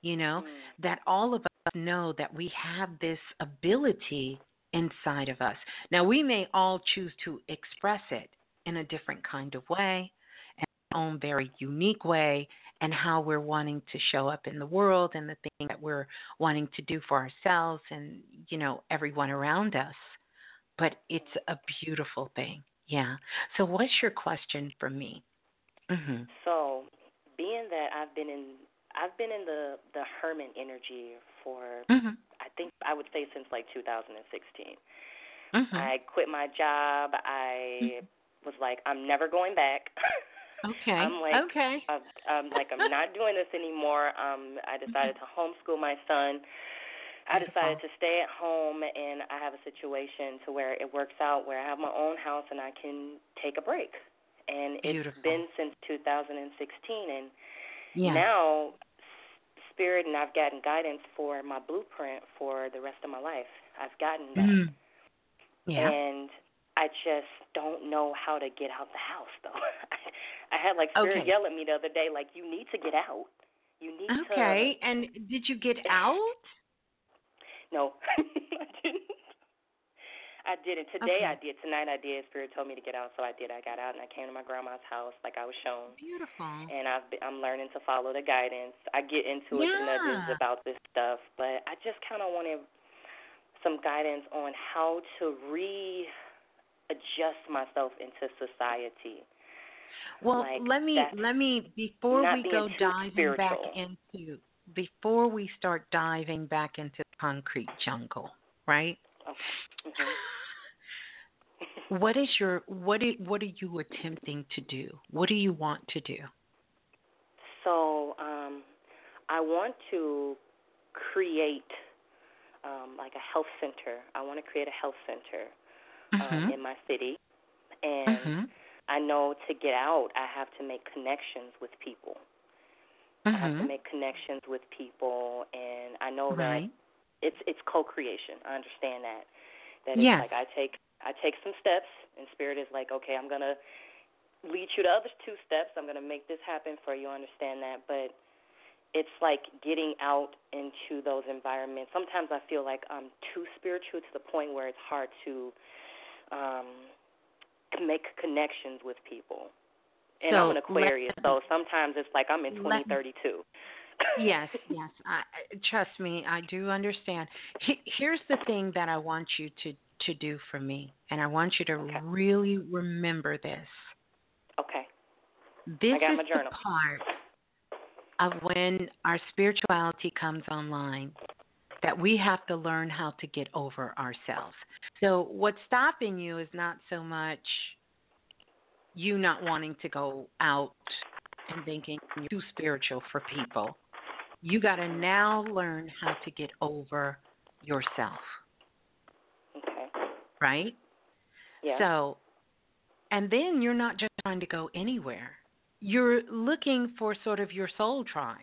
C: you know,
H: Mm.
C: that all of us know that we have this ability inside of us. Now, we may all choose to express it in a different kind of way, in our own very unique way, and how we're wanting to show up in the world and the thing that we're wanting to do for ourselves and, you know, everyone around us. But it's a beautiful thing. Yeah. So, what's your question for me? hmm
H: So, being that I've been in I've been in the the hermit energy for
C: hmm
H: I think I would say since like 2016.
C: hmm
H: I quit my job. I was like, I'm never going back.
C: Okay.
H: I'm like,
C: okay.
H: I'm, I'm like, I'm not doing this anymore. Um, I decided to homeschool my son. I decided to stay at home, and I have a situation to where it works out where I have my own house and I can take a break. And
C: Beautiful.
H: it's been since 2016, and
C: Yeah.
H: now spirit and I've gotten guidance for my blueprint for the rest of my life. I've gotten that.
C: Mm. Yeah.
H: And I just don't know how to get out the house though. I had like spirit
C: Okay.
H: yell at me the other day, like, You need to get out. You need to
C: Okay. And did you get out?
H: No. I didn't. I didn't. Today
C: Okay.
H: I did. Tonight I did. Spirit told me to get out, so I did. I got out and I came to my grandma's house like I was shown.
C: Beautiful.
H: and I've been, I'm learning to follow the guidance. I get into it, the nudges
C: Yeah.
H: about this stuff, but I just kind of wanted some guidance on how to readjust myself into society.
C: Well,
H: like
C: let me let me before we go diving back into before we start diving back into the concrete jungle, right?
H: Mhm.
C: What is your what is, what are you attempting to do? What do you want to do?
H: So, um, I want to create um, like a health center. I want to create a health center um,
C: Mhm.
H: in my city, and
C: Mhm.
H: I know to get out, I have to make connections with people. I have to
C: Mhm.
H: make connections with people, and I know
C: Right.
H: that it's it's co-creation. I understand that. That it's like I take I take some steps, and spirit is like, okay, I'm gonna lead you to other two steps. I'm gonna make this happen for you. I understand that, but it's like getting out into those environments. Sometimes I feel like I'm too spiritual to the point where it's hard to um make connections with people. And
C: so
H: I'm an Aquarius, so sometimes it's like I'm in 2032.
C: Yes, yes. I, trust me, I do understand. He, here's the thing that I want you to to do for me, and I want you to
H: okay.
C: really remember this.
H: Okay.
C: This
H: I got
C: is
H: my journal.
C: the part of when our spirituality comes online that we have to learn how to get over ourselves. So what's stopping you is not so much you not wanting to go out and thinking you're too spiritual for people. You got to now learn how to get over yourself.
H: Okay.
C: Right?
H: Yeah.
C: So, and then you're not just trying to go anywhere. You're looking for sort of your soul tribe.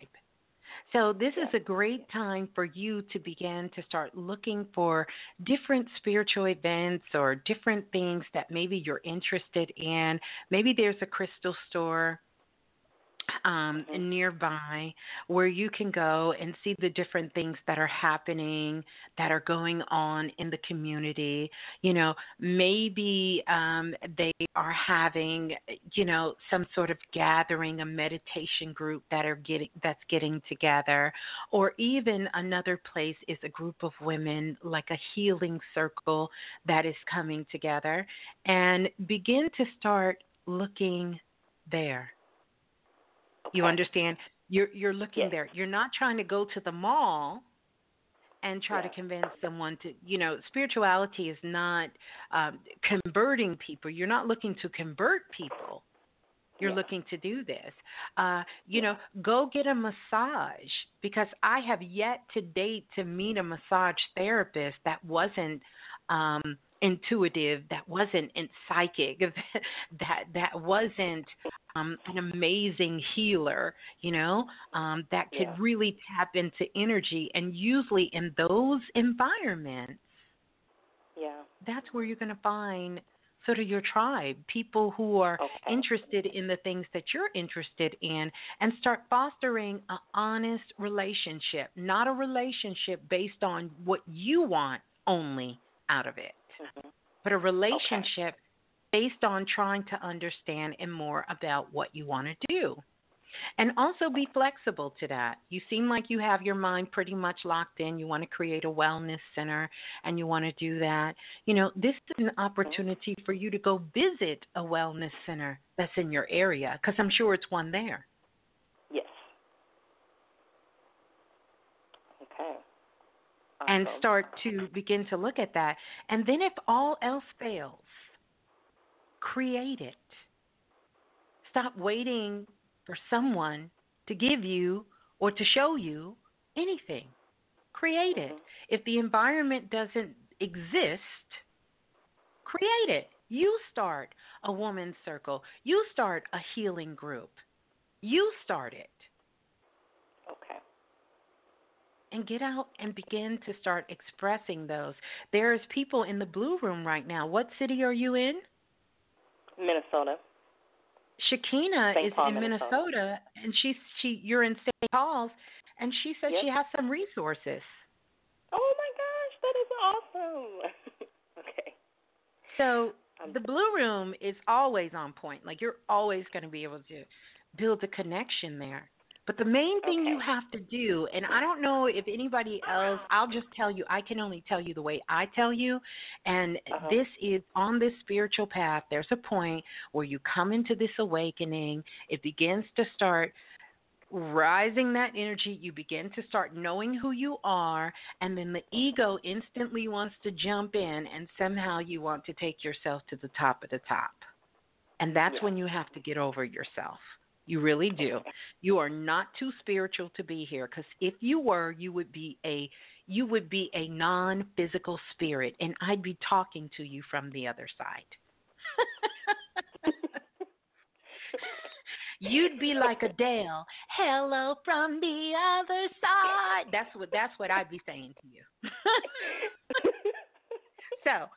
C: So, this is a great time for you to begin to start looking for different spiritual events or different things that maybe you're interested in. Maybe there's a crystal store um,
H: Mm-hmm.
C: nearby where you can go and see the different things that are happening, that are going on in the community. You know, maybe um, they are having, you know, some sort of gathering, a meditation group that are getting that's getting together, or even another place is a group of women like a healing circle that is coming together, and begin to start looking there. You understand? You're you're looking
H: Yes.
C: there. You're not trying to go to the mall and try to convince someone to you know spirituality is not um, converting people. You're not looking to convert people. You're
H: Yeah.
C: looking to do this. Uh, you know, go get a massage because I have yet to date to meet a massage therapist that wasn't um, intuitive, that wasn't psychic, that that wasn't um, an amazing healer. You know, um, that could
H: Yeah.
C: really tap into energy. And usually in those environments,
H: Yeah.
C: that's where you're going to find sort of your tribe, people who are
H: Okay.
C: interested in the things that you're interested in, and start fostering an honest relationship, not a relationship based on what you want only out of it,
H: Mhm.
C: but a relationship based on trying to understand and more about what you want to do. And also be flexible to that. You seem like you have your mind pretty much locked in. You want to create a wellness center and you want to do that. You know, this is an opportunity for you to go visit a wellness center that's in your area because I'm sure it's one there.
H: Yes. Okay.
C: And start to begin to look at that. And then, if all else fails, create it. Stop waiting for someone to give you or to show you anything. Create it.
H: Mhm.
C: If the environment doesn't exist, create it. You start a woman's circle, you start a healing group. You start it
H: Okay.
C: And get out and begin to start expressing those. There's people in the blue room right now. What city are you in?
H: Minnesota.
C: Shakina
H: St.
C: is
H: Paul,
C: in
H: Minnesota.
C: Minnesota, and she's she you're in St. Paul's, and she said she has some resources.
H: Oh my gosh, that is awesome. okay.
C: So
H: Um,
C: the blue room is always on point. Like you're always going to be able to build a connection there. But the main thing you have to do, and I don't know if anybody else, I'll just tell you, I can only tell you the way I tell you. And
H: Uh-huh.
C: this is on this spiritual path, there's a point where you come into this awakening, it begins to start rising that energy, you begin to start knowing who you are, and then the ego instantly wants to jump in, and somehow you want to take yourself to the top of the top. And that's
H: Yeah.
C: when you have to get over yourself. You really do. You are not too spiritual to be here because if you were, you would be a you would be a non-physical spirit and I'd be talking to you from the other side. You'd be like Adele, hello from the other side. That's what that's what I'd be saying to you. so,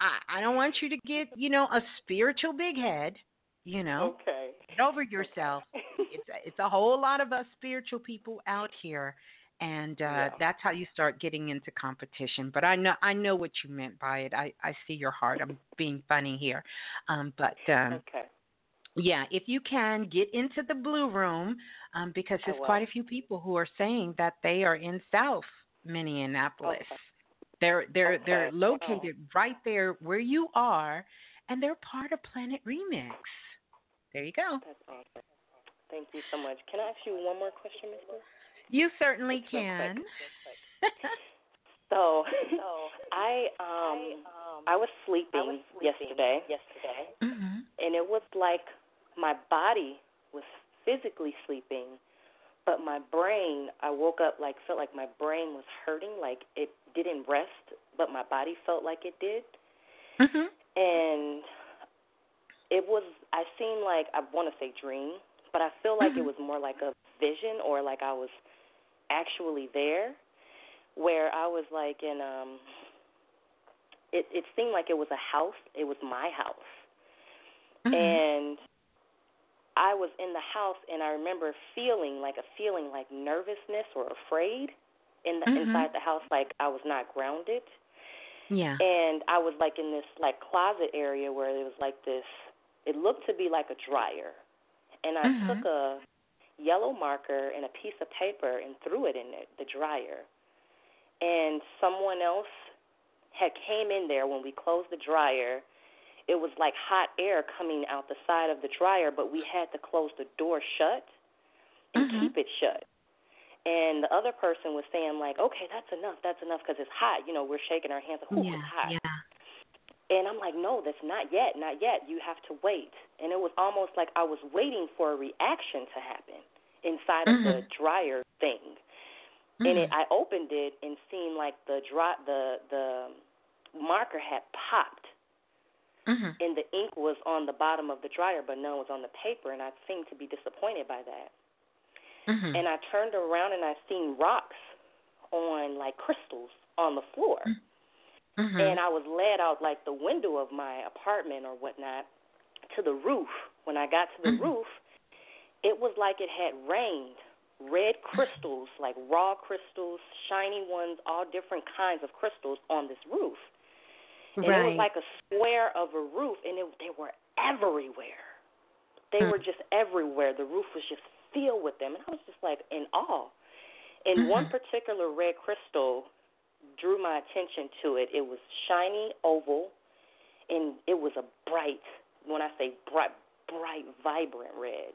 C: I I don't want you to get, you know, a spiritual big head, you know.
H: Okay.
C: Get over yourself. it's a, it's a whole lot of us spiritual people out here and uh
H: Yeah.
C: that's how you start getting into competition but i know i know what you meant by it i i see your heart i'm being funny here um but um
H: Okay.
C: Yeah, if you can get into the blue room, um, because there's quite a few people who are saying that they are in South Minneapolis.
H: Okay.
C: They're they're
H: Okay.
C: they're located right there where you are, and they're part of Planet Remix. There you go.
H: That's awesome. Thank you so much. Can I ask you one more question, Miss Blue?
C: You certainly
H: Just
C: can.
H: quick. So, I um I was sleeping yesterday. Yesterday.
C: Mm-hmm.
H: and it was like my body was physically sleeping, but my brain, I woke up like felt like my brain was hurting, like it didn't rest, but my body felt like it did,
C: Mm-hmm.
H: and it was. I seemed like I want to say dream, but I feel like it was more like a vision or like I was actually there, where I was like in um. It it seemed like it was a house. It was my house
C: hmm
H: and I was in the house and I remember feeling like a feeling like nervousness or afraid in the
C: Mhm.
H: inside the house like I was not grounded
C: Yeah.
H: and I was like in this like closet area where it was like this it looked to be like a dryer and I
C: Mhm.
H: took a yellow marker and a piece of paper and threw it in the, the dryer and someone else had came in there when we closed the dryer it was like hot air coming out the side of the dryer, but we had to close the door shut and
C: Mhm.
H: keep it shut. And the other person was saying like, "Okay, that's enough. That's enough because it's hot." You know, we're shaking our hands. Like, "Ooh,
C: yeah.
H: it's hot."
C: Yeah.
H: And I'm like, "No, that's not yet. Not yet. You have to wait." And it was almost like I was waiting for a reaction to happen inside of the
C: Mhm.
H: dryer thing. And
C: Mhm.
H: it, I opened it and seen like the dry, the the marker had popped
C: Mhm.
H: and the ink was on the bottom of the dryer, but none was on the paper, and I seemed to be disappointed by that.
C: Mhm.
H: And I turned around and I seen rocks on like crystals on the floor,
C: Mhm.
H: and I was led out like the window of my apartment or whatnot to the roof. When I got to the
C: Mhm.
H: roof, it was like it had rained red crystals, like raw crystals, shiny ones, all different kinds of crystals on this roof. And
C: right.
H: it was like a square of a roof, and it, they were everywhere. They
C: Mm.
H: were just everywhere. The roof was just filled with them, and I was just like in awe. And one
C: Mhm.
H: particular red crystal drew my attention to it. It was shiny, oval, and it was a bright. When I say bright, bright, vibrant red,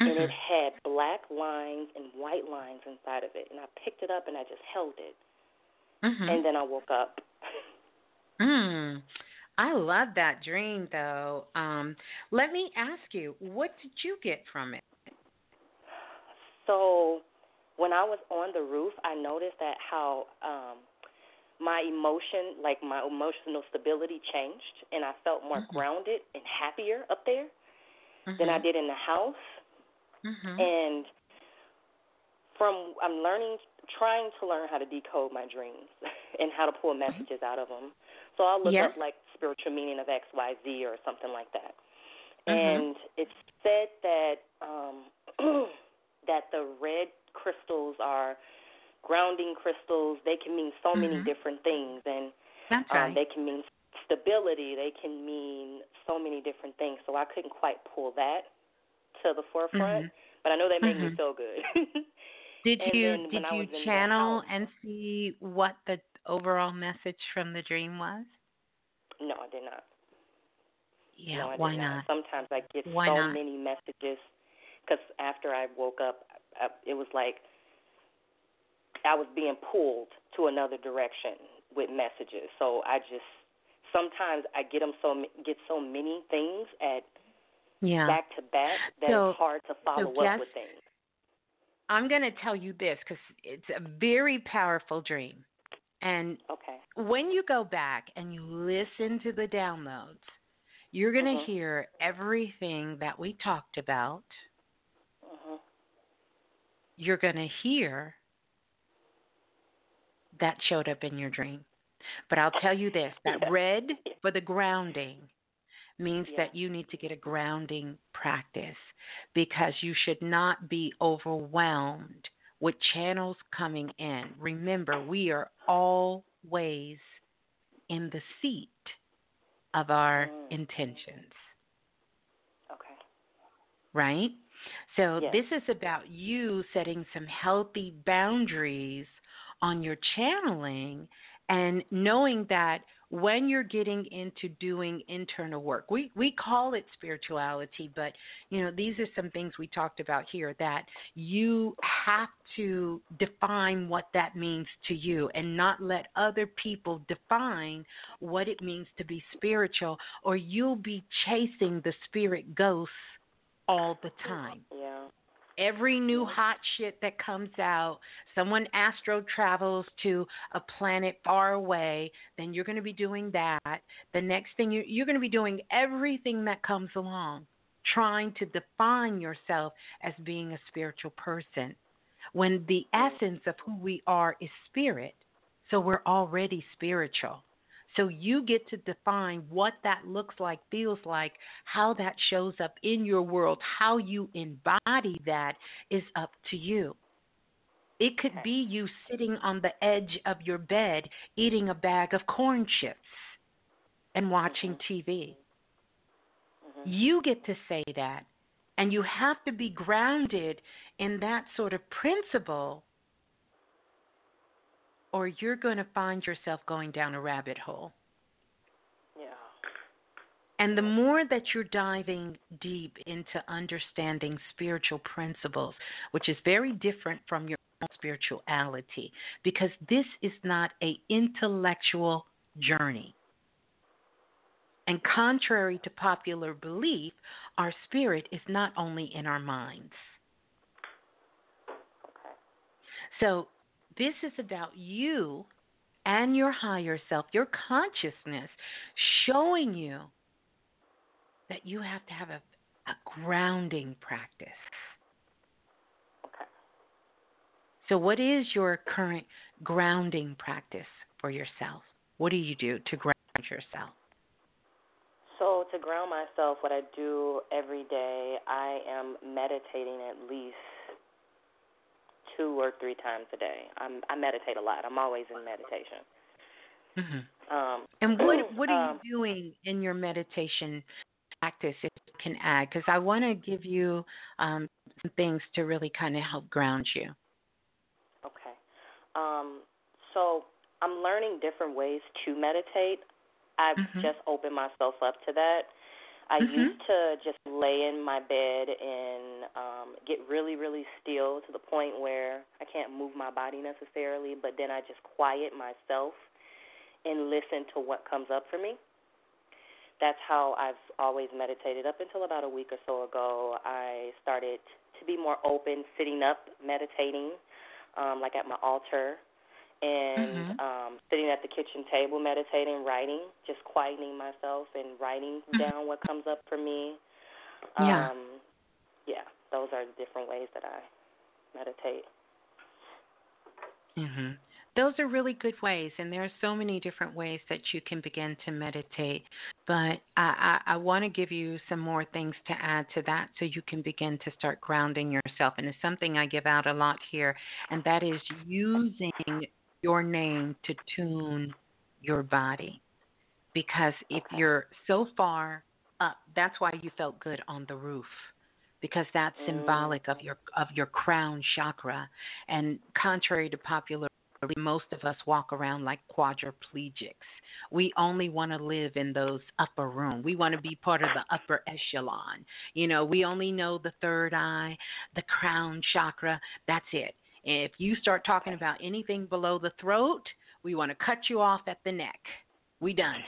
H: and it
C: Mhm.
H: had black lines and white lines inside of it. And I picked it up and I just held it,
C: Mhm.
H: and then I woke up.
C: Mm. I love that dream though. Um, let me ask you, what did you get from it?
H: So when I was on the roof, I noticed that how um my emotion, like my emotional stability changed and I felt more
C: Mhm.
H: grounded and happier up there than I
C: Mhm.
H: did in the house.
C: Mhm.
H: And from I'm learning trying to learn how to decode my dreams and how to pull messages out of them. So I'll look
C: Yeah.
H: up like spiritual meaning of XYZ or something like that.
C: Mhm.
H: And it's said that um that the red crystals are grounding crystals. They can mean so many
C: Mhm.
H: different things and
C: That's
H: um they can mean stability, they can mean so many different things. So I couldn't quite pull that to the forefront,
C: Mhm.
H: but I know that made me
C: Mhm.
H: feel good.
C: Did
H: and
C: you did you
H: was in the
C: channel
H: house-
C: and see what the overall message from the dream was?
H: No, I did not.
C: Yeah,
H: no,
C: why
H: did
C: not?
H: Sometimes I get
C: Why
H: so
C: not?
H: many messages because after I woke up, I, it was like I was being pulled to another direction with messages. So I just sometimes I get them so get so many things at
C: Yeah.
H: back to back that
C: So-
H: it's hard to follow
C: guess-
H: up with things.
C: I'm going to tell you this because it's a very powerful dream. And
H: Okay.
C: when you go back and you listen to the downloads, you're going to
H: Mhm.
C: hear everything that we talked about. You're going to hear that showed up in your dream. But I'll tell you this that
H: Yeah.
C: red for the grounding means
H: Yeah.
C: that you need to get a grounding practice because you should not be overwhelmed with channels coming in. Remember, we are always in the seat of our
H: Mm.
C: intentions.
H: Okay.
C: right? So
H: Yes.
C: this is about you setting some healthy boundaries on your channeling and knowing that when you're getting into doing internal work we we call it spirituality but you know these are some things we talked about here that you have to define what that means to you and not let other people define what it means to be spiritual or you'll be chasing the spirit ghosts all the time
H: Yeah.
C: every new hot shit that comes out, someone astro travels to a planet far away, then you're going to be doing that. The next thing you, you're going to be doing everything that comes along, trying to define yourself as being a spiritual person. When the essence of who we are is spirit, so we're already spiritual. So you get to define what that looks like, feels like, how that shows up in your world, how you embody that is up to you. It could be you sitting on the edge of your bed eating a bag of corn chips and watching mm-hmm. TV. Mm-hmm. You get to say that. And you have to be grounded in that sort of principle or you're going to find yourself going down a rabbit hole.
H: Yeah.
C: And the more that you're diving deep into understanding spiritual principles, which is very different from your own spirituality, because this is not a intellectual journey. And contrary to popular belief, our spirit is not only in our minds. So this is about you and your higher self, your consciousness, showing you that you have to have a, a grounding practice. Okay. So, what is your current grounding practice for yourself? What do you do to ground yourself?
H: So to ground myself, what I do every day, I am meditating at least two or three times a day. I'm, I meditate a lot. I'm always in meditation.
C: Mm-hmm.
H: Um,
C: And what what are
H: um,
C: you doing in your meditation practice, if you can add? Because I want to give you um, some things to really kind of help ground you.
H: Okay. Um, so I'm learning different ways to meditate. I've
C: Mhm.
H: just opened myself up to that. I
C: Mhm.
H: used to just lay in my bed and um, get really, really still to the point where I can't move my body necessarily, but then I just quiet myself and listen to what comes up for me. That's how I've always meditated up until about a week or so ago. I started to be more open, sitting up, meditating, um, like at my altar, and
C: Mhm.
H: um, sitting at the kitchen table, meditating, writing, just quieting myself and writing
C: Mhm.
H: down what comes up for me.
C: Yeah.
H: Um, yeah, those are different ways that I meditate.
C: hmm Those are really good ways, and there are so many different ways that you can begin to meditate. But I, I, I want to give you some more things to add to that so you can begin to start grounding yourself. And it's something I give out a lot here, and that is using your name to tune your body. Because if you're so far up, that's why you felt good on the roof. Because that's oh. symbolic of your of your crown chakra. And contrary to popular belief, most of us walk around like quadriplegics. We only want to live in those upper room. We want to be part of the upper echelon. You know we only know the third eye the crown chakra that's it if you start talking about anything below the throat we want to cut you off at the neck we done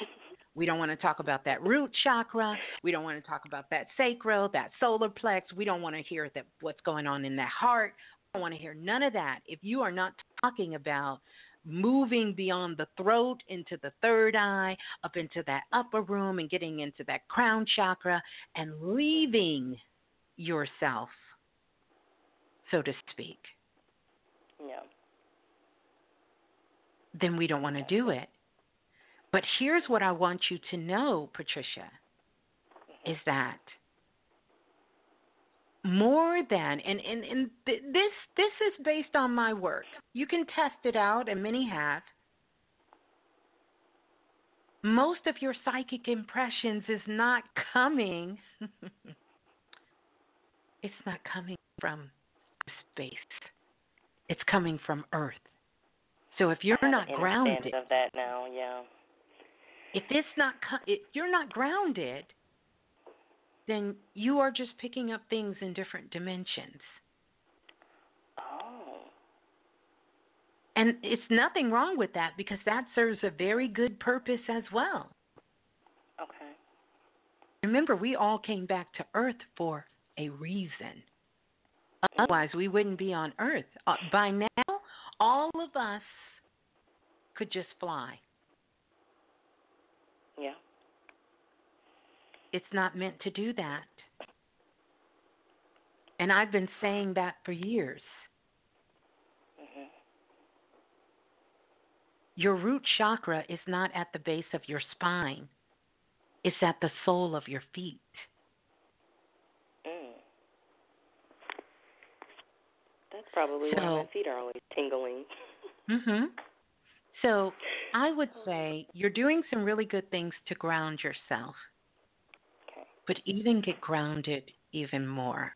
C: we don't want to talk about that root chakra. We don't want to talk about that sacral, that solar plex. We don't want to hear that what's going on in that heart. We don't want to hear none of that. If you are not talking about moving beyond the throat into the third eye, up into that upper room and getting into that crown chakra and leaving yourself, so to speak,
H: Yeah.
C: then we don't want to do it. But here's what I want you to know, Patricia, mm-hmm. is that more than and, and, and th- this this is based on my work. You can test it out and many have. Most of your psychic impressions is not coming it's not coming from space. It's coming from Earth. So if you're not grounded,
H: of that now, yeah.
C: If it's not, if you're not grounded, then you are just picking up things in different dimensions.
H: Oh.
C: And it's nothing wrong with that because that serves a very good purpose as well.
H: Okay.
C: Remember, we all came back to Earth for a reason. Otherwise, we wouldn't be on Earth. Uh, by now, all of us could just fly.
H: Yeah.
C: It's not meant to do that. And I've been saying that for years.
H: Mm-hmm.
C: Your root chakra is not at the base of your spine, it's at the sole of your feet.
H: Mm. That's probably
C: so,
H: why my feet are always tingling.
C: mhm. So, I would say you're doing some really good things to ground yourself.
H: Okay.
C: But even get grounded even more.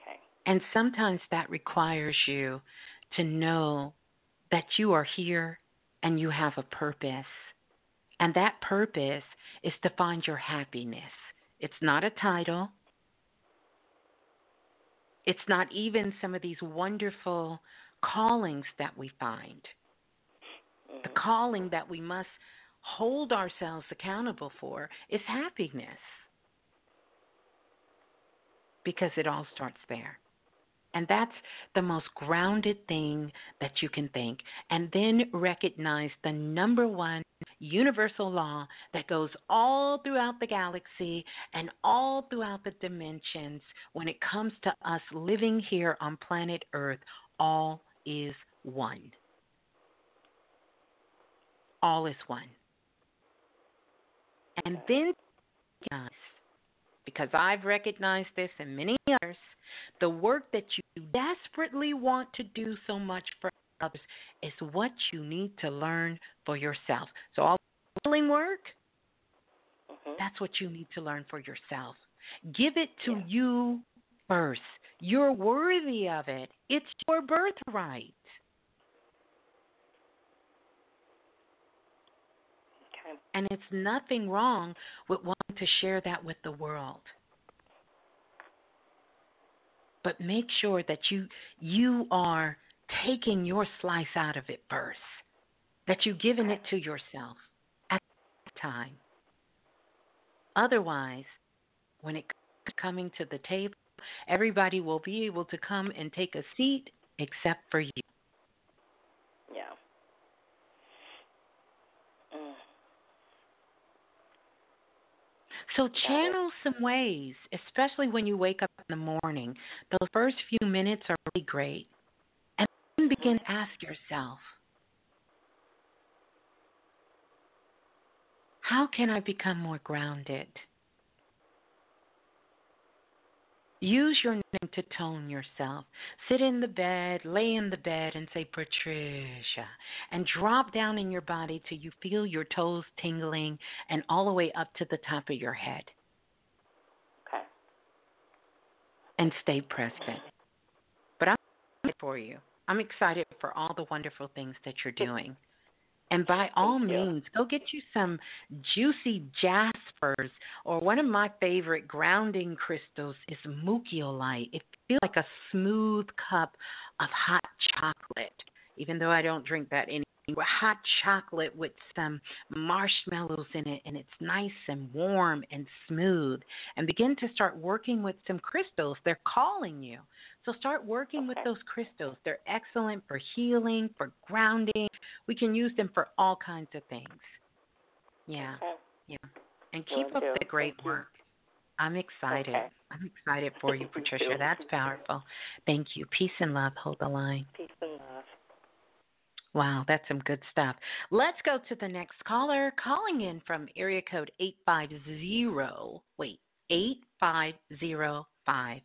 H: Okay.
C: And sometimes that requires you to know that you are here and you have a purpose. And that purpose is to find your happiness. It's not a title. It's not even some of these wonderful callings that we find.
H: Mm-hmm.
C: The calling that we must hold ourselves accountable for is happiness. Because it all starts there. And that's the most grounded thing that you can think. And then recognize the number one universal law that goes all throughout the galaxy and all throughout the dimensions when it comes to us living here on planet Earth. All is one. All is one. And then, because I've recognized this and many others, the work that you desperately want to do so much for others is what you need to learn for yourself. So, all healing work,
H: mm-hmm.
C: that's what you need to learn for yourself. Give it to
H: yeah.
C: you first. You're worthy of it, it's your birthright.
H: Okay.
C: And it's nothing wrong with wanting to share that with the world but make sure that you you are taking your slice out of it first. That you've given it to yourself at the time. Otherwise, when it comes coming to the table, everybody will be able to come and take a seat except for you.
H: Yeah. Mm.
C: So channel some ways, especially when you wake up in the morning. Those first few minutes are really great. And then begin to ask yourself, how can I become more grounded? Use your name to tone yourself. Sit in the bed, lay in the bed, and say, Patricia. And drop down in your body till you feel your toes tingling and all the way up to the top of your head.
H: Okay.
C: And stay present. But I'm excited for you. I'm excited for all the wonderful things that you're doing. And by oh, all
H: Thank you.
C: means, go get you some juicy jaspers, or one of my favorite grounding crystals is mukiolite. It feels like a smooth cup of hot chocolate, even though I don't drink that anymore. Hot chocolate with some marshmallows in it, and it's nice and warm and smooth. And begin to start working with some crystals. They're calling you. So start working with those crystals. They're excellent for healing, for grounding. We can use them for all kinds of things. Yeah.
H: Okay.
C: Yeah. And keep
H: Will
C: up
H: do.
C: the great
H: Thank you.
C: work. I'm excited.
H: Okay.
C: I'm excited for you, Patricia. That's powerful. Thank you. Peace and love. Hold the line.
H: Peace and love.
C: Wow, that's some good stuff. Let's go to the next caller calling in from area code 850. Wait, 8505.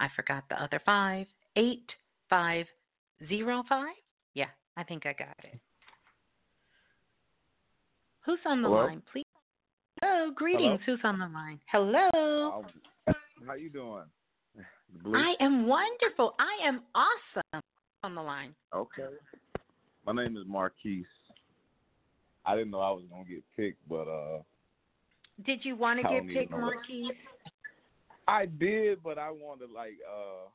C: I forgot the other five. 8505? Yeah, I think I got it. Who's on the
I: Hello?
C: line, please? Hello, greetings. Who's on the line? Hello.
I: Oh, how you doing? Blue?
C: I am wonderful. I am awesome on the line.
I: Okay. My name is Marquise. I didn't know I was gonna get picked, but uh
C: Did you want to get picked, Marquise?
I: I did, but I wanted like uh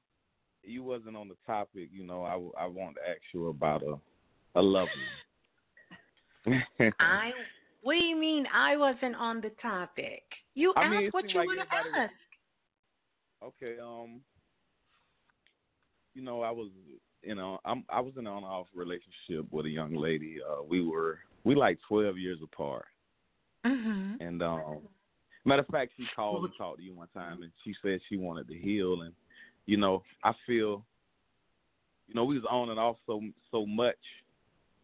I: you wasn't on the topic, you know. I I wanted to ask you about a a lovely.
C: I. What do you mean I wasn't on the topic? You
I: I
C: asked
I: mean,
C: what you
I: like
C: want to ask.
I: Okay, um, you know, I was, you know, I'm I was in an on-off relationship with a young lady. Uh, we were we like 12 years apart,
C: Mhm.
I: and um, matter of fact, she called and talked to you one time, and she said she wanted to heal, and you know, I feel, you know, we was on and off so so much,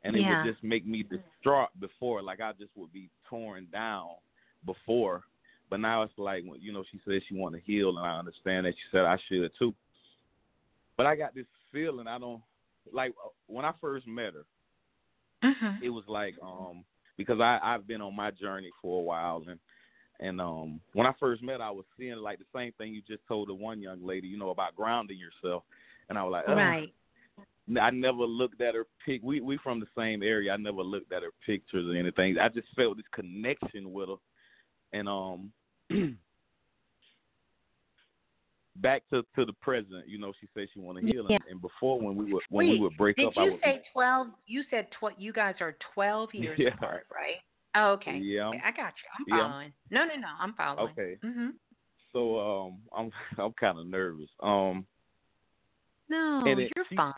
I: and it
C: Yeah.
I: would just make me distraught before, like I just would be torn down before. But now it's like, when- you know, she said she wanted to heal, and I understand that she said I should too. But I got this feeling I don't like when I first met her.
C: Mhm.
I: It was like um because I I've been on my journey for a while, and and um when I first met, her, I was seeing like the same thing you just told the one young lady, you know, about grounding yourself, and I was like.
C: Right.
I: I never looked at her pic. We we from the same area. I never looked at her pictures or anything. I just felt this connection with her, and um, back to to the present. You know, she said she wanted to heal, and, and before when we were when
C: Wait,
I: we would break
C: did
I: up,
C: you
I: I would
C: say twelve? You said tw- you guys are twelve years
I: Yeah.
C: apart, right? Oh, okay.
I: Yeah.
C: Okay, I got you. I'm
I: Yeah.
C: following. No, no, no. I'm following.
I: Okay.
C: Mm-hmm.
I: So um, I'm I'm kind of nervous. Um,
C: No, you're
I: she-
C: fine.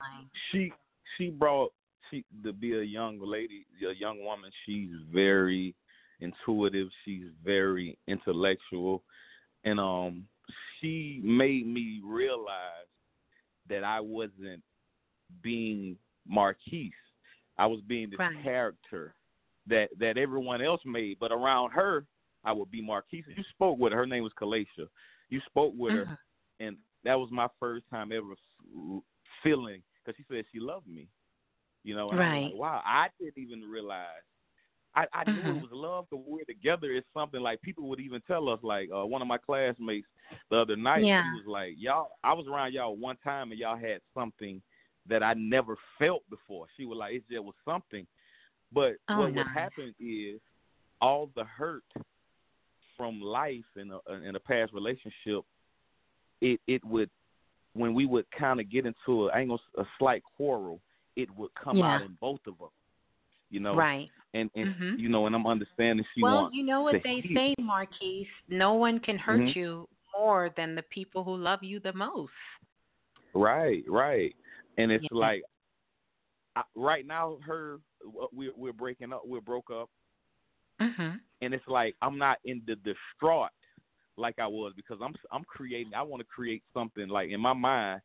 I: she she brought she to be a young lady, a young woman. She's very intuitive. She's very intellectual, and um, she made me realize that I wasn't being Marquise. I was being this
C: Right.
I: character that that everyone else made, but around her, I would be Marquise. You spoke with her. Her name was Kalacia. You spoke with her,
C: Mhm.
I: and that was my first time ever feeling because she said she loved me. You know, and I was
C: Right.
I: like, wow, I didn't even realize. I, I knew
C: Mhm.
I: it was love because we're together. It's something like people would even tell us. Like uh, one of my classmates the other night,
C: Yeah.
I: he was like, "Y'all, I was around y'all one time and y'all had something that I never felt before." She was like, "It just was something." But
C: Oh,
I: what would
C: nice.
I: happen is all the hurt from life in a in a past relationship, it it would when we would kind of get into a, I ain't gonna, s- a slight quarrel, it would come out in both of us. You know,
C: Right.
I: and and
C: Mhm.
I: you know, and I'm understanding she
C: well,
I: wants
C: you know what they
I: heal.
C: say, Marquise. No one can hurt
I: Mhm.
C: you more than the people who love you the most.
I: Right, right. And it's
C: Yeah.
I: like I, right now, her we're we're breaking up. We're broke up,
C: Mhm.
I: and it's like I'm not in the distraught like I was because I'm I'm creating. I want to create something like in my mind.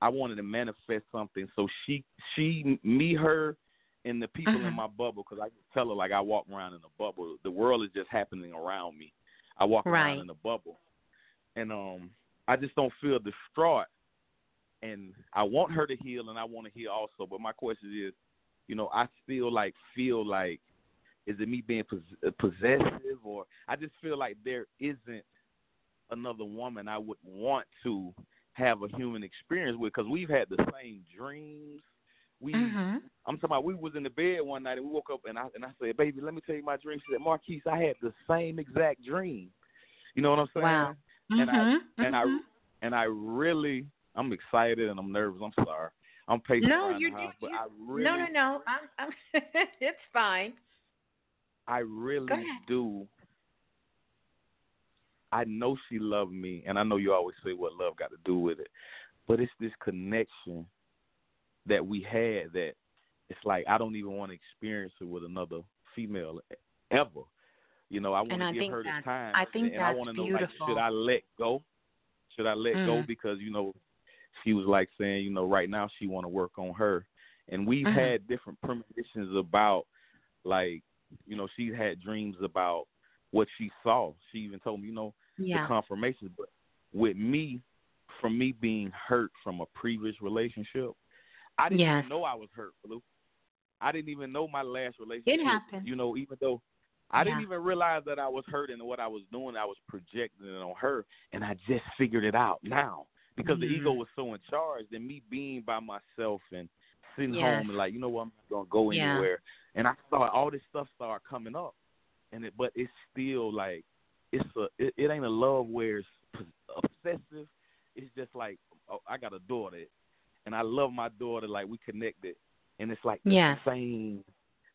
I: I wanted to manifest something. So she she me her and the people in
C: Mhm.
I: my bubble because I tell her like I walk around in a bubble. The world is just happening around me. I walk
C: Right.
I: around in a bubble, and um I just don't feel distraught. And I want her to heal, and I want to heal also. But my question is, you know, I still like feel like, is it me being pos- possessive, or I just feel like there isn't another woman I would want to have a human experience with because we've had the same dreams. We,
C: Mhm.
I: I'm talking about we was in the bed one night and we woke up and I and I said, "Baby, let me tell you my dream." She said, "Marquise, I had the same exact dream." You know what I'm saying?
C: Wow.
I: And I
C: Mhm.
I: and
C: Mhm.
I: I and I really I'm excited and I'm nervous. I'm sorry. I'm pacing
C: No, you're
I: the house,
C: you,
I: I really
C: no, no, no. I'm, I'm it's fine.
I: I really do. I know she loved me, and I know you always say what love got to do with it, but it's this connection that we had that it's like I don't even want to experience it with another female ever. You know, I want to give her the time,
C: I think
I: and I want to know
C: beautiful.
I: like, should I let go? Should I let go
C: Mm.
I: because you know she was like saying, you know, right now she want to work on her, and we've
C: Mhm.
I: had different premonitions about like you know she had dreams about what she saw. She even told me, you know,
C: Yeah.
I: the confirmations. But with me, from me being hurt from a previous relationship, I didn't
C: Yes.
I: even know I was hurt, Blue. I didn't even know my last relationship.
C: happens.
I: You know, even though I didn't even realize that I was hurt and what I was doing, I was projecting it on her, and I just figured it out now. because the ego
C: Mhm.
I: was so in charge. And me being by myself and sitting
C: Yes.
I: home and like, you know what, I'm not gonna go
C: Yeah.
I: anywhere. And I saw all this stuff start coming up, and it, but it's still like it's a it, it ain't a love where it's obsessive. It's just like oh, I got a daughter, and I love my daughter. Like we connected, and it's like the
C: Yes.
I: same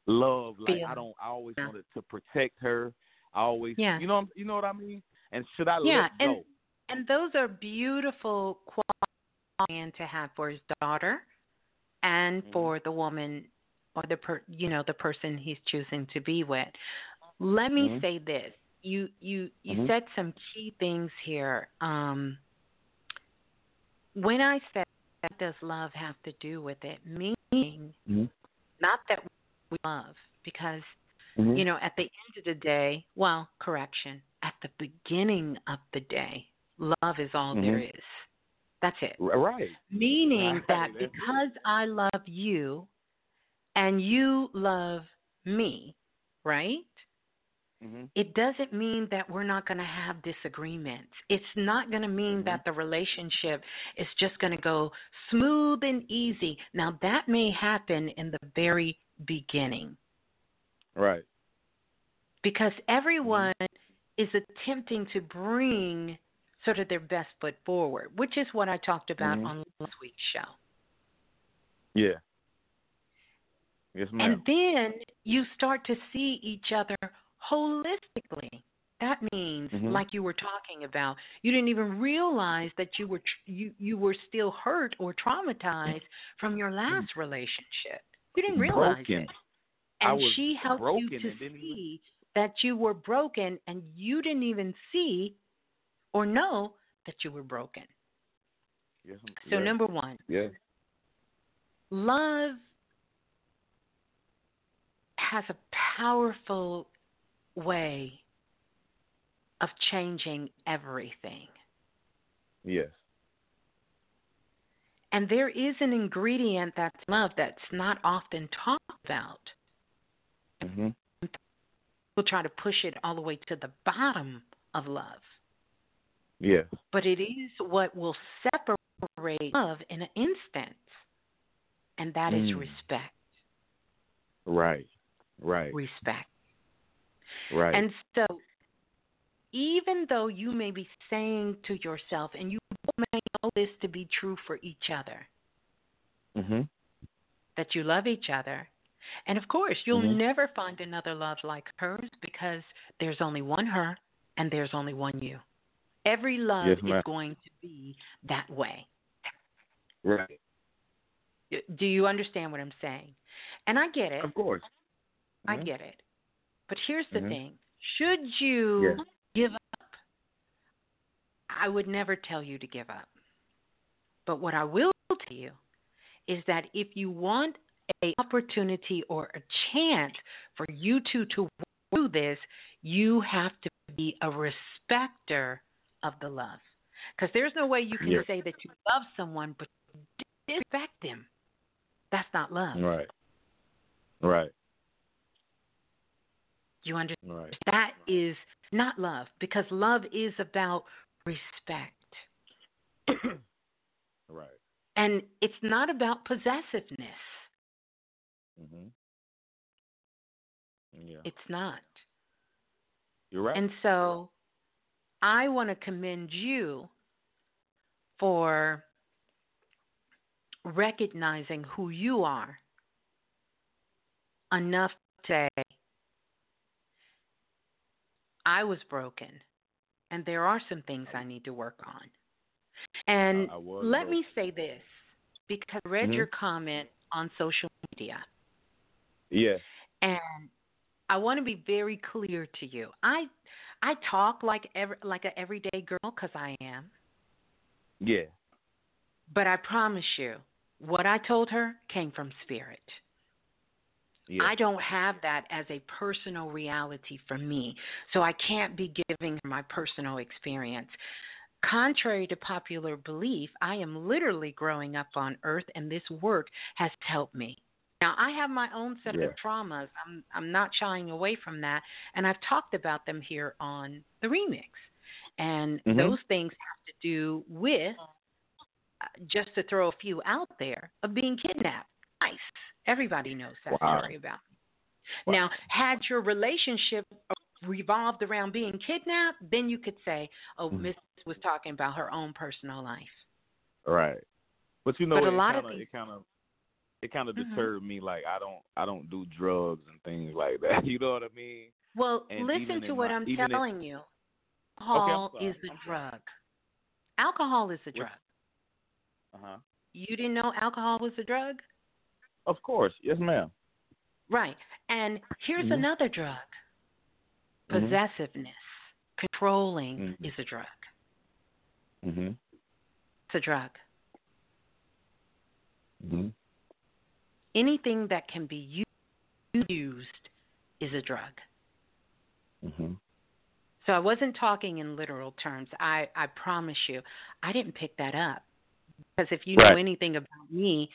I: love. Like. I don't. I always
C: Yeah.
I: wanted to protect her. I always,
C: Yeah.
I: you know, you know what I mean. And should I
C: Yeah,
I: let
C: and
I: go?
C: and those are beautiful qualities to have for his daughter, and
I: Mm-hmm.
C: for the woman or the per you know the person he's choosing to be with. Let me
I: Mhm.
C: say this: you you you
I: Mhm.
C: said some key things here. Um, when I said what does love have to do with it, meaning
I: Mm-hmm.
C: not that we love, because
I: Mhm.
C: you know, at the end of the day, well, correction, at the beginning of the day, love is all there
I: Mhm.
C: is. That's it.
I: Right.
C: Meaning
I: Right,
C: that because I love you and you love me, right?
I: Mm-hmm.
C: It doesn't mean that we're not going to have disagreements. It's not going to mean
I: Mm-hmm.
C: that the relationship is just going to go smooth and easy. Now, that may happen in the very beginning
I: Right.
C: because everyone is attempting to bring sort of their best foot forward, which is what I talked about
I: Mhm.
C: on last week's show.
I: Yeah. Yes, ma'am.
C: And then you start to see each other holistically. That means,
I: Mhm.
C: like you were talking about, you didn't even realize that you were tr- you you were still hurt or traumatized from your last relationship. You didn't realize
I: broken.
C: it. And she helped you to see that you were broken, and you didn't even see or know that you were broken. So
I: yeah.
C: number one,
I: Yeah.
C: love has a powerful way of changing everything.
I: Yes.
C: And there is an ingredient that's love that's not often talked about.
I: Mm-hmm.
C: We'll try to push it all the way to the bottom of love.
I: Yes.
C: But it is what will separate love in an instant, and that is
I: Mm.
C: respect.
I: Right. Right.
C: Respect.
I: Right.
C: And so, even though you may be saying to yourself, and you may know this to be true for each other,
I: mm-hmm.
C: that you love each other, and of course, you'll
I: Mhm.
C: never find another love like hers because there's only one her and there's only one you. Every love
I: Yes,
C: is
I: ma'am.
C: going to be that way.
I: Right.
C: Do you understand what I'm saying? And I get it.
I: Of course.
C: I
I: Mhm.
C: get it. But here's the
I: Mhm.
C: thing should you
I: Yeah.
C: give up, I would never tell you to give up. But what I will tell you is that if you want a opportunity or a chance for you two to do this, you have to be a respecter of the love. Because there's no way you can
I: Yes.
C: say that you love someone but you disrespect them. That's not love.
I: Right. Right.
C: You understand?
I: Right.
C: That is not love because love is about respect.
I: Right.
C: And it's not about possessiveness.
I: Mm-hmm. Yeah.
C: It's not.
I: You're right.
C: And so I want to commend you for recognizing who you are enough to say, I was broken, and there are some things I need to work on. And
I: was
C: let me say this because I read
I: Mhm.
C: your comment on social media.
I: Yes.
C: and I want to be very clear to you. I I talk like every, like an everyday girl because I am,
I: Yeah.
C: but I promise you, what I told her came from spirit.
I: Yeah.
C: I don't have that as a personal reality for me, so I can't be giving my personal experience. Contrary to popular belief, I am literally growing up on earth, and this work has helped me. Now, I have my own set
I: Yeah.
C: of traumas. I'm I'm not shying away from that, and I've talked about them here on the remix. And
I: Mhm.
C: those things have to do with just to throw a few out there, of being kidnapped. Nice. Everybody knows that
I: Wow.
C: story about me. Now, had your relationship revolved around being kidnapped, then you could say, oh,
I: Mhm.
C: Miss was talking about her own personal life.
I: Right. But you know,
C: But a
I: it
C: lot of
I: kinda,
C: things-
I: it kind of it kind of
C: Mhm.
I: deterred me. Like I don't I don't do drugs and things like that. You know what I mean?
C: Well,
I: And
C: listen to what
I: my-
C: I'm
I: in-
C: telling you. Alcohol
I: sorry.
C: is
I: a
C: drug. Alcohol is
I: a
C: drug.
I: Uh huh.
C: You didn't know alcohol was a drug?
I: Of course, yes, ma'am.
C: Right. And here's
I: Mhm.
C: another drug
I: Mhm.
C: possessiveness, controlling
I: Mhm.
C: is a drug.
I: Mhm.
C: It's a drug.
I: Mhm.
C: Anything that can be used is a drug. So I wasn't talking in literal terms. I, I promise you, I didn't pick that up. Because if you know anything about me,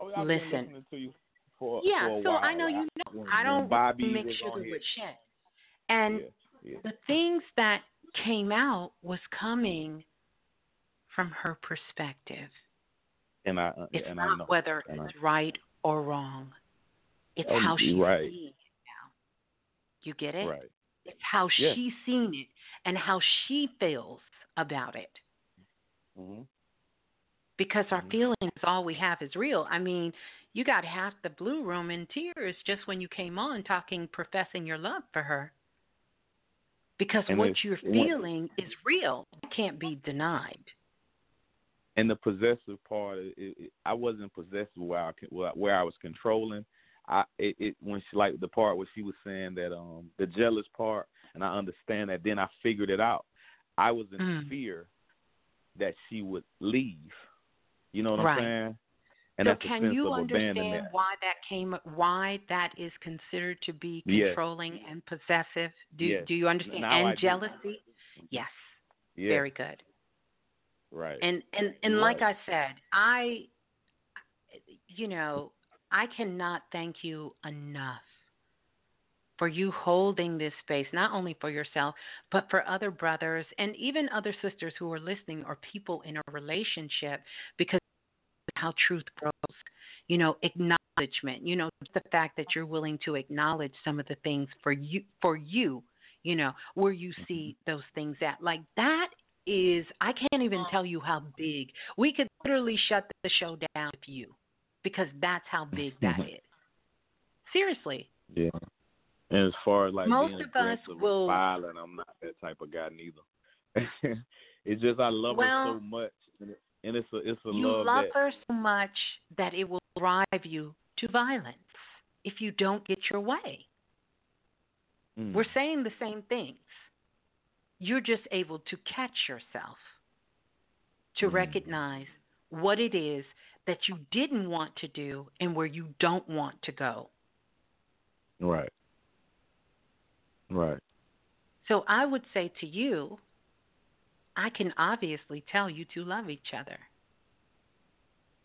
I: Oh, I've
C: listen.
I: to you for
C: yeah,
I: for
C: so
I: while.
C: I know you know.
I: when-
C: I don't
I: Bobby
C: mix
I: was
C: sugar
I: on here.
C: with shit. And
I: Yeah, yeah.
C: the things that came out was coming from her perspective.
I: And I uh,
C: It's
I: and I
C: not
I: know.
C: whether
I: and I-
C: it's right or wrong. It's
I: Oh,
C: how she's
I: right.
C: seeing it now. You get it?
I: Right.
C: It's how
I: Yeah.
C: she's seen it and how she feels about it.
I: Mhm.
C: Because our
I: Mhm.
C: feelings, all we have is real. I mean, you got half the blue room in tears just when you came on talking, professing your love for her. Because
I: And
C: what you're feeling is real. It can't be denied.
I: And the possessive part, it, it, I wasn't possessive where I where I- where I was controlling. I it, it when she like the part where she was saying that um the jealous part, and I understand that. Then I figured it out. I was in
C: Mm.
I: fear that she would leave. You know what
C: Right.
I: I'm saying? And
C: so can you understand why that came why that is considered to be
I: Yes.
C: controlling and possessive? Do
I: Yes.
C: do you understand?
I: Now
C: and jealousy? Yes.
I: Yeah.
C: Very good.
I: Right.
C: And and and
I: You're
C: like. I said, I you know, I cannot thank you enough for you holding this space not only for yourself but for other brothers and even other sisters who are listening or people in a relationship because how truth grows. You know, acknowledgement, you know, the fact that you're willing to acknowledge some of the things for you for you, you know, where you mm-hmm. see those things at. Like that is I can't even tell you how big. We could literally shut the show down with you because that's how big that mm-hmm. is. Seriously.
I: Yeah. And as far as like
C: Most of us will-
I: violent, I'm not that type of guy neither. it's just I love
C: Well,
I: her so much, and, it, and it's a it's a
C: you
I: love,
C: love
I: that
C: her so much that it will drive you to violence if you don't get your way.
I: mm,
C: We're saying the same things. You're just able to catch yourself to
I: Mm.
C: recognize what it is that you didn't want to do and where you don't want to go.
I: right, right,
C: So I would say to you, I can obviously tell you two love each other.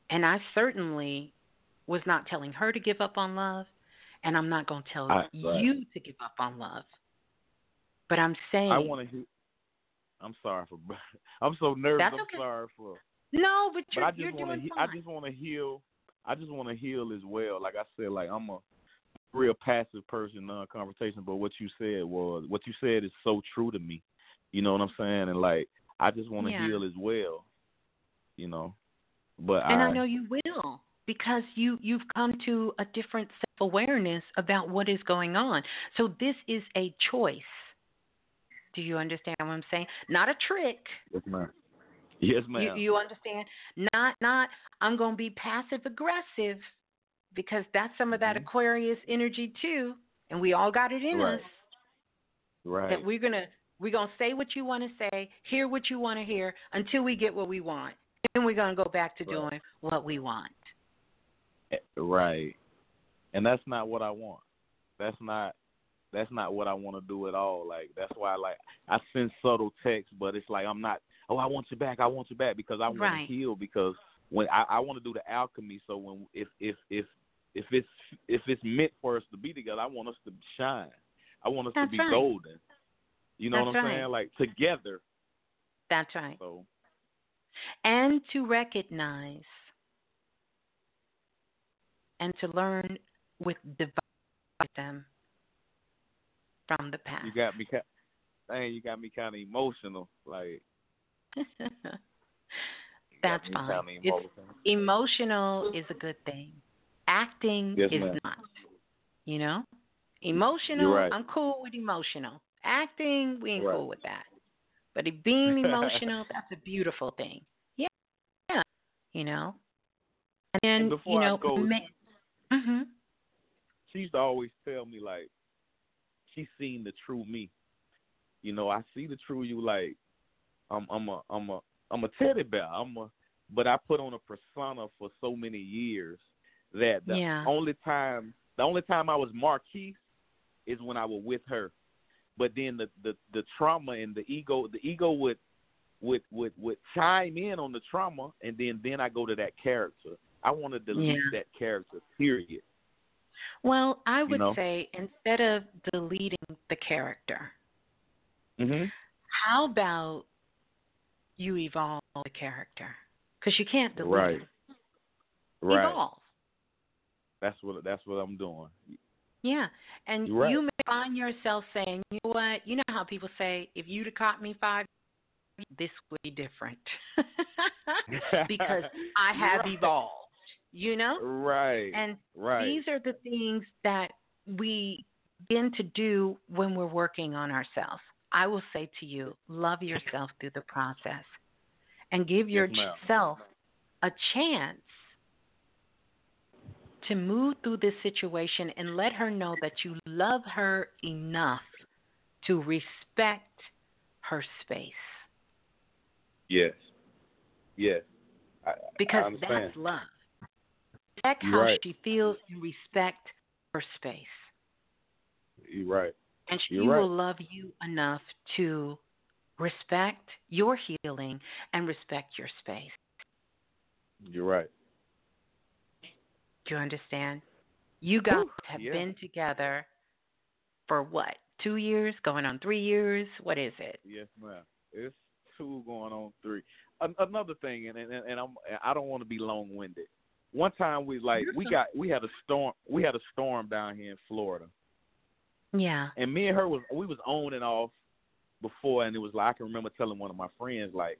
C: And I certainly was not telling her to give up on love, and I'm not going to tell
I: I- right.
C: you to give up on love. But I'm saying
I: I want to hear. I'm sorry for. I'm so nervous.
C: That's
I: I'm
C: okay.
I: sorry for.
C: no, but
I: But
C: you're
I: I just
C: you're
I: want
C: doing
I: to. He. I just want to heal. I just want to heal as well. Like I said, like I'm a real passive person, non-conversation. But what you said was what you said is so true to me. You know what I'm saying? And like I just want to
C: Yeah.
I: heal as well. You know, but
C: and
I: I,
C: I know you will because you you've come to a different self-awareness about what is going on. So this is a choice. Do you understand what I'm saying? Not a trick.
I: Yes, ma'am. Yes,
C: You,
I: ma'am.
C: you understand? Not not I'm going to be passive aggressive because that's some of that
I: Mhm.
C: Aquarius energy too, and we all got it in
I: Right.
C: us
I: right.
C: that we're gonna we're gonna say what you want to say, hear what you want to hear until we get what we want, then we're gonna go back to
I: Right.
C: doing what we want.
I: Right. And that's not what I want. That's not that's not what I want to do at all. Like that's why like I send subtle texts, but it's like I'm not oh I want you back, I want you back because I want
C: Right.
I: to heal because when I, I want to do the alchemy so when if if if if it's if it's meant for us to be together, I want us to shine. I want us
C: That's
I: to be
C: right.
I: golden. You know
C: That's
I: what I'm
C: right.
I: saying? Like together.
C: That's right.
I: So
C: and to recognize and to learn with divine them from the past.
I: You got me, dang, you got me kind of emotional. Like
C: that's fine. Emotional. emotional is a good thing. Acting
I: yes,
C: is
I: ma'am.
C: not. You know, emotional.
I: Right.
C: I'm cool with emotional. Acting, we ain't
I: right.
C: cool with that. But it being emotional, that's a beautiful thing. Yeah, yeah. You know, and then
I: and before
C: you know,
I: I go,
C: ma- mm-hmm.
I: she used to always tell me like she's seen the true me. You know, I see the true you like I'm I'm a I'm a I'm a teddy bear. I'm a but I put on a persona for so many years that the
C: yeah.
I: only time the only time I was Marquise is when I was with her. But then the, the, the trauma and the ego the ego would would would would chime in on the trauma and then then I go to that character. I want to delete
C: yeah.
I: that character, period.
C: Well, I would
I: you know?
C: say instead of deleting the character,
I: mm-hmm.
C: how about you evolve the character? Because you can't delete
I: right.
C: it.
I: Right.
C: Evolve.
I: That's what that's what I'm doing.
C: Yeah, and
I: right.
C: you may find yourself saying, "You know what? You know how people say, if you'd have caught me five, this would be different because I have
I: right.
C: evolved." You know,
I: right?
C: And
I: right.
C: these are the things that we begin to do when we're working on ourselves. I will say to you, love yourself through the process, and give yourself a chance to move through this situation and let her know that you love her enough to respect her space.
I: Yes. Yes. I,
C: because
I: I
C: that's love. Respect how
I: right.
C: she feels and respect her space.
I: You're right.
C: And she
I: right.
C: will love you enough to respect your healing and respect your space.
I: You're right.
C: Do you understand? You guys
I: Whew,
C: have
I: yeah.
C: been together for what? Two years? Going on three years? What is it?
I: Yes, ma'am. It's two going on three. An- another thing, and and, and I'm I don't want to be long winded. One time we like we got we had a storm we had a storm down here in Florida.
C: Yeah.
I: And me and her was we was on and off before, and it was like I can remember telling one of my friends like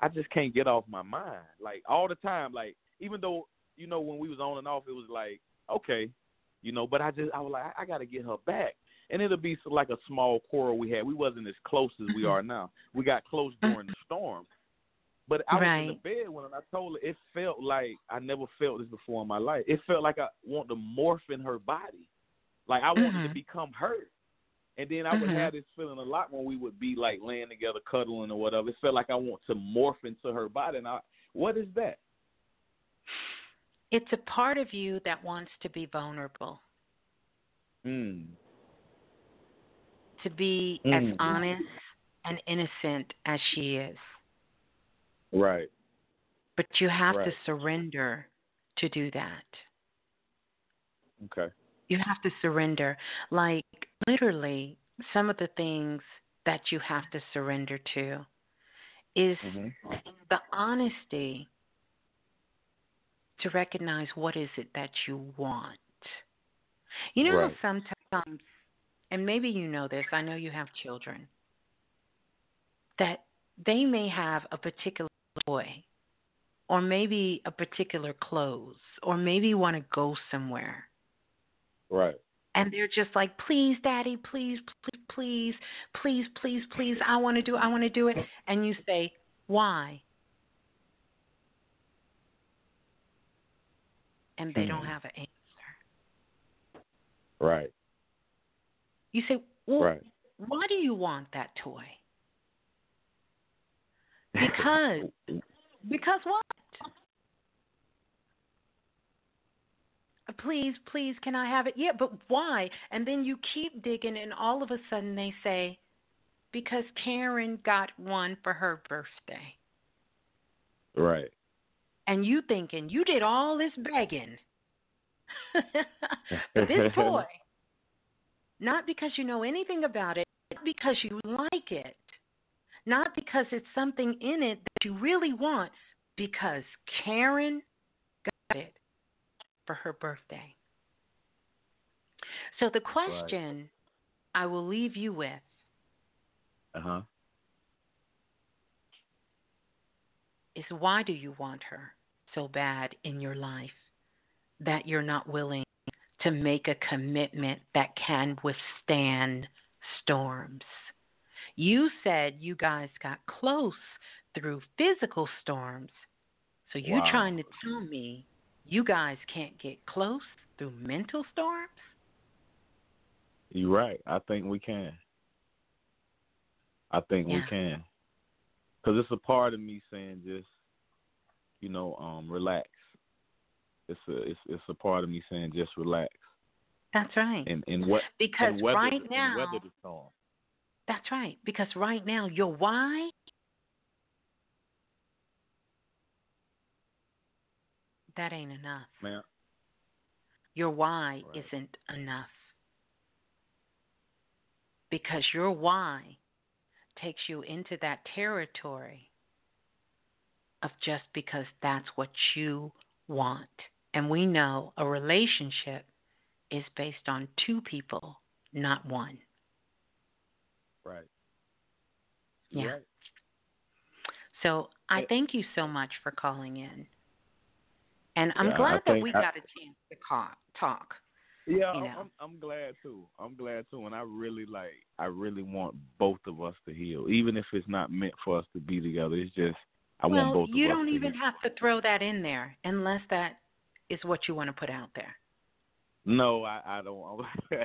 I: I just can't get off my mind. Like all the time like even though you know when we was on and off it was like okay you know but I just I was like I, I got to get her back. And it'll be like a small quarrel we had. We wasn't as close as we are now. We got close during the storm. But I was
C: right.
I: in the bed when I told her it felt like I never felt this before in my life. It felt like I want to morph in her body like I wanted
C: mm-hmm.
I: to become her and then I would
C: mm-hmm.
I: have this feeling a lot when we would be like laying together, cuddling or whatever. It felt like I want to morph into her body. And I, what is that?
C: It's a part of you that wants to be vulnerable.
I: Mm.
C: To be
I: mm.
C: as honest and innocent as she is.
I: Right.
C: But you have
I: right.
C: to surrender to do that.
I: Okay.
C: You have to surrender. Like, literally, some of the things that you have to surrender to is
I: mm-hmm.
C: the honesty to recognize what is it that you want. You know
I: right.
C: sometimes, and maybe you know this, I know you have children, that they may have a particular toy, or maybe a particular clothes, or maybe want to go somewhere.
I: Right.
C: And they're just like, please, daddy, please, please, please, please, please, please, I want to do it, I want to do it. And you say, why? And they
I: hmm.
C: don't have an answer.
I: Right.
C: You say, well,
I: right.
C: why do you want that toy? Because, because what? Please, please, can I have it? Yeah, but why? And then you keep digging, and all of a sudden they say, because Karen got one for her birthday.
I: Right.
C: And you thinking you did all this begging for this toy, not because you know anything about it, because you like it, not because it's something in it that you really want, because Karen got it for her birthday. So the question
I: Right.
C: I will leave you with
I: Uh huh.
C: is why do you want her so bad in your life that you're not willing to make a commitment that can withstand storms? You said you guys got close through physical storms. So you
I: Wow.
C: trying to tell me you guys can't get close through mental storms?
I: You're right. I think we can. I think we can. Because it's a part of me saying just, you know, um, relax. It's a it's it's a part of me saying just relax
C: That's right.
I: and and what
C: Because
I: and weather,
C: right now
I: weather the storm.
C: That's right. Because right now, your why that ain't enough.
I: Man,
C: Your why
I: Right.
C: isn't enough. Because your why takes you into that territory of just because that's what you want. And we know a relationship is based on two people, not one.
I: right.
C: Yeah.
I: Right.
C: So I thank you so much for calling in. And I'm
I: Yeah, I
C: glad that we
I: I-
C: got a chance to talk.
I: Yeah,
C: you
I: I'm,
C: know.
I: I'm I'm glad too. I'm glad too, and I really like. I really want both of us to heal, even if it's not meant for us to be together. It's just I
C: well,
I: want both
C: you
I: of us
C: don't even
I: heal.
C: have to throw that in there unless that is what you want to put out there.
I: No, I I don't.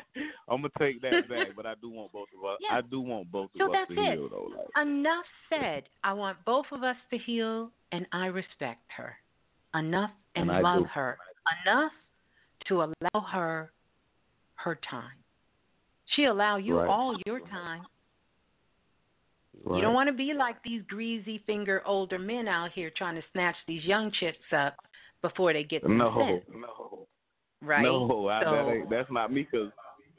I: I'm gonna take that back, but I do want both of us.
C: Yeah.
I: I do want both
C: So
I: of us to
C: it.
I: heal, though. Like,
C: Enough said. I want both of us to heal, and I respect her. Enough and,
I: And
C: love
I: do.
C: her. Enough to allow her her time. She allow you
I: Right.
C: all your time.
I: right.
C: You don't want to be like these greasy finger older men out here trying to snatch these young chicks up before they get
I: No,
C: sense,
I: no,
C: right?
I: no. I,
C: so,
I: that that's not me because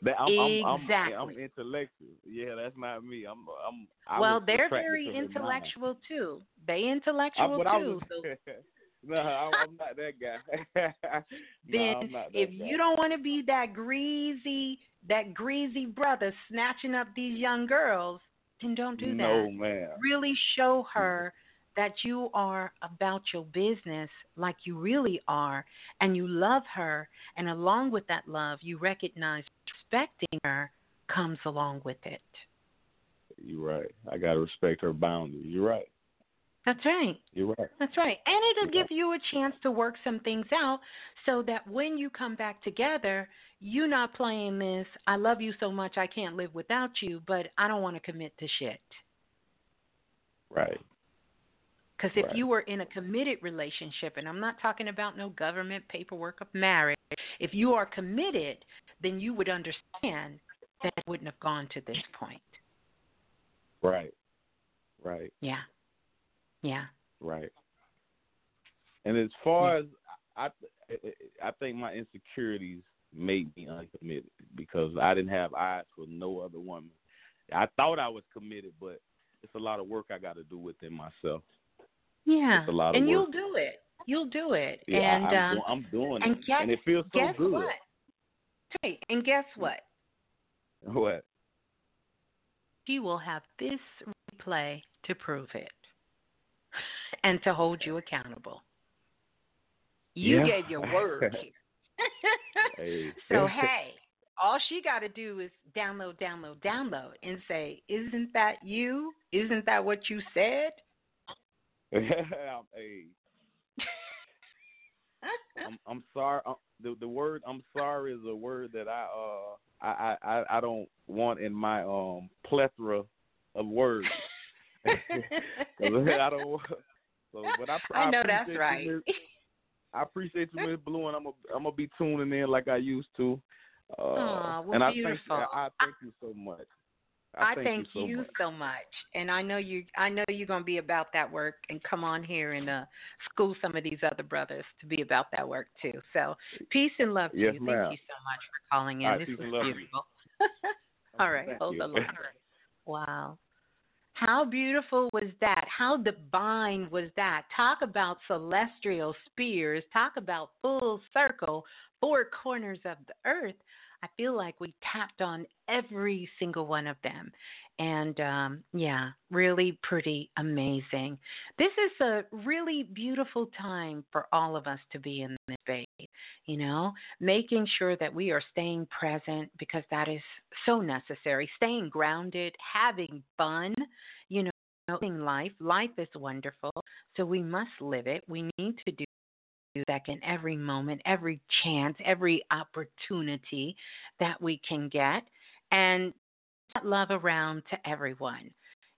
I: that I'm, I'm, I'm, I'm intellectual. Yeah, that's not me. I'm, I'm. I
C: well, they're very
I: to her mind.
C: intellectual too. They intellectual
I: uh, I
C: too.
I: was,
C: so
I: no, I'm, I'm not that guy. no,
C: then
I: that
C: if
I: guy.
C: you don't want to be that greasy that greasy brother snatching up these young girls then don't do that.
I: no, man.
C: really show her that you are about your business like you really are and you love her and along with that love you recognize respecting her comes along with it
I: You're right. I gotta respect her boundaries. You're right.
C: That's right
I: You're right.
C: That's right. And it'll
I: Yeah.
C: give you a chance to work some things out so that when you come back together, you're not playing this, I love you so much I can't live without you, but I don't want to commit to shit.
I: Right.
C: Because if
I: Right.
C: you were in a committed relationship, and I'm not talking about no government paperwork of marriage, if you are committed, then you would understand that it wouldn't have gone to this point.
I: Right. Right.
C: Yeah. Yeah.
I: Right. And as far as I, I think my insecurities made me uncommitted because I didn't have eyes for no other woman. I thought I was committed, but it's a lot of work I got to do within myself.
C: Yeah.
I: It's a lot of
C: and
I: work.
C: you'll do it. You'll do it.
I: Yeah,
C: and
I: I, I'm,
C: um,
I: I'm doing
C: and
I: it,
C: guess,
I: and it feels so
C: guess
I: good.
C: what? Hey, and guess what?
I: What?
C: She will have this replay to prove it and to hold you accountable. You
I: Yeah.
C: gave your word here.
I: Hey.
C: so, hey, all she got to do is download, download, download and say, Isn't that you? Isn't that what you said?
I: hey, I'm, I'm sorry. Uh, the the word I'm sorry is a word that I uh I I I- I don't want in my um plethora of words. I don't. want- So, but I,
C: I know that's
I: appreciate you,
C: right.
I: I appreciate you, Miss Blue, and I'm a, I'm gonna be tuning in like I used to. Uh,
C: Aw, well,
I: and I
C: beautiful.
I: thank I, I thank you so much.
C: I,
I: thank,
C: thank
I: you so much.
C: so much, and I know you. I know you're gonna be about that work, and come on here and uh, school some of these other brothers to be about that work too. So, peace and love to
I: Yes,
C: you.
I: ma'am.
C: Thank you so much for calling in.
I: All right,
C: this
I: peace
C: was
I: and love to you.
C: beautiful. All right, hold
I: you.
C: the line. Wow. How beautiful was that? How divine was that? Talk about celestial spheres. Talk about full circle, four corners of the earth. I feel like we tapped on every single one of them. And um, yeah, really pretty amazing. This is a really beautiful time for all of us to be in this space, you know, making sure that we are staying present because that is so necessary, staying grounded, having fun, you life. Life is wonderful, so we must live it. We need to do second, every moment, every chance, every opportunity that we can get, and love around to everyone,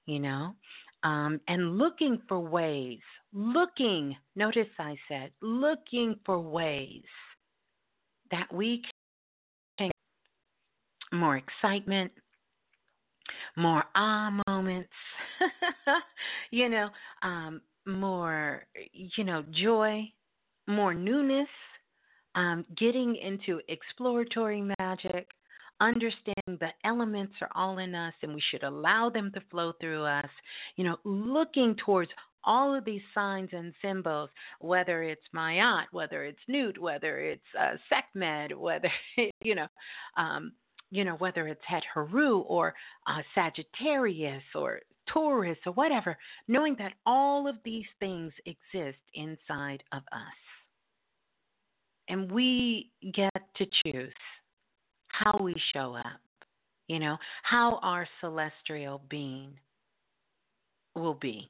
C: you know, um, and looking for ways, looking, notice I said, looking for ways that we can more excitement, more ah moments, you know, um, more, you know, joy, more newness, um, getting into exploratory magic, understanding the elements are all in us and we should allow them to flow through us, you know, looking towards all of these signs and symbols, whether it's Ma'at, whether it's Nut, whether it's uh, Sekhmet, whether, you know, um, you know, whether it's Het Heru or uh, Sagittarius or Taurus or whatever, knowing that all of these things exist inside of us. And we get to choose how we show up, you know, how our celestial being will be.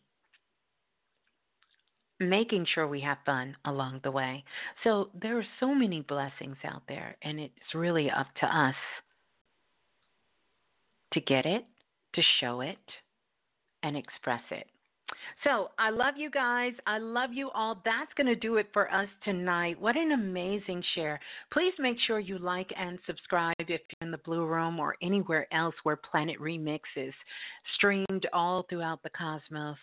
C: Making sure we have fun along the way. So there are so many blessings out there, and it's really up to us to get it, to show it, and express it. So I love you guys. I love you all. That's going to do it for us tonight. What an amazing share. Please make sure you like and subscribe if you're in the Blue Room or anywhere else where Planet Remix is streamed all throughout the cosmos.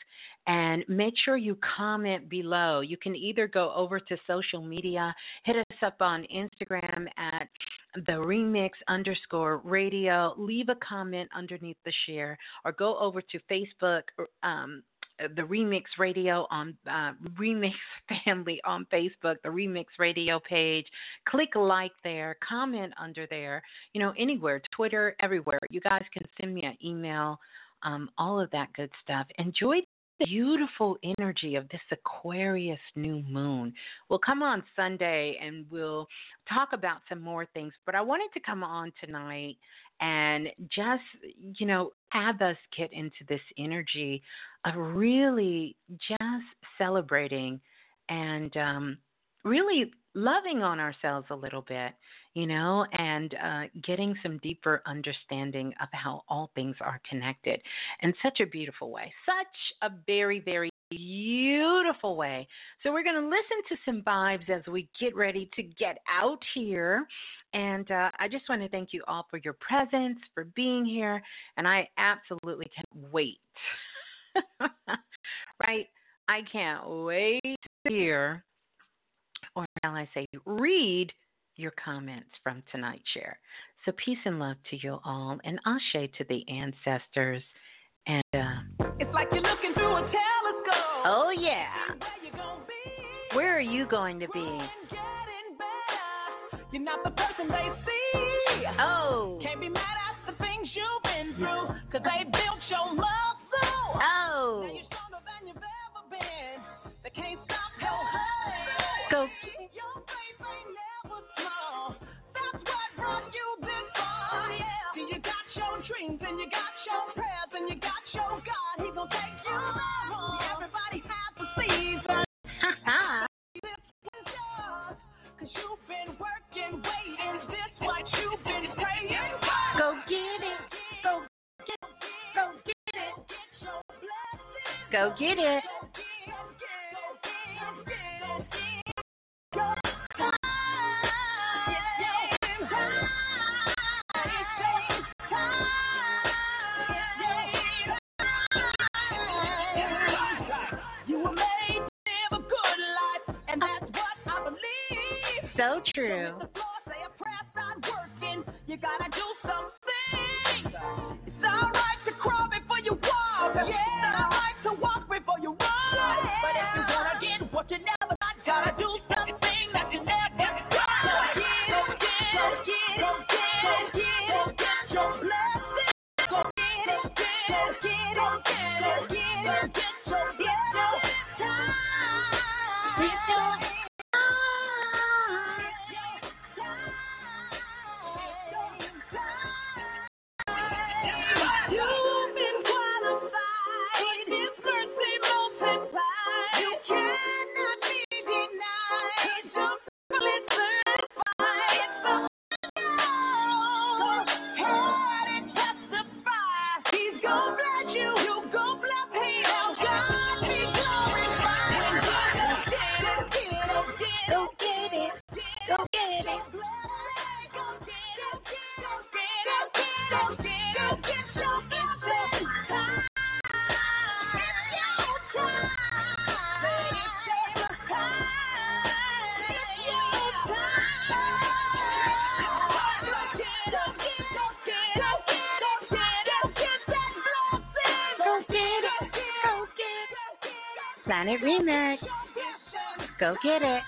C: And make sure you comment below. You can either go over to social media, hit us up on Instagram at the remix underscore radio, leave a comment underneath the share, or go over to Facebook. Um, the Remix Radio on uh, Remix Family on Facebook, the Remix Radio page. Click like there, comment under there, you know, anywhere, Twitter, everywhere. You guys can send me an email, um, all of that good stuff. Enjoy beautiful energy of this Aquarius new moon. We'll come on Sunday and we'll talk about some more things, but I wanted to come on tonight and just, you know, have us get into this energy of really just celebrating and um, really loving on ourselves a little bit, you know, and uh, getting some deeper understanding of how all things are connected in such a beautiful way. Such a very, very beautiful way. So we're going to listen to some vibes as we get ready to get out here. And uh, I just want to thank you all for your presence, for being here, and I absolutely can't wait. right? I can't wait to hear, or shall I say, read your comments from tonight's share. So peace and love to you all, and ashe to the ancestors. And uh,
J: it's like you're looking through a telescope.
C: Oh yeah. Where are you going to be?
J: You're not the person they see.
C: Oh. Get it.
K: Remix. Go get it.